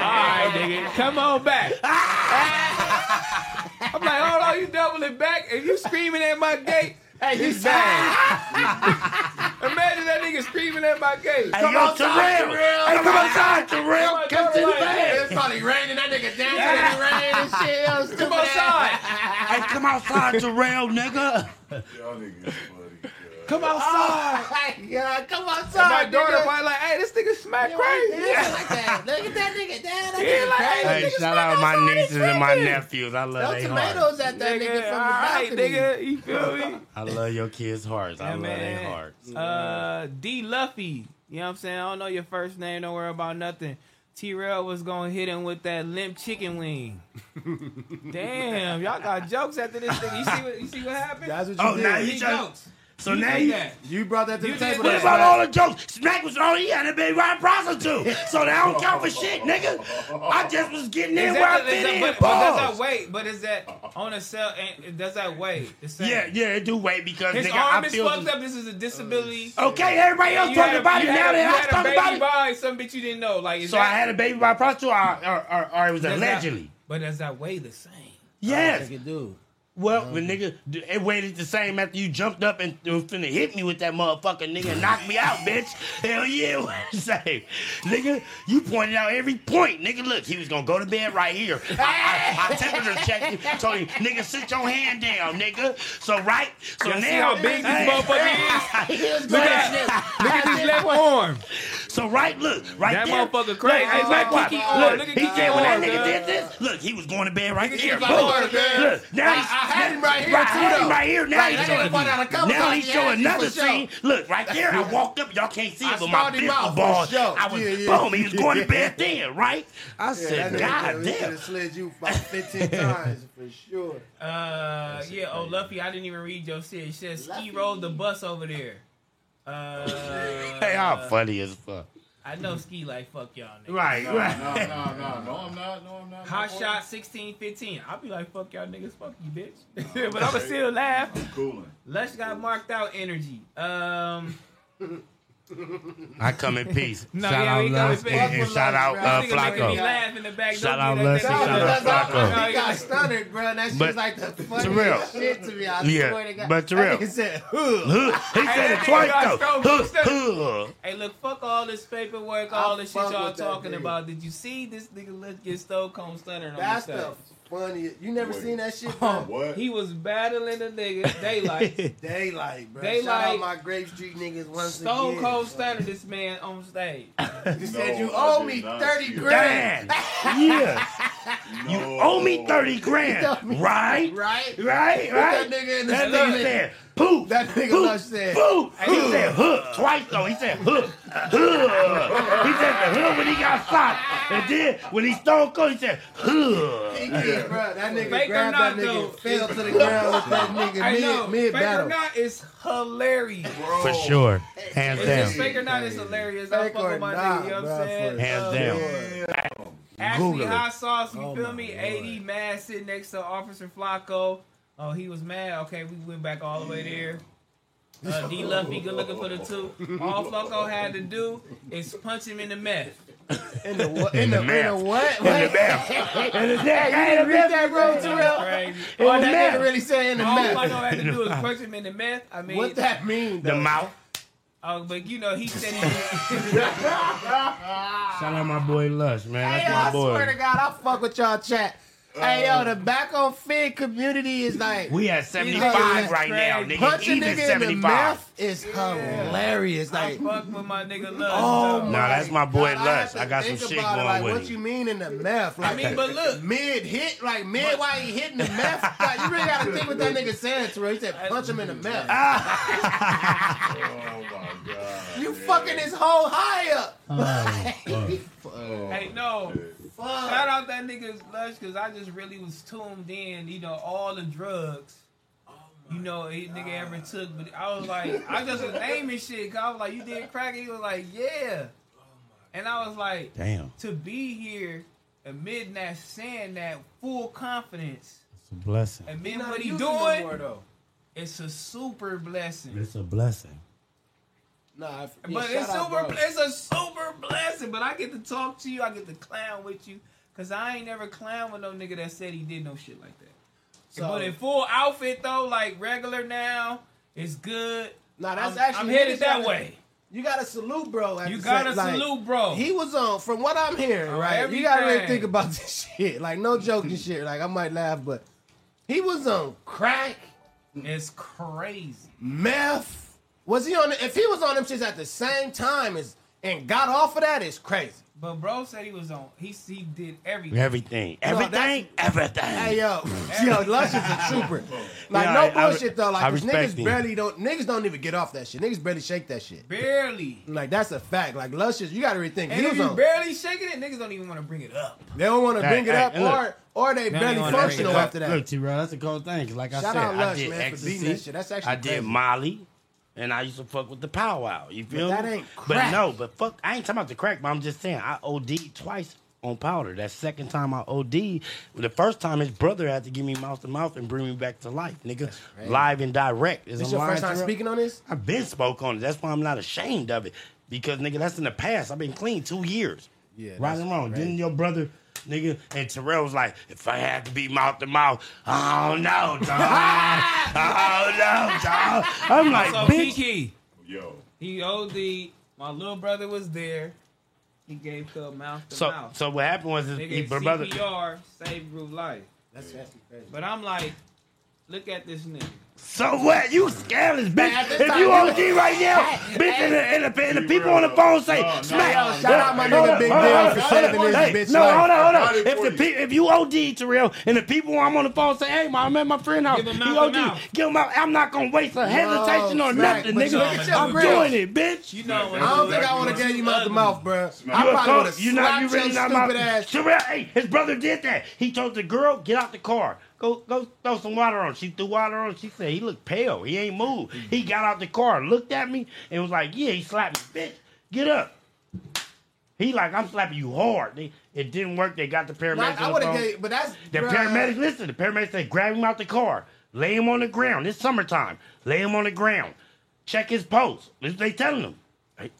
right, nigga, come on back. I'm like, oh, hold on, you doubling back and you screaming at my gate. Hey, you it's bad. Imagine that nigga screaming at my gate. Hey, Come yo, outside, Terrell. Terrell. Hey, come outside, Terrell. Come on, Come to the Terrell. bed. It's probably raining. That nigga dancing in the rain and shit. Yo, stupid Come ass. outside. Hey, come outside, Terrell, nigga. Y'all niggas funny. Come outside. Yeah, come And my outside. daughter nigga. probably like, hey, this nigga smack Yeah, crazy. yeah, like that. Look at that nigga. Damn, that Yeah, like, crazy. Hey, nigga shout out my nieces and my nephews. I love No their hearts. tomatoes at that nigga, Nigga, from all the right, balcony. nigga, you feel me? I love your kids' hearts. I Yeah, love their hearts. Uh, D Luffy. You know what I'm saying? I don't know your first name. Don't worry about nothing. T-Rail was gonna hit him with that limp chicken wing. Damn, y'all got jokes after this thing. You see what you see what happened? That's what you Oh, did. now He you jokes. So You now you. that. You brought that to You the table. What that's about all the jokes? Smack was all he had a baby right prostitute. So that don't count for shit, nigga. I just was getting in Is where I fit that, in. but, but does that Pause. weight? But is that on a cell? And does that weigh? The same? Yeah, yeah, it do wait because His nigga, arm I is feel. fucked up. This is a disability. Okay, everybody else You talking had a- about it you now had a- that you I had a talking baby about it. by some bitch you didn't know. Like, So that, I had a baby by prostitute, or, or, or, or it was allegedly. but does that weigh the same? Yes. It do. Well, mm-hmm. the nigga, it waited the same after you jumped up and was finna hit me with that motherfucking nigga, and knock me out, bitch. Hell yeah, what. Nigga, you pointed out every point. Nigga, look, he was gonna go to bed right here. I, I, I temperature checked him, told him, nigga, sit your hand down, nigga. So, right? So Y'all now. see how big this Hey, motherfucker is? Look at, look at this left arm. So right, look, right That there. motherfucker crazy. Look, look, like? Look. Look at he said when that nigga did this, look, he was going to bed right there. like, Boom. going to bed. Look, now he's I had him right here, Right, I too, had him right here. Now Right, he's showing nigga out a Now he's showing had another for sure. scene. Look, right there. I walked up. Y'all can't see I it, but my started him pistol out for ball. sure. I was Yeah, yeah. boom. He was going to bed then, right? I Yeah, said, God could- he damn. could've slid you about 15 times for sure. Uh, yeah. Oh, Luffy, I didn't even read your shit. It says ski rode the bus over there. Uh, Hey, how funny as fuck. I know ski like fuck y'all niggas. Right, No, right. no, no, no, no, I'm not. No, I'm not. Hot no, shot 16, 15. I'll be like, fuck y'all niggas, fuck you, bitch. but I'ma still laugh. I'm cooling. Lush got marked out energy. Um, I come in peace. No, shout yeah, out we Lux in and, and shout out uh, This nigga making me Flacco. in the back. Shout out do that Lux and shout out Flacco. He got stunned, bro. That shit But- was like the funniest Terrell. shit to me. I Yeah, swear to God. but Terrell. That nigga said, Huh. huh. He said Hey, it twice nigga got though. stroke. Huh, huh. Hey, look, fuck all this paperwork, I all this shit y'all talking about. Did you see this nigga let's get Stone Cold Stunner on That's the the stage? funniest. You never Wait. seen that shit, bro? What? He was battling the nigga daylight. Daylight, bro. Daylight. Shout out my Grape Street niggas once Stone again. Cold Stunner this man on stage. You said you I owe me 30 grand. Damn. Yeah. You owe me 30 grand. Right? Right? Right? Put Right? that nigga in the That stomach. nigga said, poof. That nigga poof, Lush said, poof. He huh. said, huh. Twice though. He said, huh. Huh. He said the huh when he got shot. And then when he stone cold, he said, huh. He did, bro. That nigga Fake or grabbed not, that nigga though. and fell to the ground with that nigga I know. mid, mid Fake or not is hilarious. Bro. For sure. Hands It's down. just fake or not is hilarious. I Fake fuck or with my not, nigga, you know what I'm saying? for Hands down. Ashley Google. Hot Sauce, you Oh feel me? Lord. 80 mad sitting next to Officer Flacco. Oh, he was mad. Okay, we went back all the way there. Uh, D Luffy, good looking for the two. All Flacco had to do is punch him in the meth. In the what? In the, in the what? In the mouth. In the Hey, you didn't read that, bro, Terrell? Crazy. Or In the that mouth. nigga really say in the All mouth? Flacco had to do is punch him in the meth. I mean, What that mean, The mouth. Oh, but you know, he said he. Shout out my boy Lush, man. Hey, That's I boy. swear to God, I fuck with y'all chat. Hey yo, uh, the back on fig community is like We at 75 right now, nigga. Punch a Even nigga in the 75. mouth is hilarious. Like, Fuck with my nigga Love. oh dog. my Nah, that's my boy God, Lust. have I got some shit about it, going like, with What him. you mean in the meth? Like, I mean, but look. mid hit, like mid while he hitting the meth. like, you really gotta think what that nigga said to her. He said, punch him in the meth. Oh my god. you fucking his whole high up. Oh, hey, no. Shout out that nigga Lush because I just really was tuned in, you know, all the drugs. Oh you know, he nigga ever took, but I was like, I just was naming shit. Cause I was like, you did crack? It. He was like, yeah. Oh and I was like, Damn. to be here, admitting that, saying that, full confidence, It's a blessing. admitting not what he using no doing, more, though. it's a super blessing. It's a blessing. Nah, I- But yeah, it's shout out, super. It's a super blessing. But I get to talk to you. I get to clown with you. Cause I ain't never clown with no nigga that said he did no shit like that. So- but in full outfit though, like regular now, it's good. Nah, that's I'm, actually I'm headed that gotta- way. You gotta salute, bro. You gotta same- like, salute, bro. He was on, from what I'm hearing, On right? You gotta really think about this shit. Like, no joking shit. Like, I might laugh, but he was on crack, It's crazy. meth. Was he on? If he was on them shits at the same time as and got off of that, it's crazy. But bro said he was on. He he did everything. Everything. No, Everything. Everything. Hey yo, yo, Lush is a trooper. Like Yeah, no I- I- bullshit though. I Like 'cause respect niggas him. barely don't niggas don't even get off that shit. Niggas barely shake that shit. Barely. Like that's a fact. Like Lush is you gotta rethink. And He if was you on. barely shaking it, niggas don't even want to bring it up. They don't want to Hey, bring it hey, up, look. or or they They barely don't wanna bring it functional up. after that. Look, T-Rail, that's a cool thing. 'cause like I Shout said, out I did man, for ecstasy. beating that shit. That's actually I did crazy. Molly. And I used to fuck with the powwow. You feel that me? ain't But no, but fuck, I ain't talking about the crack, but I'm just saying I OD'd twice on powder. That second time I OD'd, the first time his brother had to give me mouth to mouth and bring me back to life, nigga. Live and direct. Is This your first time speaking on this? I've been spoke on it. That's why I'm not ashamed of it. Because nigga, that's in the past. I've been clean two years. Yeah, Right and wrong. crazy. Didn't your brother, nigga, and Terrell was like, if I had to be mouth to mouth, I don't know, dog. I don't know, dog. I'm like, so bitch. KeeKee, Yo. he OD. My little brother was there. He gave Cub mouth to So, mouth. so what happened was his Nigga, he, brother. CPR saved Groove life. That's actually crazy. But I'm like, look at this nigga. So what? You scandalous, bitch. If time, you you- OD right now, bitch, and the, and the, and the people on the phone say, No, no, smack. no, shout out my Hold nigga up, Big hold up, for saving up. his Hey, bitch No, life. hold on, hold on. If the you. pe- if you OD Terrell and the people I'm on the phone say, hey, man, I'm at my friend house. Give him He OD. Give him out. I'm not gonna waste a hesitation or smack, nothing, nigga. look at I'm grill. doing it, bitch. You know what? I don't think I would have gave you mouth to mouth, bro. I You a probably would coach. have You not you slapped really your not stupid ass. Terrell, hey, his brother did that. He told the girl, get out the car. Go go throw some water on. She threw water on. She said he looked pale. He ain't moved. He mm-hmm. got out the car, looked at me, and was like, Yeah, he slapped me. Bitch, get up. He like, I'm slapping you hard. They, it didn't work. They got the paramedics. Like, I would have gave, but that's The bruh. paramedics, listen, the paramedics said grab him out the car, lay him on the ground. It's summertime. Lay him on the ground. Check his pulse. This is they telling him. Hey,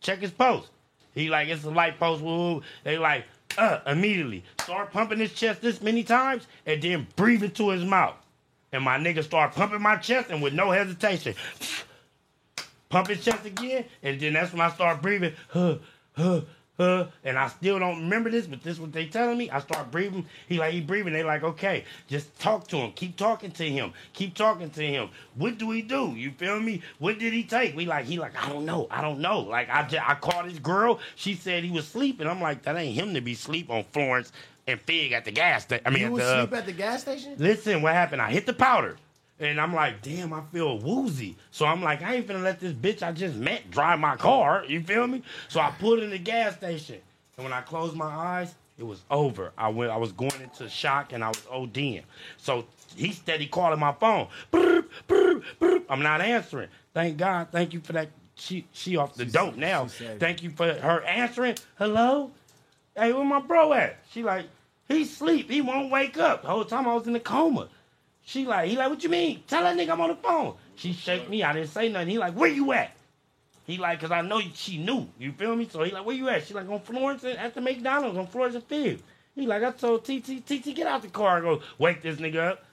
check his pulse. He like, it's a light pulse. Woo. They like, uh, immediately. Start pumping his chest this many times and then breathe into his mouth. And my nigga start pumping my chest and with no hesitation. Pump his chest again, and then that's when I start breathing. Huh, huh, huh. And I still don't remember this, but this is what they telling me. I start breathing. He like he breathing. They like okay, just talk to him. Keep talking to him. Keep talking to him. What do he do? You feel me? What did he take? We like he like I don't know. I don't know. Like I just, I called his girl. She said he was sleeping. I'm like that ain't him to be sleep on Florence and Fig at the gas station. I mean You at was the. uh, sleep at the gas station? Listen, what happened? I hit the powder. And I'm like, damn, I feel woozy. So I'm like, I ain't finna let this bitch I just met drive my car. You feel me? So I put in the gas station. And when I closed my eyes, it was over. I went I was going into shock and I was ODing. So he steady calling my phone. Brr, brr, brr. I'm not answering. Thank God. Thank you for that. She she off the dope now. Thank you for her answering. Hello? Hey, where my bro at? She like, he sleep. He won't wake up. The whole time I was in a coma. She like, he like, what you mean? Tell that nigga I'm on the phone. She shake me. I didn't say nothing. He like, where you at? He like, cause I know she knew. You feel me? So he like, where you at? She like, on Florence and- at the McDonald's on Florence and Fifth. He like, I told TT, TT, get out the car and go wake this nigga up.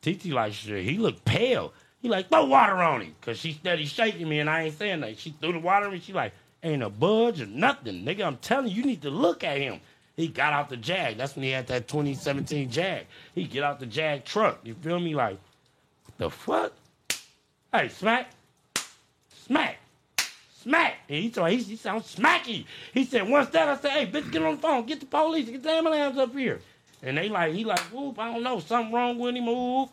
TT like, shit, he look pale. He like, throw water on him. Cause she steady shaking me and I ain't saying nothing. She threw the water on me. She like, ain't a budge or nothing. Nigga, I'm telling you, you need to look at him. He got out the Jag. That's when he had that 2017 Jag. He get out the Jag truck. You feel me? Like, the fuck? Hey, smack, smack, smack. And he told he, he sounds smacky. He said once that I said, hey, bitch, get on the phone, get the police, get the ambulance up here. And they like, he like, whoop, I don't know, something wrong with him, move.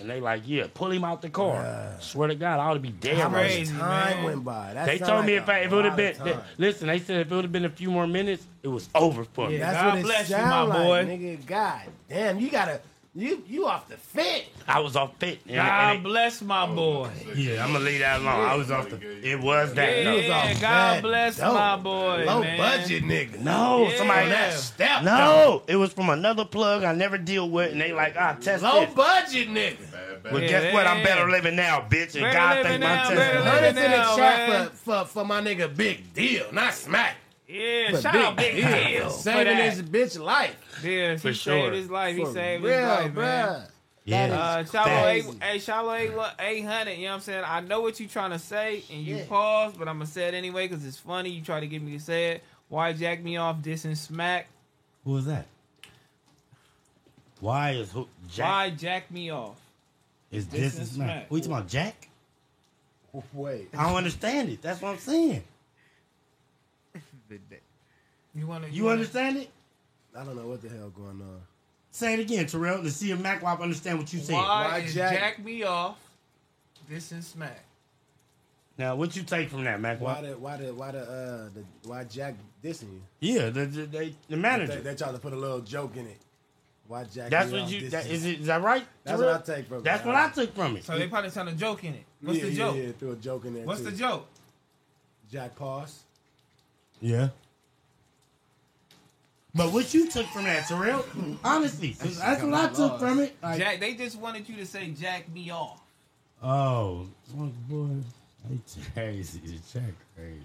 And they like, yeah, pull him out the car. Swear to God, I ought to be dead. How right much now. time went by? That They sound told me like if, I, a if it would have been, of time. listen, they said if it would have been a few more minutes, it was over for me. That's what it sound like, nigga. God damn, you gotta, you you off the fit. I was off fit. And- God and bless my boy. yeah, I'm gonna leave that alone. I was off the. It was that. Yeah, though. yeah, God bless my boy. Low man. budget nigga. No, Yeah. somebody That step. No, it was from another plug I never deal with, and they like, ah, test Low this. budget nigga. Well, Yeah, guess what? I'm better living now, bitch. And Better God living thank my test. better Hundreds in the chat for, for for my nigga Big Deal, not Smack. Yeah, For shout out Big Deal. saving that. his bitch life. Yeah, For he sure. saved his life. He saved real, his life, bruh. man. Yeah. Uh, Shallow eight, hey, Shallow eight, eight hundred. You know what I'm saying? I know what you're trying to say, and you Yeah. pause, but I'm gonna say it anyway because it's funny. You try to get me to say it. Why jack me off dissing smack? Who was that? Why is who Jack? Why jack me off? is this this and smack? smack? Who you talking about, Jack? Wait. I don't understand it. That's what I'm saying. You want to? You understand it? I don't know what the hell going on. Say it again, Terrell, to see if Mac Wop understand what you said. Why, Why is jack- jack... me off dissing smack? Now, what you take from that, Mac Why Wop? the why the why the uh the why Jack dissing you? Yeah, the the, they, the manager. They, they trying to put a little joke in it. Why Jack? That's what you. dissing That, is it? Is that right? That's Terrell? what I take from it. That's what I took from it. So they probably trying to joke in it. What's yeah, the yeah, joke? Yeah, threw a joke in there. What's too. the joke? Jack pause. Yeah. But what you took from that, Terrell? Honestly, that's what I took from it. Like, Jack, they just wanted you to say jack me off. oh, boy, they crazy. Jack crazy.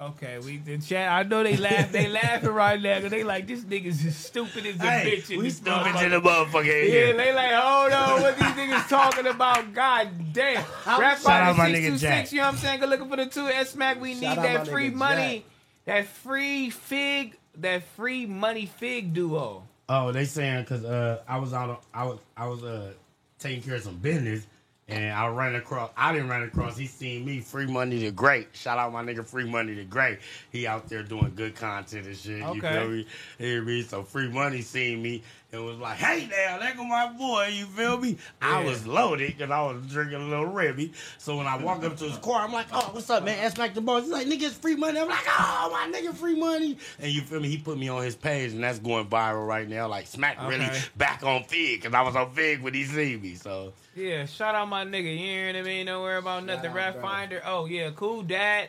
Okay, we the chat. I know they laugh. They laughing right now because they like this nigga's as stupid as a Hey, bitch. we stupid motherfucker. in the motherfucker Yeah, here. they like, hold on, what these niggas talking about? God damn. Rap Shout out my Fighter nigga Jack. you know what I'm saying? Go looking for the two S Smack. We Shout need that free money. Jack. That free fig, that free money fig duo. Oh, they saying because uh, I was out. I was I was uh taking care of some business, and I ran across. I didn't run across. He seen me. Free money to great. Shout out my nigga. Free money to great. He out there doing good content and shit. You Okay. feel me? You hear me? So free money seen me and was like, "Hey, now, there go my boy." You feel me? I was loaded because I was drinking a little ribby. So when I walk up to his car, I'm like, "Oh, what's up, man?" Ask back the boss. He's like, "Nigga, it's free money." I'm like, "Oh, my nigga, free money." And you feel me? He put me on his page, and that's going viral right now. Like Smack really back on Fig because I was on Fig when he see me. So Yeah, shout out my nigga. You hear what I mean? Don't worry about nothing. out, Rap. Finder. Oh yeah, cool dad.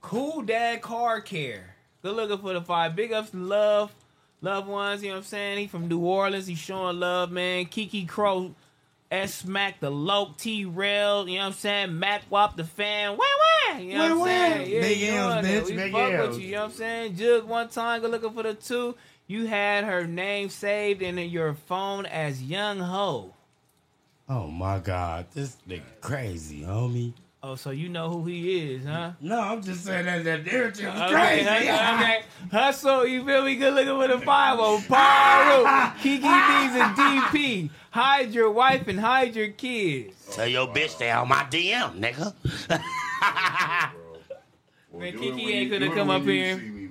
Cool dad car care. Good looking for the five. Big ups love. Loved ones, you know what I'm saying? He from New Orleans. He showing love, man. KeeKee Crow. S Mac, the Loke T Rail, you know what I'm saying? Mac Wop the fan, wah wah, you know what I'm Wah, wah. saying? Yeah, Big you M's, on it. bitch, We big fuck M's. with you, you know what I'm saying? Jug one time, go looking for the two. You had her name saved in your phone as Young Ho. Oh my God, this nigga crazy, homie. Oh, so you know who he is, huh? No, I'm just saying that that narrative is Okay, crazy. okay, okay. Hustle, you feel me? Good looking for the five oh Pyro, KeeKee D's and DP. Hide your wife and hide your kids. Tell your bitch stay on my DM, nigga. Man, KeeKee ain't gonna come when up you here.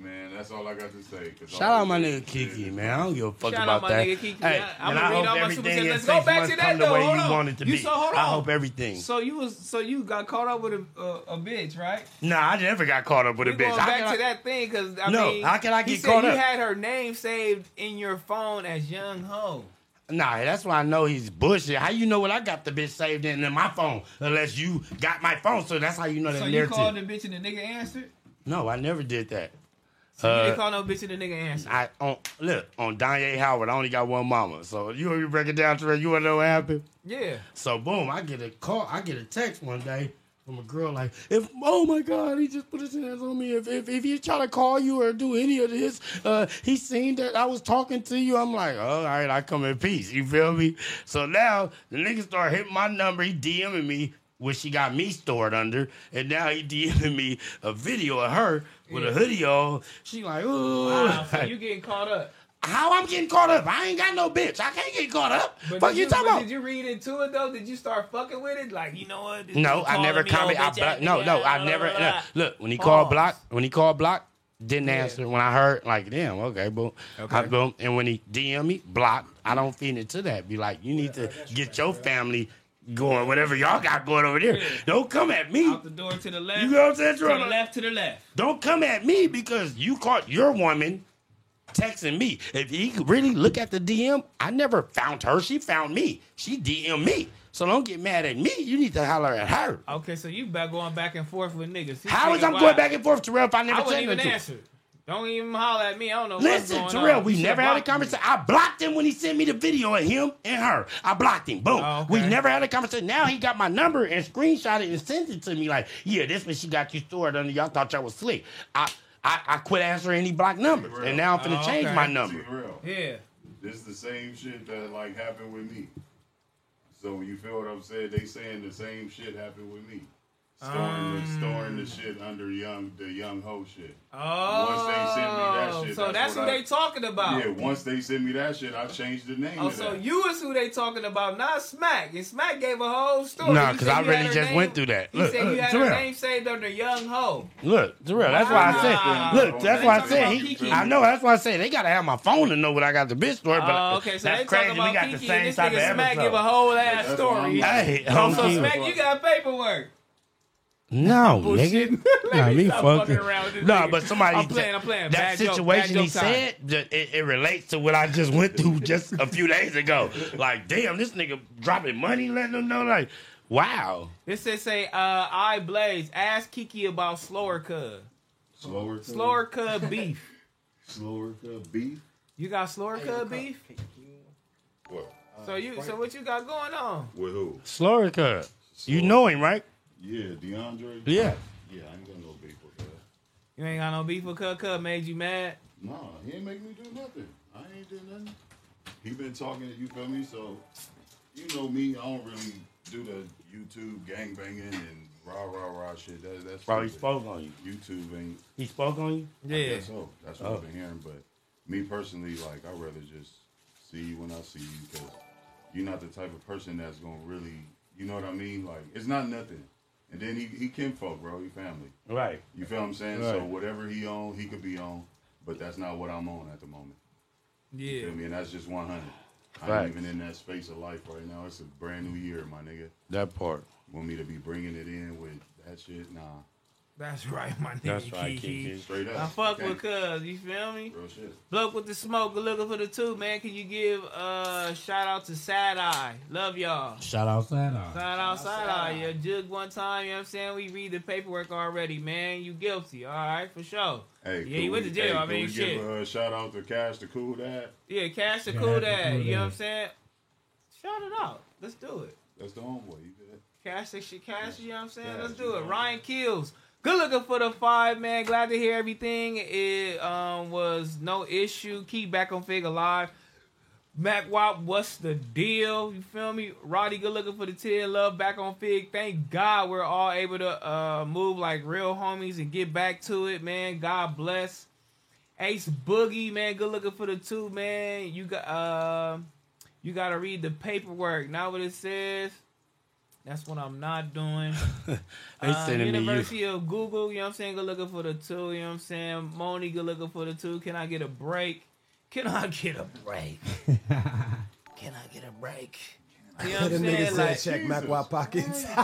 See me, man. That's all I got to say. 'cause Shout out my nigga KeeKee, man. I don't give a fuck about that. Shout about out my that. nigga KeeKee. Hey, I- and I'ma I read hope all my everything super in chats. six Let's go back months to that, the though. way Hold you on. want it to You be. so- hold I on. hope everything. So you was so you got caught up with a a, a bitch, right? Nah, I never got caught up with a We bitch. going How back can to that thing because I No, mean, how can I he get said caught you up? had her name saved in your phone as Young Ho. Nah, that's why I know he's bullshit. How you know what I got the bitch saved in, in my phone? Unless you got my phone, so that's how you know that So you narrative. called the bitch and the nigga answered. No, I never did that. So you Uh, didn't call no bitch and the nigga answer. I on look on Danye Howard. I only got one mama, so you you break it down to her. You wanna know what happened? Yeah. So boom, I get a call. I get a text one day from a girl like, if oh my god, he just put his hands on me. If if, if he try to call you or do any of this, uh, he seen that I was talking to you. I'm like, oh, all right, I come in peace. You feel me? So now the nigga start hitting my number. He DMing me. Which she got me stored under, and now he DMing me a video of her with a Yeah. hoodie on. She like, ooh. Wow, so you getting caught up. How I'm getting caught up? I ain't got no bitch. I can't get caught up. But Fuck you you, talking about? Did you read into it though? Did you start fucking with it? Like you know what? No, I never comment. I block, no, no, I never. no. Look, when he called block, when he called block, didn't Yeah. answer. When I heard, like, damn, okay, boom, Okay. I, boom. And when he DM me, block, I don't feed into that. Be like, you need to get your family going, whatever y'all got going over there. Don't come at me. Out the door to the left. You know what I'm saying, To the left. To the left. Don't come at me because you caught your woman texting me. If he really look at the DM, I never found her. She found me. She DM me. So don't get mad at me. You need to holler at her. Okay, so you back going back and forth with niggas. This How is I'm wild. going back and forth, Terrell, if I I never even nothing to answer. Don't even holler at me. I don't know Listen, what's going Terrell, on. we You never had a block me. conversation. I blocked him when he sent me the video of him and her. I blocked him. Boom. Oh, We never had a conversation. Now he got my number and screenshot it and sent it to me like, yeah, this one she got you stored under. Y'all thought y'all was slick. I, I, I quit answering any blocked numbers. And now I'm finna Oh, change okay. my number. T-Real. Yeah. This is the same shit that like happened with me. So you feel what I'm saying? They saying the same shit happened with me. Storing, the, um, storing the shit under young the young ho shit. Oh, once they send me that oh, shit, so that's, what who I- they talking about. Yeah, once they send me that shit, I changed the name. Oh, of so that. you is who they talking about, not Smack. And Smack gave a whole story. Nah, because I you really just name- went through that. He Look, said you look, had her Terrell. name saved under Young Ho. Look, Terrell, that's why I Wow. said. Look, that's They why I said. He, I know. That's why I said they gotta have my phone to know what I got the bitch story. But Oh, okay, so that's they crazy. talking about we got KeeKee the same and this type of nigga Smack episode. give a whole ass story. I'm- Hey, oh, so Smack, you got paperwork. No, nigga. Nah, me me stop fucking. fucking around No, nigga. but somebody. I'm playing, I'm playing. That Bad joke, situation bad he time. said, it, it relates to what I just went through just a few days ago. Like, damn, this nigga dropping money, letting them know, like, wow. This says say, uh, I Blaze, ask KeeKee about slower cub. Slower cub? Slower cub beef. Slower cub beef. You got slower cub beef? What? So you, so what you got going on? With who? Slower cut. You know him, right? Yeah, DeAndre. Yeah. Yeah, I ain't got no beef with that. You ain't got no beef with Cub Cub made you mad? Nah, he ain't make me do nothing. I ain't did nothing. He been talking, to you feel me? So, you know me, I don't really do the YouTube gang banging and rah rah rah shit. That, that's Bro, he stupid. spoke on you. YouTube ain't. He spoke on you? I Yeah. guess so. That's what Oh. I've been hearing. But me personally, like, I'd rather just see you when I see you because you're not the type of person that's gonna really, you know what I mean? Like, it's not nothing. And then he he kinfolk, bro. He family. Right. You feel what I'm saying? So whatever he on, he could be on, but that's not what I'm on at the moment. You Yeah. feel me? And that's just 100. I'm even in that space of life right now. It's a brand new year, my nigga. That part. Want me to be bringing it in with that shit? Nah. That's right, my nigga. That's right, KeeKee. KeeKee. Straight up. I fuck Okay. with Cuz, you feel me? Real shit. Bloke with the smoke, looking for the two, man. Can you give uh shout out to Sad Eye? Love y'all. Shout out Sad Eye. Shout out Side Eye. Yeah, jug one time, you know what I'm saying? We read the paperwork already, man. You guilty. All right, for sure. Hey, yeah, could you went to jail. hey, I could mean, we shit. Give a shout out to Cash the Cool Dad. yeah, cash the Yeah, cool the dad. cool You know what I'm saying? Shout it out. Let's do it. That's the homeboy. You good? Cash the shit, cash, you know what I'm saying? Let's do it. know. Ryan Kills. Good looking for the five, man. Glad to hear everything. It um, was no issue. Keep back on Fig alive. Mac Wop, what's the deal? You feel me? Roddy, good looking for the 10 love back on Fig. Thank God we're all able to uh, move like real homies and get back to it, man. God bless. Ace Boogie, man, good looking for the two, man. You got uh, you gotta read the paperwork. Not what it says. That's what I'm not doing. Uh, me you. University of Google, you know what I'm saying? Go looking for the two, you know what I'm saying? Moni, go looking for the two. Can I get a break? Can I get a break? Can I get a break? You know what the I'm nigga saying? said Like, check Mac Wop pockets.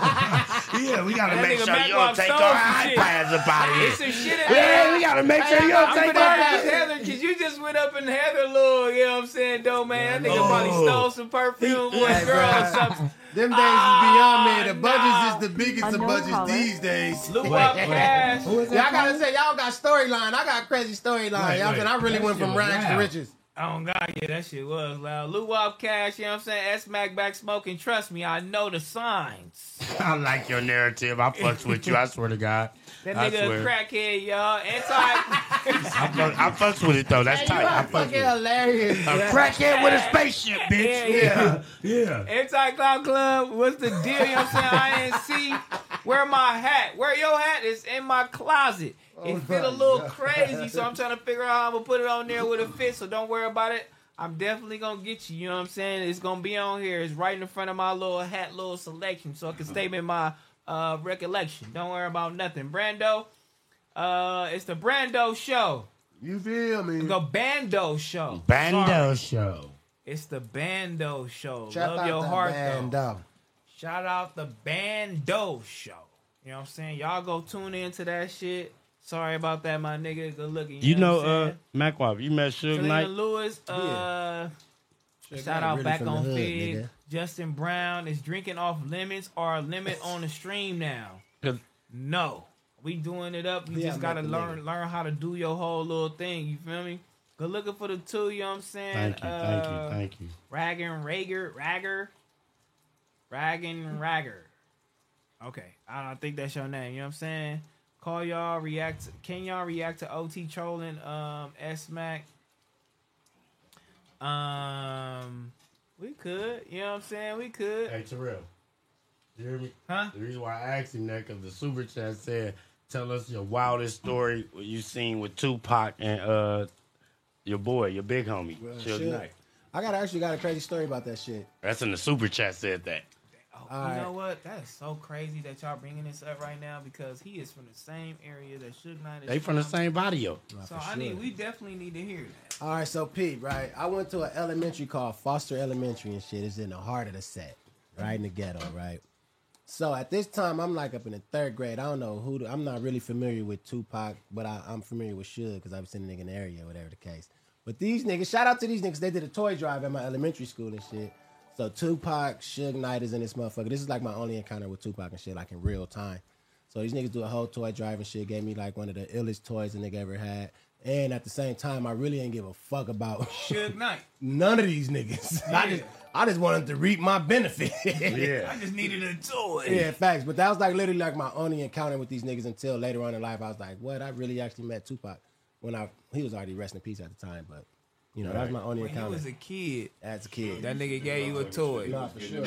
Yeah, we gotta That make nigga sure Mac you don't take stole our some shit. iPads up out of here. Some shit. Yeah, we gotta make sure you don't I'm take gonna ask our Heather, cause you just went up in Heather little, you know what I'm saying, though, man. That nigga probably Oh. stole some perfume with Hey, girl bro. or something. Them days is beyond me. The Ah, budgets is the biggest of Unknown budgets caller. these days. Lou Wop Cash. Y'all gotta say y'all got storyline. I got crazy storyline. Right, y'all right. saying I really That went from was rags to loud. riches. Oh God, yeah, that shit was loud. Lou Wop Cash, you know what I'm saying? S Mac back smoking. Trust me, I know the signs. I like your narrative. I fucks with you. I swear to God. That I nigga a crackhead, y'all. Anti I, I fucks with it though. That's tight. I fucks with it. hilarious. A crackhead with a spaceship, bitch. Yeah, Yeah, yeah. Anti Cloud Club, what's the deal? You know what I'm saying? INC. Where my hat? Where your hat? is in my closet. Oh it Oh fit a little God. crazy, so I'm trying to figure out how I'm gonna put it on there with a fit. So don't worry about it. I'm definitely gonna get you. You know what I'm saying? It's gonna be on here. It's right in front of my little hat, little selection, so I can stay in my uh, recollection. Don't worry about nothing. Brando, uh, it's the Brando show. You feel me? The Bando show. Bando Sorry. show. It's the Bando show. Shout Love out your the heart Bando. though. Shout out the Bando show. You know what I'm saying? Y'all go tune into that shit. Sorry about that, my nigga. Good looking. You know, what I'm uh, saying? Mac Wop, you met Suge Selena Knight? Lewis, uh, Yeah. Suge shout Knight out really back on hood, Fig. nigga. Justin Brown is drinking off limits or a limit on the stream now. No, we doing it up. You Yeah, just gotta met the learn learn how to do your whole little thing. You feel me? Good looking for the two. You know what I'm saying? Thank you, thank you, Uh, thank you. Raggin' Rager, Ragger, Raggin' Ragger. Okay, I don't think that's your name. You know what I'm saying? Call y'all, react. Can y'all react to OT trolling um S Mac? Um, we could. You know what I'm saying? We could. Hey, Terrell. You hear me? Huh? The reason why I asked him that because the super chat said, "Tell us your wildest story what you seen with Tupac and uh your boy, your big homie, Suge Shit. Knight." I got actually got a crazy story about that shit. That's in the super chat. Said that. Oh, you right. know what? That is so crazy that y'all bringing this up right now because he is from the same area that Suge Knight is They from the same body, yo. So for I sure. need, we definitely need to hear that. All right, so Pete, right? I went to an elementary called Foster Elementary and shit. It's in the heart of the set, right in the ghetto, right? So at this time, I'm like up in the third grade. I don't know who. The, I'm not really familiar with Tupac, but I, I'm familiar with Suge because I've seen a nigga in the area, whatever the case. But these niggas, shout out to these niggas. They did a toy drive at my elementary school and shit. So Tupac, Suge Knight is in this motherfucker. This is like my only encounter with Tupac and shit, like in real time. So these niggas do a whole toy drive and shit. Gave me like one of the illest toys a nigga ever had. And at the same time, I really ain't give a fuck about Suge Knight. none of these niggas. I just I just wanted to reap my benefit. I just needed a toy. Yeah, facts. But that was like literally like my only encounter with these niggas until later on in life. I was like, what? I really actually met Tupac when I he was already rest in peace at the time, but you know, that was my only When you encounter was a kid, as a kid. that nigga gave you a toy. Nah, for sure.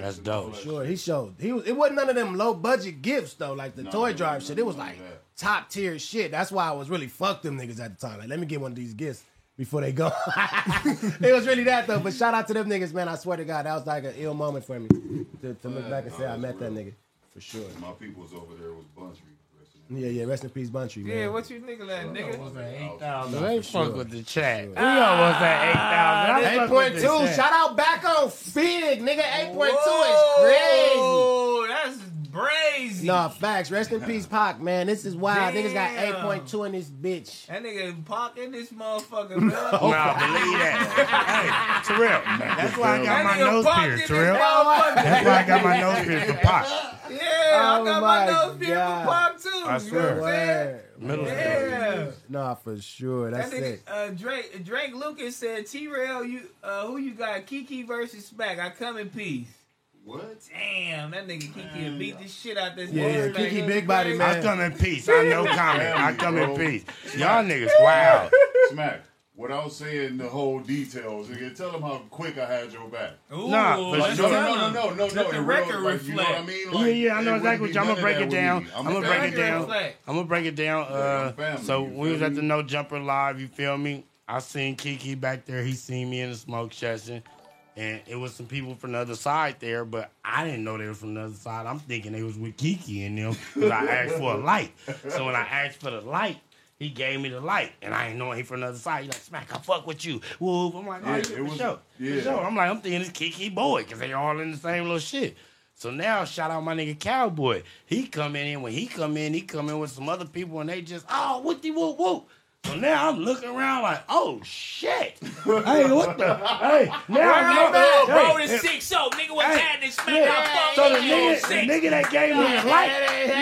That's dope. For sure, he showed. He was. It wasn't none of them low budget gifts though, like the toy drive shit. It was like top tier shit. That's why I was really fuck them niggas at the time. Like, let me get one of these gifts before they go. it was really that though. But shout out to them niggas, man. I swear to God, that was like an ill moment for me to, to look back and say I met that nigga for sure. My people's over there was Buntry. Yeah, yeah. Rest in peace, Buntry, man. Yeah, what you nigga at, nigga? They fuck with the chat. We Ah, almost at eight thousand. Eight point two. Shout out back on Figg, nigga. Eight point two is crazy. Oh, that's brazy. Nah, facts. Rest in peace, Pac, man. This is wild. Niggas got 8.2 in this bitch. That nigga Pac in this motherfucker, man. Nah, believe that. hey, Terrell. That's why I got my nose Pac pierced, this Terrell. That's why I got my nose pierced for Pac. Yeah, Oh I got my my nose pierced for Pac too. I You know swear. what I'm saying? Word. Middle school. Yeah. Nah, for sure. That's that nigga, it. uh, Drake, Drake Lucas said, T-Rail, you, uh, who you got? KeeKee versus Smack. I come in peace. What? Damn, that nigga KeeKee will beat the shit out this Yeah, nigga yeah, Smack. KeeKee big body, man. I come in peace. I know comment. I come in peace. Y'all niggas, wow. Smack. Without saying the whole details, nigga, tell them how quick I had your back. Ooh, Nah, for Like, sure. no, no, no, no, no, Let no. the in real- record like, You know what I mean? Yeah, Like, yeah, I know exactly what you. I'm gonna break it down. I'm gonna break it down. I'm gonna break it down. Uh, family, so you we was at the? No Jumper live. You feel me? I seen KeeKee back there. He seen me in the smoke session, and it was some people from the other side there. But I didn't know they were from the other side. I'm thinking they was with KeeKee and them because I asked for a light. So when I asked for the light. He gave me the light, and I ain't know he from the other side. He like, smack, I fuck with you. Whoop. I'm like, oh, Yeah, yeah, it for was- sure. yeah. For sure. I'm like, I'm thinking it's KeeKee boy, because they all in the same little shit. So now, shout out my nigga Cowboy. He come in, and when he come in, he come in with some other people, and they just, oh, whoopty whoop whoop. So now I'm looking around like, oh shit. hey, what the? Hey, now I'm Bro, looking- bro, hey, the six so nigga was Hey, happening smack yeah. I fuck So the you nigga, the nigga that gave me the light, Hey, hey,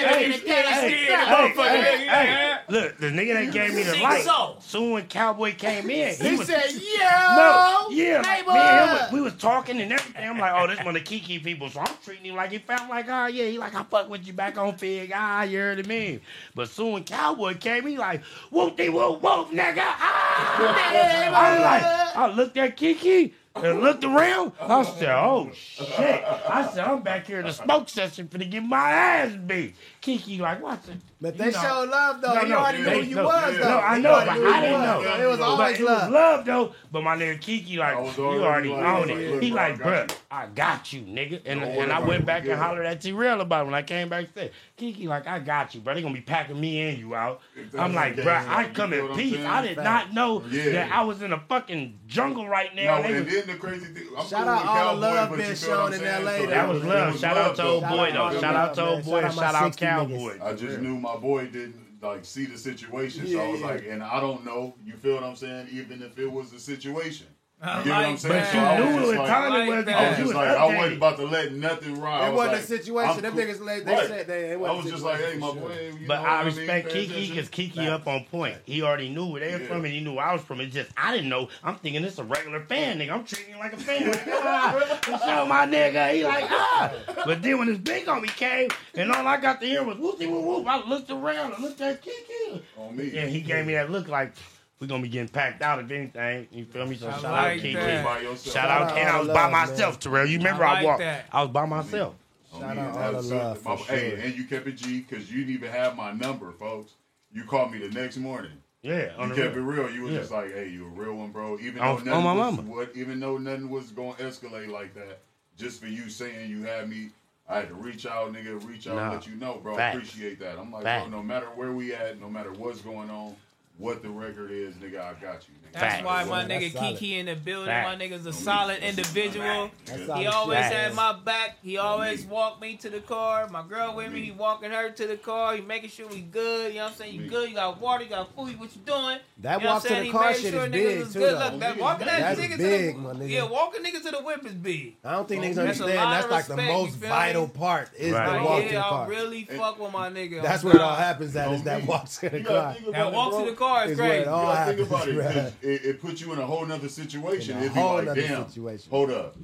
hey, look, the nigga that gave me the Six light. Soon when Cowboy came in, He was, said, no, yeah, like, neighbor. me and him, we was talking and everything. I'm like, oh, this one of the KeeKee people, so I'm treating him like he felt like, oh yeah, he like I fuck with you back on Figg, ah, you heard of me. But soon when Cowboy came, he like, whoop de whoop wolf, nigga. Ah! I'm like, I looked at KeeKee and looked around. I said, oh shit. I said, I'm back here in the smoke session for to get my ass beat. KeeKee, like, what the? But they know. showed love though. No, you no, already they, knew who you no, was yeah. though. No, I know, but I didn't know. It was always but love. It was love though. But my nigga KeeKee, like, you already own it. He like, bro, I got you, nigga. And, and I went back and hollered at T-Real about it when I came back. Said, KeeKee, like, I got you, bro. They gonna be packing me and you out. I'm like, bro, I come in peace. I did not know that I was in a fucking jungle right now. And then the crazy thing. Shout out all the love being shown in L.A. That was love. Shout out to old boy though. Shout out to old boy. Shout out. I just knew my boy didn't like see the situation. Yeah, so I was yeah. like, and I don't know. You feel what I'm saying? Even if it was a situation, you know like what I'm saying? But you I knew it was time. I was just like, I wasn't about to let nothing ride. It wasn't a situation. Them niggas let they said they. I was just like, hey, my boy. But I respect KeeKee because KeeKee up on point. He already knew where they were from and he knew I was from. It's just I didn't know. I'm thinking it's a regular fan, nigga. I'm treating him like a fan. so my nigga, he like ah. But then when this big homie came and all I got to hear was whoopty whoop whoop. I looked around and looked at KeeKee. On me. And he gave me that look like we gonna be getting packed out if anything. You feel me? So I shout like out KK. Shout, shout out, out and I was by myself, man. Terrell. You remember I, like I walked? That. I was by myself. Oh, shout out all the love my, sure. Hey, and you kept it G because you didn't even have my number, folks. You called me the next morning. Yeah, you kept it real. You was yeah. just like, "Hey, you a real one, bro." Even though nothing was, what, even though nothing was gonna escalate like that, just for you saying you had me, I had to reach out, nigga, reach out, nah. let you know, bro. Appreciate that. I'm like, bro, no matter where we at, no matter what's going on, what the record is, nigga, I got you. That's Facts. why my yeah, nigga KeeKee solid. in the building. Facts. My nigga's a solid individual. He always Facts. had my back. He always walked me to the car. My girl with me, he walking her to the car. He making sure we good. You know what I'm saying? You good? You got water? You got food? What you doing? That you know walk to the he car shit sure is big too. Good. Look, that walking that nigga big, to the nigga. yeah, walking niggas to the whip is big. I don't think niggas that's understand. That's like respect, the most vital part is the walk yeah, to the car. I really fuck with my nigga. That's where it all happens. That is that walk to the car. That walk to the car is great. Think about it it, it puts you in a whole nother situation. It'd be like, damn, situation. hold up.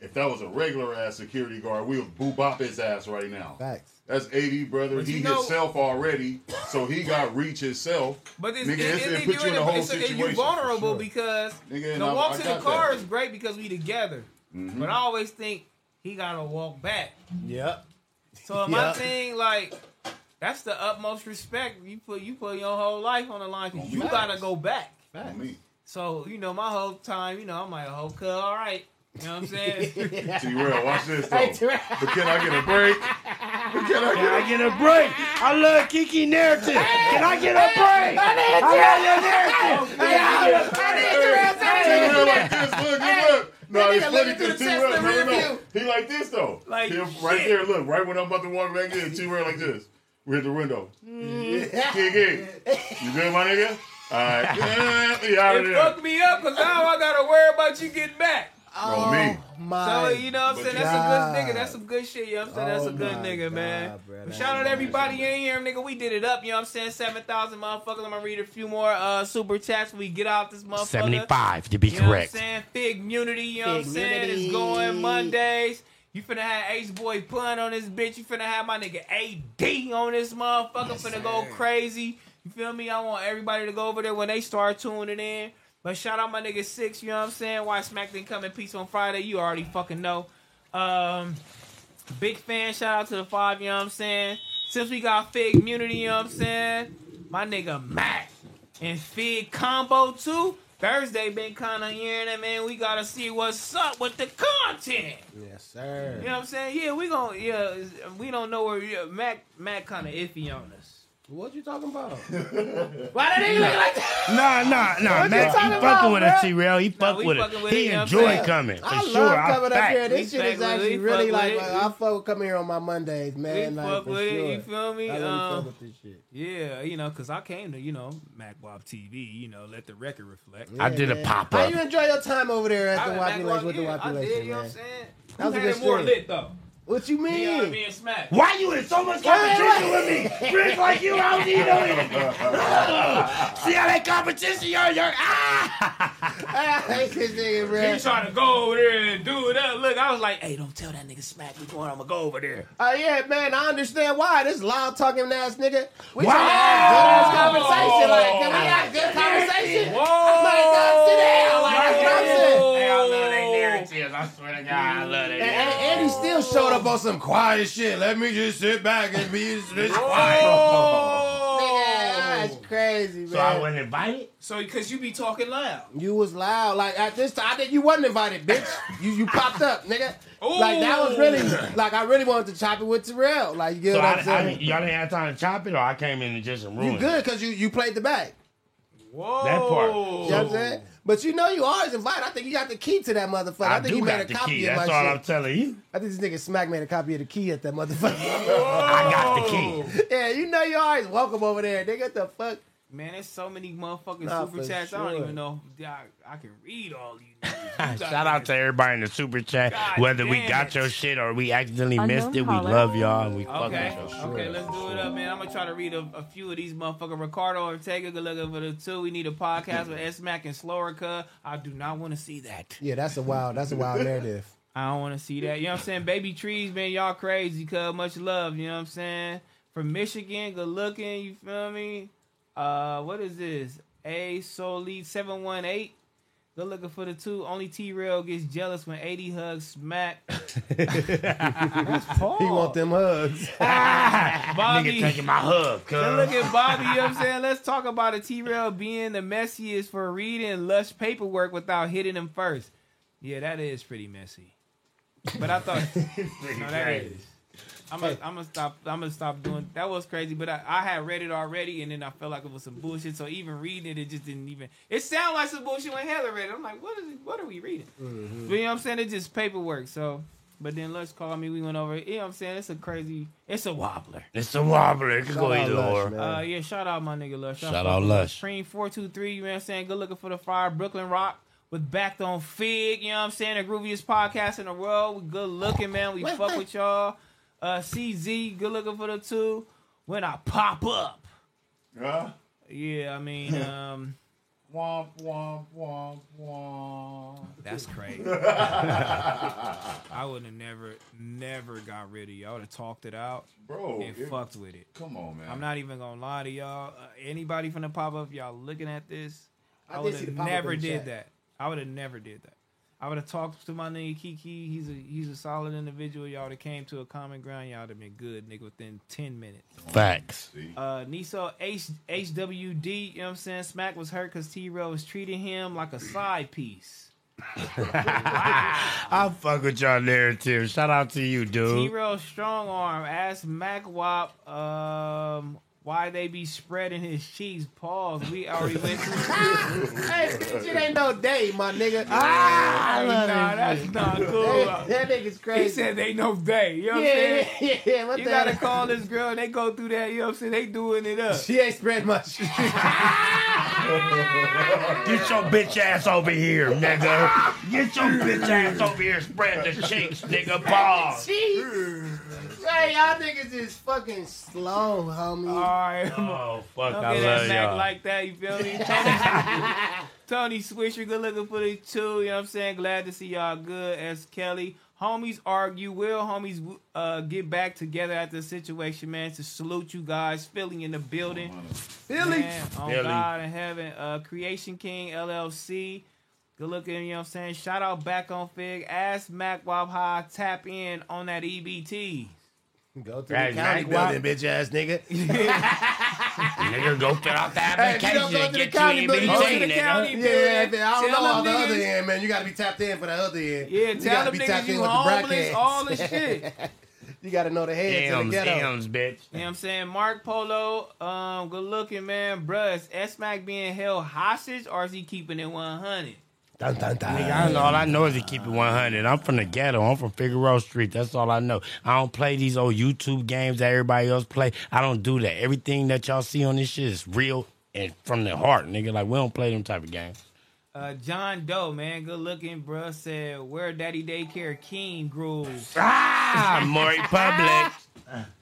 If that was a regular ass security guard, we'll boo bop his ass right now. Facts. That's AD brother. But he you know- himself already, so he got reach himself. But it's, Nigga, it, it's- it, it puts you in a whole it's- situation, you vulnerable sure. because Nigga, the walk I to the car that. is great because we together. Mm-hmm. But I always think he gotta walk back. Yep. So my thing, like, that's the utmost respect. You put you put your whole life on the line because you gotta go back. Facts. me. So, you know, my whole time, you know, I'm like, whole cut, all right. You know what I'm saying? T Real, watch this though. but can I get a break? But can I get, get a break? I love KeeKee narrative. Can I get a break? I need your narrative. I need your narrative. T Real like. Look, look, look. No, it's funny because T Real, no, no, he like this though. Like right there, look, right when I'm about to walk back in, T Real like this. We're at the window. Mm. KeeKee, you good, my nigga? Right. it fucked me up because now I gotta worry about you getting back. Oh, me. My so you know what I'm saying? God. That's a good nigga. That's some good shit. You know what I'm saying? That's oh a good nigga, God, man. Bro, Shout out everybody in here, nigga. We did it up. You know what I'm saying? Seven thousand motherfuckers. I'm gonna read a few more uh, super chats. We get out this motherfucker. Seventy five to be you correct. Know what I'm saying? Fig Munity. You know Fig what I'm saying? It's going Mondays. You finna have H Boy Pun on this bitch. You finna have my nigga AD on this motherfucker. Yes, finna sir. go crazy. You feel me? I want everybody to go over there when they start tuning in. But shout out my nigga Six, you know what I'm saying? Why Smack didn't come in peace on Friday, you already fucking know. Um, big fan, shout out to the five, you know what I'm saying? Since we got Fig Immunity, you know what I'm saying? My nigga Mac and Fig Combo 2. Thursday been kind of hearing it, man. We gotta see what's up with the content. Yes, sir. You know what I'm saying? Yeah, we gonna yeah. We don't know where Mac Mac kind of iffy on us. What you talking about? Why did he look like that? Nah, nah, nah. What you he fucking about, with it. T-Rail. He fuck with it. with He you enjoy coming. For I sure. love I coming up here. This We shit is actually really like, like I fuck with coming here on my Mondays, man. like, fuck for it, sure. you feel me? I really fuck um, with this shit. Yeah, you know, because I came to, you know, MacWop TV, you know, let the record reflect. I did a pop pop How you enjoy your time over there at the Wacky Lakes with the I'm man? That was a good story. lit, though. What you mean? Being smacked. Why you in so much competition with me? Rich like you, I don't need no energy. See how that competition, you're, you're ah. I hate this nigga, bro. He trying to go over there and do it up. Look, I was like, hey, don't tell that nigga smack me going. I'm gonna go over there. Oh yeah, man, I understand why this loud talking ass nigga. We wow. trying to have good ass conversation. Like, can we have good conversation? Whoa. I'm like, sit down. Like, I'm saying. Hey, I love that is. I swear to God, I love that. And, and, and he still showed up on some quiet shit. Let me just sit back and be this quiet. Nigga, that's crazy, man. So I wasn't invited. So because you be talking loud. You was loud. Like at this time, I think you wasn't invited, bitch. You you popped up, nigga. Like that was really like I really wanted to chop it with Terrell. Like you get So what I, I'm I, saying? y'all didn't have time to chop it, or I came in and just ruined you good because you you played the back. Whoa. That part. You know what I'm saying? But you know you always invited. I think you got the key to that motherfucker. I, I think do you made got a the copy key. of That's my all shit. I'm telling you. I think this nigga Smack made a copy of the key at that motherfucker. I got the key. yeah, you know you always welcome over there. Nigga, what the fuck? Man, there's so many motherfucking Nah, super for chats. I don't even know I, I can read all these. You Shout out to everybody in the super chat. God Whether we got it. your shit or we accidentally Unknown missed it, we caller. love y'all and we fuck Okay, with y'all. okay, let's do it up, man. I'm gonna try to read a, a few of these motherfuckers. Ricardo Ortega, good looking for the two. We need a podcast with S Mac and Slorica. I do not want to see that. Yeah, that's a wild. That's a wild narrative. I don't want to see that. You know what I'm saying? Baby trees, man, y'all crazy. Cuz much love. You know what I'm saying? From Michigan, good looking. You feel me? Uh, what is this? A Soul Lead seven one eight. Good looking for the two. Only T Rail gets jealous when 80 hugs smack. Paul. He want them hugs. Bobby. Nigga taking my hug, cuz. Now look at Bobby, you know what I'm saying? Let's talk about a T-Rail being the messiest for reading lush paperwork without hitting him first. Yeah, that is pretty messy. But I thought no, that crazy. is. I'm gonna, I'm gonna stop. I'm gonna stop doing. That was crazy, but I, I had read it already, and then I felt like it was some bullshit. So even reading it, it just didn't even. It sounded like some bullshit when Heather read it. I'm like, what is? It, what are we reading? Mm-hmm. But you know what I'm saying? It's just paperwork. So, but then Lush called me. We went over. it. You know what I'm saying? It's a crazy. It's a wobbler. It's a wobbler. It could Shout go out either Lush, or. Uh, yeah, shout out my nigga Lush. Shout fuck out Lush. Stream four two three. You know what I'm saying? Good looking for the fire. Brooklyn Rock with backed on Fig. You know what I'm saying? The grooviest podcast in the world. We good looking man. We fuck with y'all. Uh, CZ. Good looking for the two. When I pop up. Yeah. Yeah, I mean, um, Womp womp womp womp. that's crazy. I would have never, never got rid of you. I would have talked it out, Bro, and it- fucked with it. Come on, man. I'm not even gonna lie to y'all. Uh, anybody from the pop up, y'all looking at this, I I, would have never did chat. that. I would have never did that. I would have talked to my nigga KeeKee. He's a he's a solid individual. Y'all would have came to a common ground. Y'all would have been good, nigga, within ten minutes. Facts. Uh, Niso H HWD, you know what I'm saying? Smack was hurt because T Rail was treating him like a side piece. I fuck with y'all narrative. Shout out to you, dude. T dude. Rail strong arm. Ask Mac Wop um, why they be spreading his cheeks. Pause. We already went through. hey, this shit ain't no day, my nigga. Ah, love nah, that that's shit. not cool. That, that nigga's crazy. He said they no day. You know what Yeah, I'm saying? yeah, yeah, what you the gotta hell? call this girl and they go through that. You know what I'm saying? They doing it up. She ain't spread much. Get your bitch ass over here, nigga. Get your bitch ass over here. Spread the cheeks, nigga. Pause. Jeez. Hey, y'all niggas is fucking slow, homie. All right. Oh, fuck. Don't I get that love Mac y'all. like that, you feel me? Tony, Tony Swisher, good looking for the two. You know what I'm saying? Glad to see y'all good. As Kelly, homies argue. Will homies uh, get back together at the situation, man? To salute you guys. Philly in the building. Philly. Man, on Philly. God in heaven. Uh, Creation King LLC. Good looking, you know what I'm saying? Shout out back on Figg. Ask Mac Wop how tap in on that EBT. Go to Hey, the county Mac, building, bitch ass nigga. Nigga, go fill out the Hey, you don't go to the county building, EBT, go to the nigga. county Yeah, man, I don't Tell know on the them other end, man. You gotta be tapped in for the other end. Yeah, you tell gotta them be niggas in you with the homeless, brackets. all the shit. you gotta know the heads in the M's, ghetto. M's, bitch. You know what I'm saying? Mark Polo, um, good looking man, bruh. Is S Mac being held hostage or is he keeping it 100? Dun, dun, dun. Nigga, I know, all I know is to keep it 100. I'm from the ghetto. I'm from Figueroa Street. That's all I know. I don't play these old YouTube games that everybody else play. I don't do that. Everything that y'all see on this shit is real and from the heart, nigga. Like, we don't play them type of games. Uh, John Doe, man, good looking, bruh, said, where Daddy Daycare King grooves. Ah, Maury Public.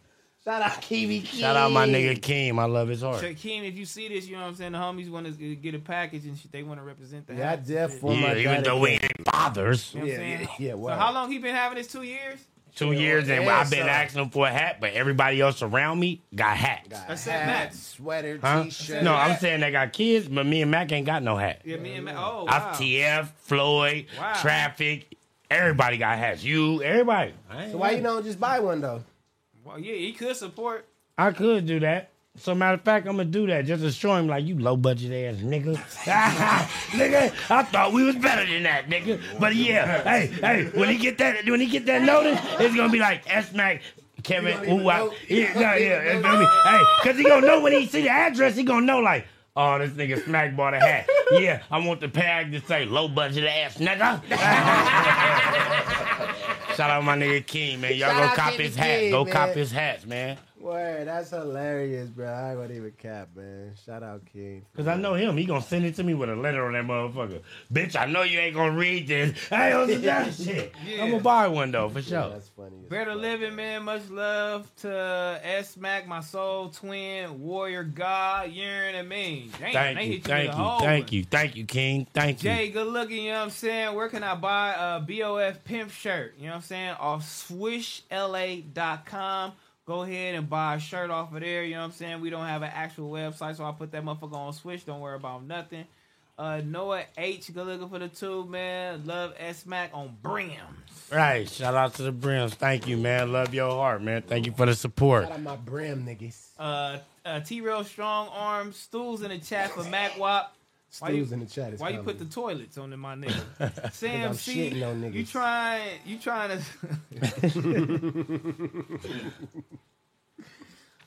Shout out Kiwi King. Shout out my nigga Keem. I love his heart. Shaquem, if you see this, you know what I'm saying? The homies want to get a package and shit. They want to represent the Yeah, I house. def for Yeah, my even daddy. though we ain't fathers. You know what I'm Yeah, saying? yeah, yeah, So how long he been having this? Two years? Two years and Yeah, I've been son. asking him for a hat, but everybody else around me got hats. I said Hat, Mac. sweater, Huh? t-shirt. No, I'm saying they got kids, but me and Mac ain't got no hat. Yeah, me and Mac. Oh, wow. I've TF, Floyd, Wow. Traffic, Everybody got hats. You, everybody. So why you don't just buy one though? Well, yeah, he could support. I could do that. So matter of fact, I'm gonna do that just to show him like you low budget ass nigga. nigga, I thought we was better than that, nigga. But yeah, hey, hey, when he get that when he get that notice, it's gonna be like S Mac. Kevin, ooh, I, yeah, no, yeah, it's gonna be, hey, cause he gonna know when he see the address, he gonna know like, oh, this nigga Smack bought a hat. Yeah, I want the tag to say low budget ass nigga. Shout out my nigga King, man. Y'all Shout go out cop Kenny his hat. King, Go man. cop his hats, man. Word, that's hilarious, bro. I ain't gonna even cap, man. Shout out King. Cause I know him. He gonna send it to me with a letter on that motherfucker. Bitch, I know you ain't gonna read this. I don't do that shit. Yeah. I'm gonna buy one though for sure. That's funny. Better living, man. Much love to S Mac, my soul twin, warrior god, Yearn and me. Damn, Thank you, hit thank with a you, thank you, thank you, King. Thank you. Jay, good looking, you know what I'm saying? Where can I buy a BOF pimp shirt? You know what I'm saying? Off swishla.com. Go ahead and buy a shirt off of there. You know what I'm saying? We don't have an actual website, so I put that motherfucker on Switch. Don't worry about nothing. Uh, Noah H, good looking for the tube, man. Love S Mac on Brim. Right. Shout out to the Brims. Thank you, man. Love your heart, man. Thank you for the support. Shout out my brim niggas. Uh, uh, T Real Strong Arms, stools in the chat for Mac Wop. Why you, in the chat is why you put the toilets on them, my nigga? Sam C, shitting on you trying, you trying to.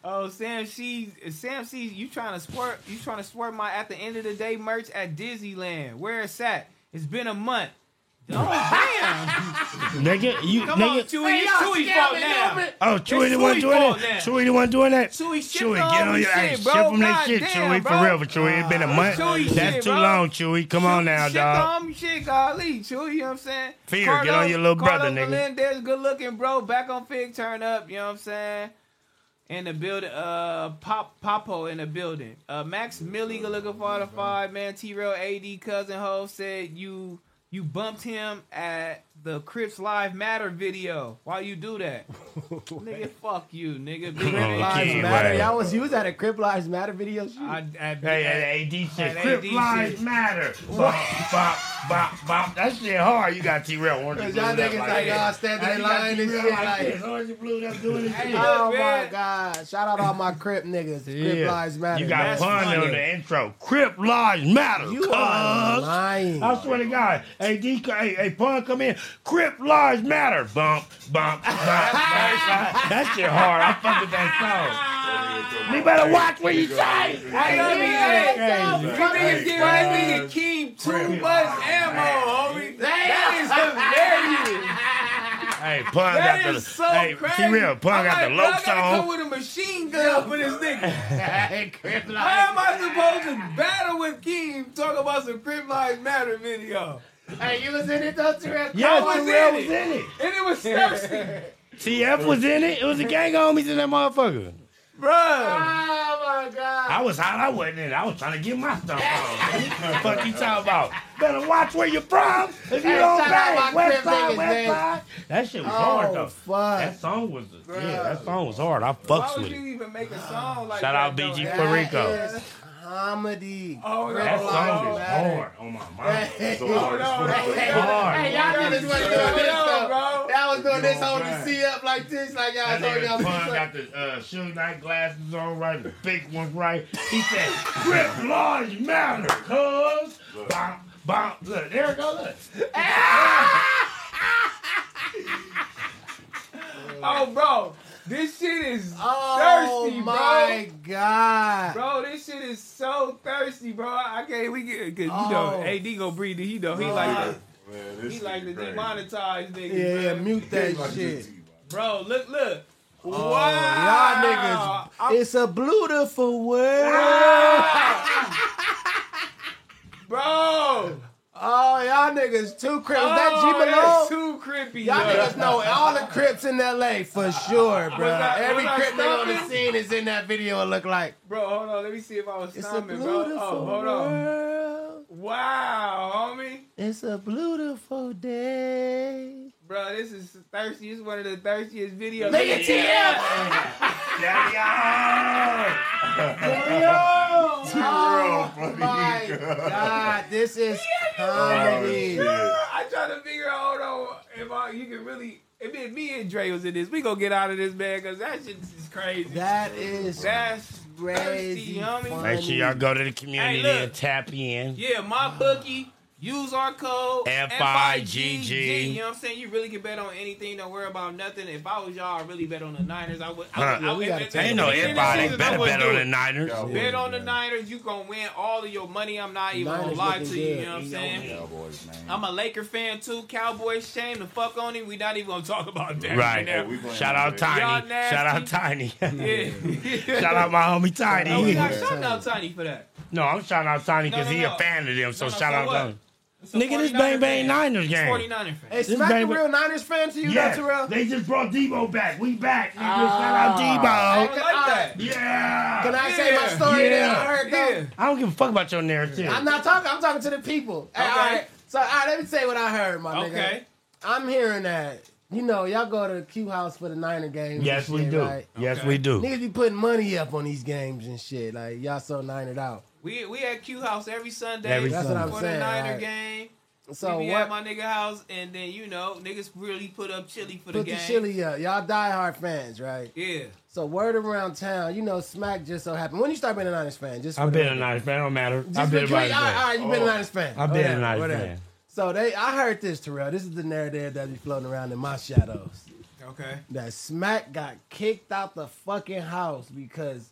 oh, Sam C, Sam C, you trying to squirt? You trying to squirt my at the end of the day merch at Disneyland? Where it's at? It's been a month. Oh damn! Nigga, you Come nigga. on, Chewy. It's Chewy's fault now. Oh, Chewy the one doing fault it. now. Chewy the one doing that. Chewy, Chewy, get on your hey, shit, bro. ship them that shit, damn, Chewy. bro. For real, for Chewy. It been a month. Chewy That's shit, too bro. long, Chewy. Come on now, Shit dog. on shit, golly, Chewy, you know what I'm saying? Fear, get on your little brother, Carlos nigga. Melendez, good looking, bro. Back on Figg, turn up, you know what I'm saying? In the building, uh, Pop Popo in the building. Uh, Max Millie, good looking for the five, man. T Real AD cousin Ho said you you bumped him at the Crips Live Matter video. Why you do that? nigga, fuck you, nigga. Big Oh. Lives Matter. right. Y'all was you was at a Crip Lives Matter video shoot. I, I, Hey, hey, AD shit. Hey, Crip AD lives shit. matter. Bop, bop, bop, bop. That shit hard. You got T-Rail orange and Cause y'all niggas like like y'all uh, standing Hey, in line and T-Rail shit like like. this. Orange and blue up doing this shit. Oh my god! Shout out all my Crip niggas. Crip Lives Matter. You got man. pun funny. on the intro. Crip lives matter. You are cuz. lying. I swear to God. Hey, D, hey, hey, pun come in. Crip lives matter. Bump, bump, bump, bump, bump. That shit hard. I fuck with that song. You better watch what you say. Hey, Hey, hey, crazy. You niggas give that nigga Keem too much ammo, homie. That is hilarious. Hey, pun That got the so hey, crazy. T-Real, pun I'm got like, the bro, low I gotta come with a machine gun for this nigga. Hey, Crip How am I supposed to battle with Keem talk about some Crip Lives Matter video? Hey, you was in it though, Terrell. Yeah, I was T-Real in was it. in it. And it was thirsty. TF was in it. It was a gang of homies in that motherfucker. Bro. Oh my god. I was hot. I wasn't in it. I was trying to get my stuff on. what the fuck you talking about? Better watch where you're from. If you Hey, don't shout out pay, West Side, West. Side. That shit was hard Oh though. fuck. That song was yeah. That song was hard. I fucks Why fucks would with you it. even make a song like Shout that? out? BG That Puerto Rico. Is- Comedy. Oh, That no, song no, is Matter. hard. Oh my mind. Hey, So hard. no, no, Hey, no. hard. Hey, y'all niggas was doing this on, though. bro. Y'all was doing this No, holding man. C up like this, like y'all told y'all. Pun got the uh, Suge Knight glasses on right, the fake ones right. He said, "Grip large matter, cuz." Bop, bop. Look, there it go. Look. Oh, bro. This shit is Oh thirsty, my bro. god. Bro, this shit is so thirsty, bro. I can't. We get because you Oh. know, AD go breathe. He know he like to, Man, this he like to crazy. demonetize niggas. Yeah, yeah, man. mute that Like shit. Bro, look, look. Oh, wow, y'all niggas. I'm- It's a beautiful world. bro. Oh, y'all niggas too crip. Was that Oh, G Malone? too creepy. Y'all bro. niggas know all the Crips in LA for sure, bro. Every Crip nigga on the scene is in that video. It look like Bro, hold on. Let me see if I was it's a stomping, bro. Oh, hold on. world. Wow, homie. It's a beautiful day. Bro, this is thirsty. This is one of the thirstiest videos. Look at TF. Too real Oh my god, this is comedy. I I try to figure out hold on, if I, you can really. If it, me and Dre was in this, we gonna get out of this man because that shit is crazy. That is that's crazy. thirsty, homie. Make sure y'all go to the community Hey, look. and tap in. Yeah, MyBookie. Use our code F-I-G-G. You know what I'm saying? You really can bet on anything. Don't worry about nothing. If I was y'all, I really bet on the Niners. I would. I would Yeah, we I, gotta if- Ain't no if- if- everybody if- if- better bet on the Niners. Bet on the Niners. You gonna win all of your money. I'm not even Niners gonna lie looking to you. You know what I'm saying? Cowboys, man. I'm a Laker fan too. Cowboys, shame the fuck on him. We not even gonna talk about that. Right. now. Shout out Y'all Tiny. Shout out Tiny. Yeah. Shout out my homie Tiny. No, we not shouting out Tiny for that. No, I'm shouting out Tiny No, because no, he a fan of them. So No, no, shout out what? Tiny. It's a Nigga, this 49er Bang Bang fan. Niners It's game. 49er fan. Hey, This Smack bang- a real Niners fan to you, Yes, though, Terrell? they just brought Deebo back. We back. Nigga, Ah. shout out Deebo. I like that. Yeah. Can I say my story that I heard, though? I don't give a fuck about your narrative. I'm not talking. I'm talking to the people. Okay. all right. So, all right, let me say what I heard, my nigga. Okay. I'm hearing that. You know, y'all go to the Q house for the Niner games. Yes, and we do. Right? Yes, we do. Niggas be putting money up on these games and shit. Like y'all so ninered out. We we at Q House every Sunday. Every That's what I'm for saying, the Niner right. game. So we be what- at my nigga house, and then you know niggas really put up chili for the Put game. the chili up. Y'all diehard fans, right? Yeah. So word around town, you know, Smack just so happened. When you start being a Niners fan, just I've been a record. Niners fan. Don't matter. Just I've been a Niners all right, fan. all right, you been a oh. Niners fan. I've been a Whatever, Niners whatever. fan. So they, I heard this, Terrell. This is the narrative that be floating around in my shadows. Okay. That Smack got kicked out the fucking house because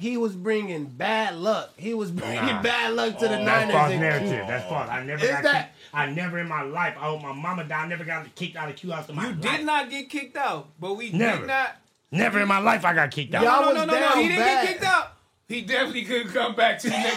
he was bringing bad luck. He was bringing Nah. bad luck to the oh, That's Niners. false and- narrative. That's false. I never Is got that- kicked. I never in my life. I hope my mama died. I never got kicked out of Q house in my You life. did not get kicked out, but we Never. did not. Never in my life I got kicked out. Y'all No, no, no, no, no. He didn't bad. get kicked out. He definitely couldn't come back to the next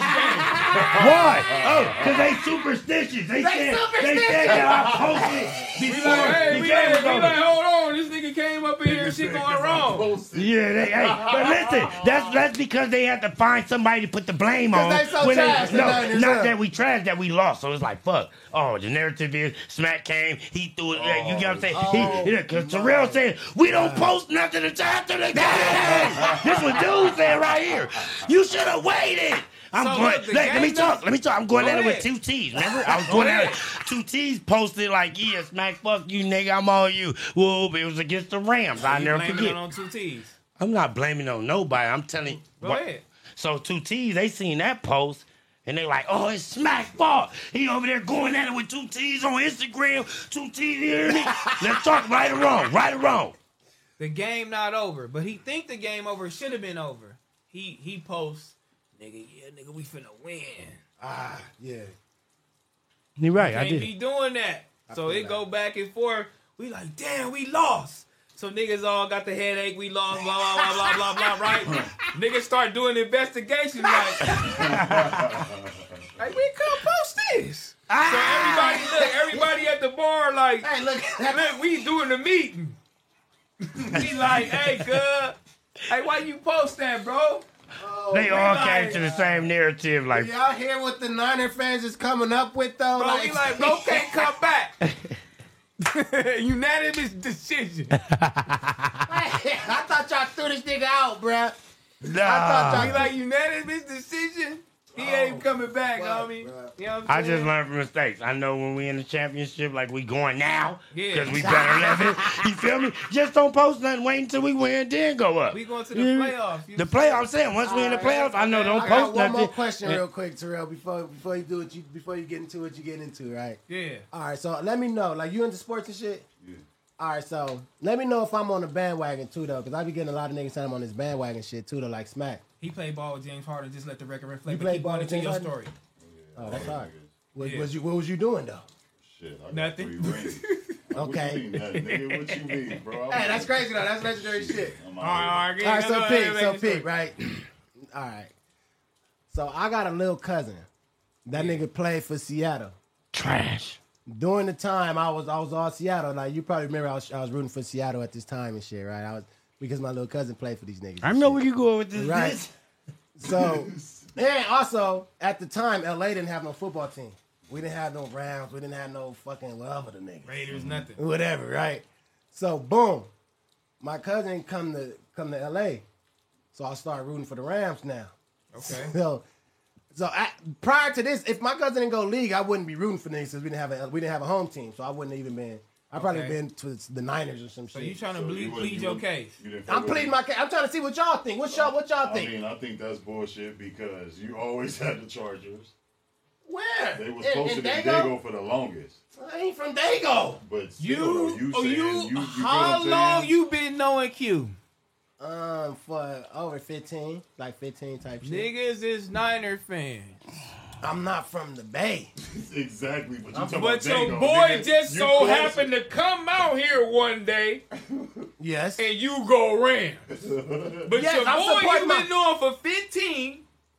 game. Why? Oh, because they superstitious. They, They said they said that I posted We before like, hey, the we game like, was we over. like, hold on, this nigga came up in here and shit going wrong. Yeah, they, hey, but listen, that's that's because they had to find somebody to put the blame on. they so when trash, the no, not huh? that we trashed, that we lost. So it's like fuck. Oh, the narrative is Smack came, he threw it. yeah, you get what I'm saying? Oh, he, because Terrell said we don't post nothing until after the game. this what dude said right here. You should have waited. I'm So going. look, let, let me talk. Let me talk. I'm going Go at it with two T's. Remember, I was going at it. Two T's posted like, yeah, Smack, fuck you, nigga. I'm on you. Whoop! it was against the Rams. I never forget. it on two T's. I'm not blaming on nobody. I'm telling. Go what- ahead. So two T's, they seen that post. And they like, oh, it's Smack fault. He over there going at it with two T's on Instagram, two T's here. Let's talk right or wrong, right or wrong. The game not over, but he think the game over should have been over. He he posts, nigga, yeah, nigga, we finna win. Ah, yeah. You're right, Can't be doing that. So it go back and forth. We like, damn, we lost. So niggas all got the headache. We lost, blah blah blah blah blah blah. Right? niggas start doing investigations like, like we couldn't post this. So everybody look, everybody at the bar like, hey, look, look, we doing the meeting. we like, hey, cuz, hey, why you post that, bro? Oh, they all like- came to the same narrative. Like, Y'all hear what the Niner fans is coming up with though? Bro, we like, bro can't come back. Unanimous decision. I thought y'all threw this nigga out, bruh. nah. I thought y'all like unanimous decision. He ain't oh, coming back, homie. You know what I'm I just learned from mistakes. I know when we in the championship, like we going now, Yeah. because we better live it. You feel me? Just don't post nothing. Wait until we win, then go up. We going to the Yeah. playoffs. You The playoffs. I'm saying once we in the playoffs, I know don't I got post one nothing. more question real quick, Terrell, before before you do it, you before you get into what you get into, right? Yeah. All right, so let me know, like you into sports and shit. Yeah. All right, so let me know if I'm on the bandwagon too, though, because I be getting a lot of niggas saying I'm on this bandwagon shit too, though, like Smack. He played ball with James Harden. Just let the record reflect. You but played keep ball going with into James your Harden? story. Oh, that's hard. What Yeah. was you? What was you doing though? Shit, I got Nothing. three rings. Okay. What you mean, nothing, nigga? What you mean, bro? Hey, that's crazy though. That's legendary shit. I'm All right, all right, All right, so go peep, ahead, so make it peep, right? All right. So I got a little cousin. That nigga played for Seattle. Trash. During the time I was I was all Seattle. Like you probably remember I was I was rooting for Seattle at this time and shit, right? I was because my little cousin played for these niggas. I and know shit. where you going with this. Right. bitch. So, and also at the time, LA didn't have no football team. We didn't have no Rams. We didn't have no fucking love whatever the niggas. Raiders, mm-hmm. nothing. Whatever, right? So boom, my cousin come to come to LA, so I start rooting for the Rams now. Okay. So So I, prior to this, if my cousin didn't go league, I wouldn't be rooting for niggas because we didn't have a we didn't have a home team, so I wouldn't have even been. I probably Okay. been to the Niners or some So shit. So you trying to plead, plead your case? I'm pleading my case. I'm trying to see what y'all think. What y'all what y'all think? I think? mean, I think that's bullshit because you always had the Chargers. Where? They was In- supposed in to be Dago? Dago for the longest. I ain't from Dago. But still, You, though, you oh, saying, you, you, you how long you been knowing Q? Um, for over 15, like 15 type shit. Niggas is Niner fans. I'm not from the Bay. exactly, but you I'm- talking But about your Dago, boy nigga. just You so closer. happened to come out here one day. Yes. And you go Rams. But Yes, your I'm boy supporting you my- been knowing for 15.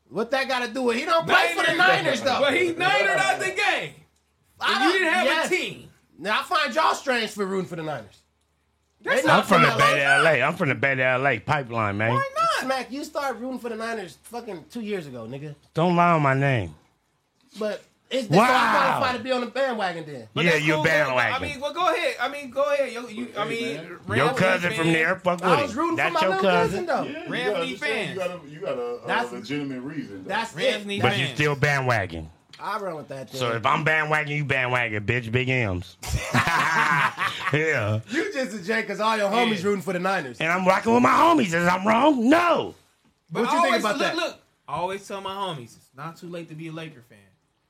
What that got to do with? He don't play for the Niners though. But he Niner out the game. I you don't- didn't have yes. a team. Now I find y'all strange for rooting for the Niners. They I'm not from the LA. Bay to LA. I'm from the Bay to LA pipeline, man. Why not? Smack, you started rooting for the Niners fucking two years ago, nigga. Don't lie on my name. But it's Wow. so I qualified to be on the bandwagon then. Yeah, that's you cool. bandwagon. I mean, well, go ahead. I mean, go ahead. You, you, I mean, Your cousin fans. from there, fuck with I was rooting That's for my your little cousin. cousin, though. Yeah, you Rams gotta need. You got uh, a, you got a, a That's- legitimate reason. though. That's Rams it. But you fans. still bandwagon. I run with that. Thing. So if I'm bandwagon, you bandwagon, bitch. Big M's. yeah. you just a J because all your homies rooting for the Niners. And I'm rocking with my homies. Is I'm wrong? No. What But you think always- about look, that? Look, I always tell my homies, it's not too late to be a Laker fan.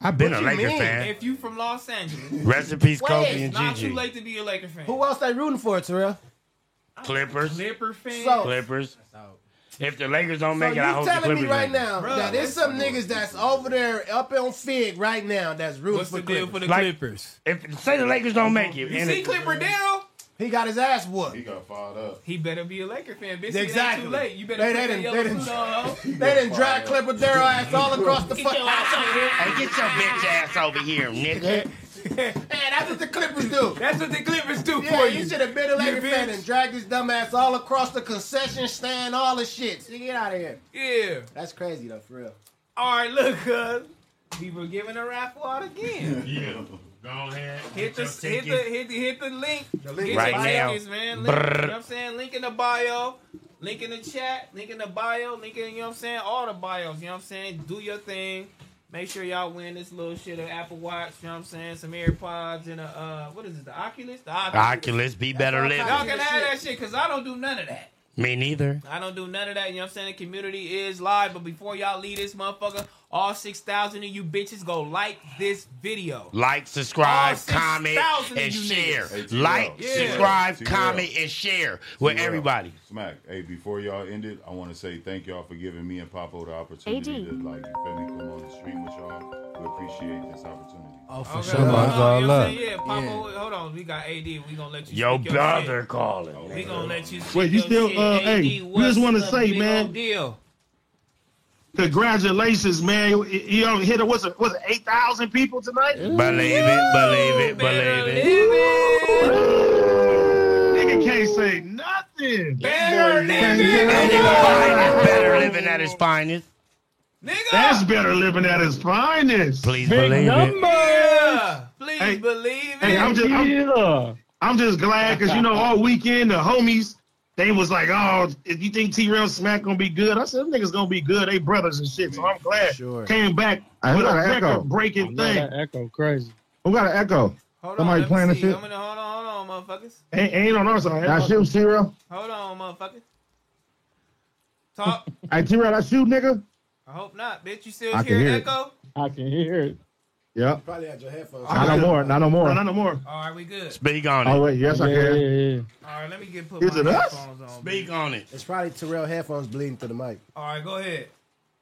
I've been What a you Laker mean? fan. If you from Los Angeles, Rest in peace, Wait, Kobe it's and not too late to be a Laker fan. Who else they rooting for, Terrell? Clippers. Clipper fan. So- Clippers. If the Lakers don't make you it, I hope the telling Clippers me right now Bruh, that there's some niggas that's over there up on Fig right now that's rooting What's for the deal Clippers. for the Like- Clippers? If say the Lakers don't make it, You see it- Clipper Darrell? He got his ass whooped. He got fired up. He better be a Laker fan. Bitch, Exactly. exactly. too late. You better They- put they that done- yellow they done- suit on. They didn't drag Clipper Darrell ass all across the fuck. Hey, get your bitch ass over here, nigga. Man, that's what the Clippers do. That's what the Clippers do Yeah, for you you. should have been a Laker fan bitch. and dragged his dumb ass all across the concession stand, all the shit. So get out of here. Yeah. That's crazy though, for real. All right, look, uh, cuz. People giving a raffle out again. Yeah. Go ahead. Hit the, hit the hit the hit the link. link Get right your now. tickets, man. Link, you know what I'm saying? Link in the bio. Link in the chat. Link in the bio. Link in, you know what I'm saying? All the bios. You know what I'm saying? Do your thing. Make sure y'all win this little shit of Apple Watch. You know what I'm saying? Some AirPods and a uh, what is it? The Oculus. The Oculus. Oculus, be better all living. Y'all can have that shit because I don't do none of that. Me neither. I don't do none of that. You know what I'm saying? The community is live, but before y'all leave this motherfucker, all 6,000 of you bitches go like this video. Like, subscribe, All 6,000 comment, and share. Hey, Like, Yeah. subscribe, T-Rail. comment, and share with T-Rail. everybody. Smack. Hey, before y'all end it, I want to say thank y'all for giving me and Papo the opportunity to like you feel me come on the stream with y'all. We appreciate this opportunity. Oh, for Okay, sure. hold on, man. you know what I'm love. saying? Yeah, hold on. We got AD. We gonna let you Your speak your brother shit. calling. We gonna let you speak Wait, you still, shit. uh, AD, hey, you what's just wanna say, man, Deal. Congratulations, man. You, you only hit it, what's it, was 8,000 people tonight? Believe it, believe it, Better believe it. live Nigga can't say nothing. Better And live his finest, better living at his finest. Nigga. That's better living at his finest. Please believe it. Yeah. Please Hey, believe it. Hey, I'm just, I'm, I'm just glad because you know all weekend the homies they was like, oh, if you think T Rail Smack gonna be good, I said them niggas gonna be good. They brothers and shit. So I'm glad Sure. came back I with a got an echo. record breaking thing. That echo crazy. Who got an echo? Hold Somebody on, playing let this me see. shit? I'm gonna, hold on, hold on, motherfuckers. Ain't, ain't on our side. Now shoot, T-Rail. Hold on, motherfuckers. Talk. Hey, T-Rail, that shoot, nigga? I hope not, bitch. You still I can hear hear it. echo? I can hear it. Yep. Probably had your headphones. Not no more. Not no more. No, not no more. All right, we good. Speak on it. Oh it. wait, yes I yeah, can. yeah, yeah. All right, let me get put Is my it us? on. Speak on it. It's probably Terrell headphones bleeding through the mic. All right, go ahead.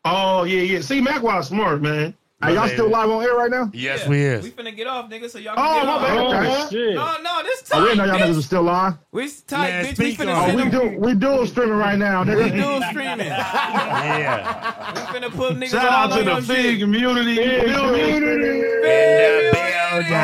Oh yeah, yeah. See, Mac was smart, man. Are y'all still live on air right now? Yes, Yeah. we We finna get off, nigga, so y'all Oh, can get my off. bad. Oh, Okay. shit. No, no, this Oh, tight, we didn't know y'all niggas bitch. are still live. We tight, Man, bitch. We finna on Oh, we do we do streaming right now, nigga. We nigga. do streaming. Yeah. We finna put niggas Shout all out to the big shit. community. In the building.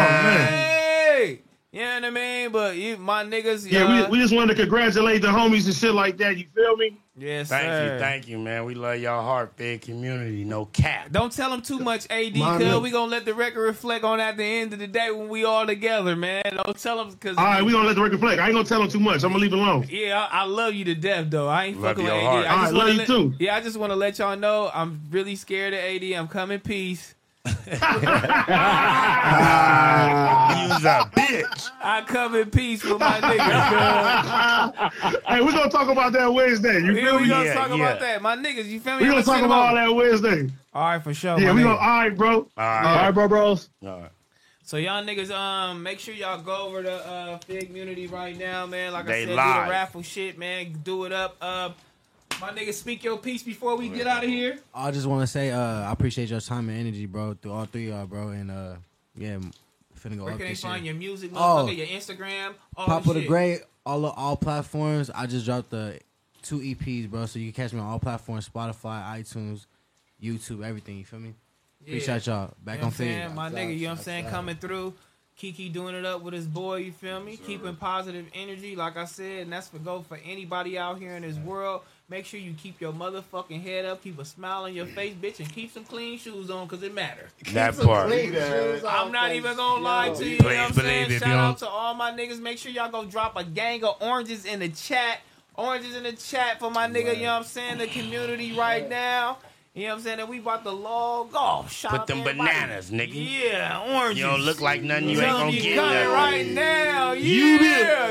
Hey, you know what I mean? But you, my niggas, Yeah, uh, we, we just wanted to congratulate the homies and shit like that. You feel me? Yes, Thank sir. you, thank you, man. We love y'all heart fed community. No cap. Don't tell them too much, AD, My cuz man. we gonna let the record reflect on at the end of the day when we all together, man. Don't tell them because. All right, we gonna let the record reflect. I ain't gonna tell them too much. I'm gonna leave it alone. Yeah, I, I love you to death, though. I ain't Love fucking with your AD. heart. I All just right, love you let, too. Yeah, I just want to let y'all know I'm really scared of AD. I'm coming peace. You's a bitch. I come in peace with my niggas. hey, we're gonna talk about that Wednesday. You yeah, feel we me? gonna talk about that. My niggas, you feel me? We're gonna talk about all that Wednesday. All right, for sure. Yeah, we nigga. gonna. All right, bro. All right, all right bro, bros. All right. So y'all niggas, um, make sure y'all go over to uh Figg Community right now, man. Like They I said, do live. the raffle shit, man. Do it up. Uh, my nigga, speak your piece before we get out of here. I just want to say, uh, I appreciate your time and energy, bro, through all three of y'all, bro, and uh, yeah, I'm finna go Where up can they this find year. your music, Oh. motherfucker, your Instagram, all Pop the of the shit. Great, all all platforms. I just dropped the two EPs, bro, so you can catch me on all platforms: Spotify, iTunes, YouTube, everything. You feel me? Yeah. Appreciate y'all. Back You know on what I'm. My nigga, you know what I'm saying? Coming through. KeeKee doing it up with his boy, you feel me? Keeping positive energy, like I said, and that's for go for anybody out here in this world. Make sure you keep your motherfucking head up, keep a smile on your face, bitch, and keep some clean shoes on, cause it matters. That part. I'm not even gonna lie to you. You know what I'm saying? believe if Shout out to all my niggas. Make sure y'all go drop a gang of oranges in the chat. Oranges in the chat for my nigga, you know what I'm saying? The community right now. You know what I'm saying? And we about to log off. Shout Put them everybody. bananas, nigga. Yeah, oranges. You don't look like nothing. You Tell ain't gonna you get coming nothing. right now. You Yeah.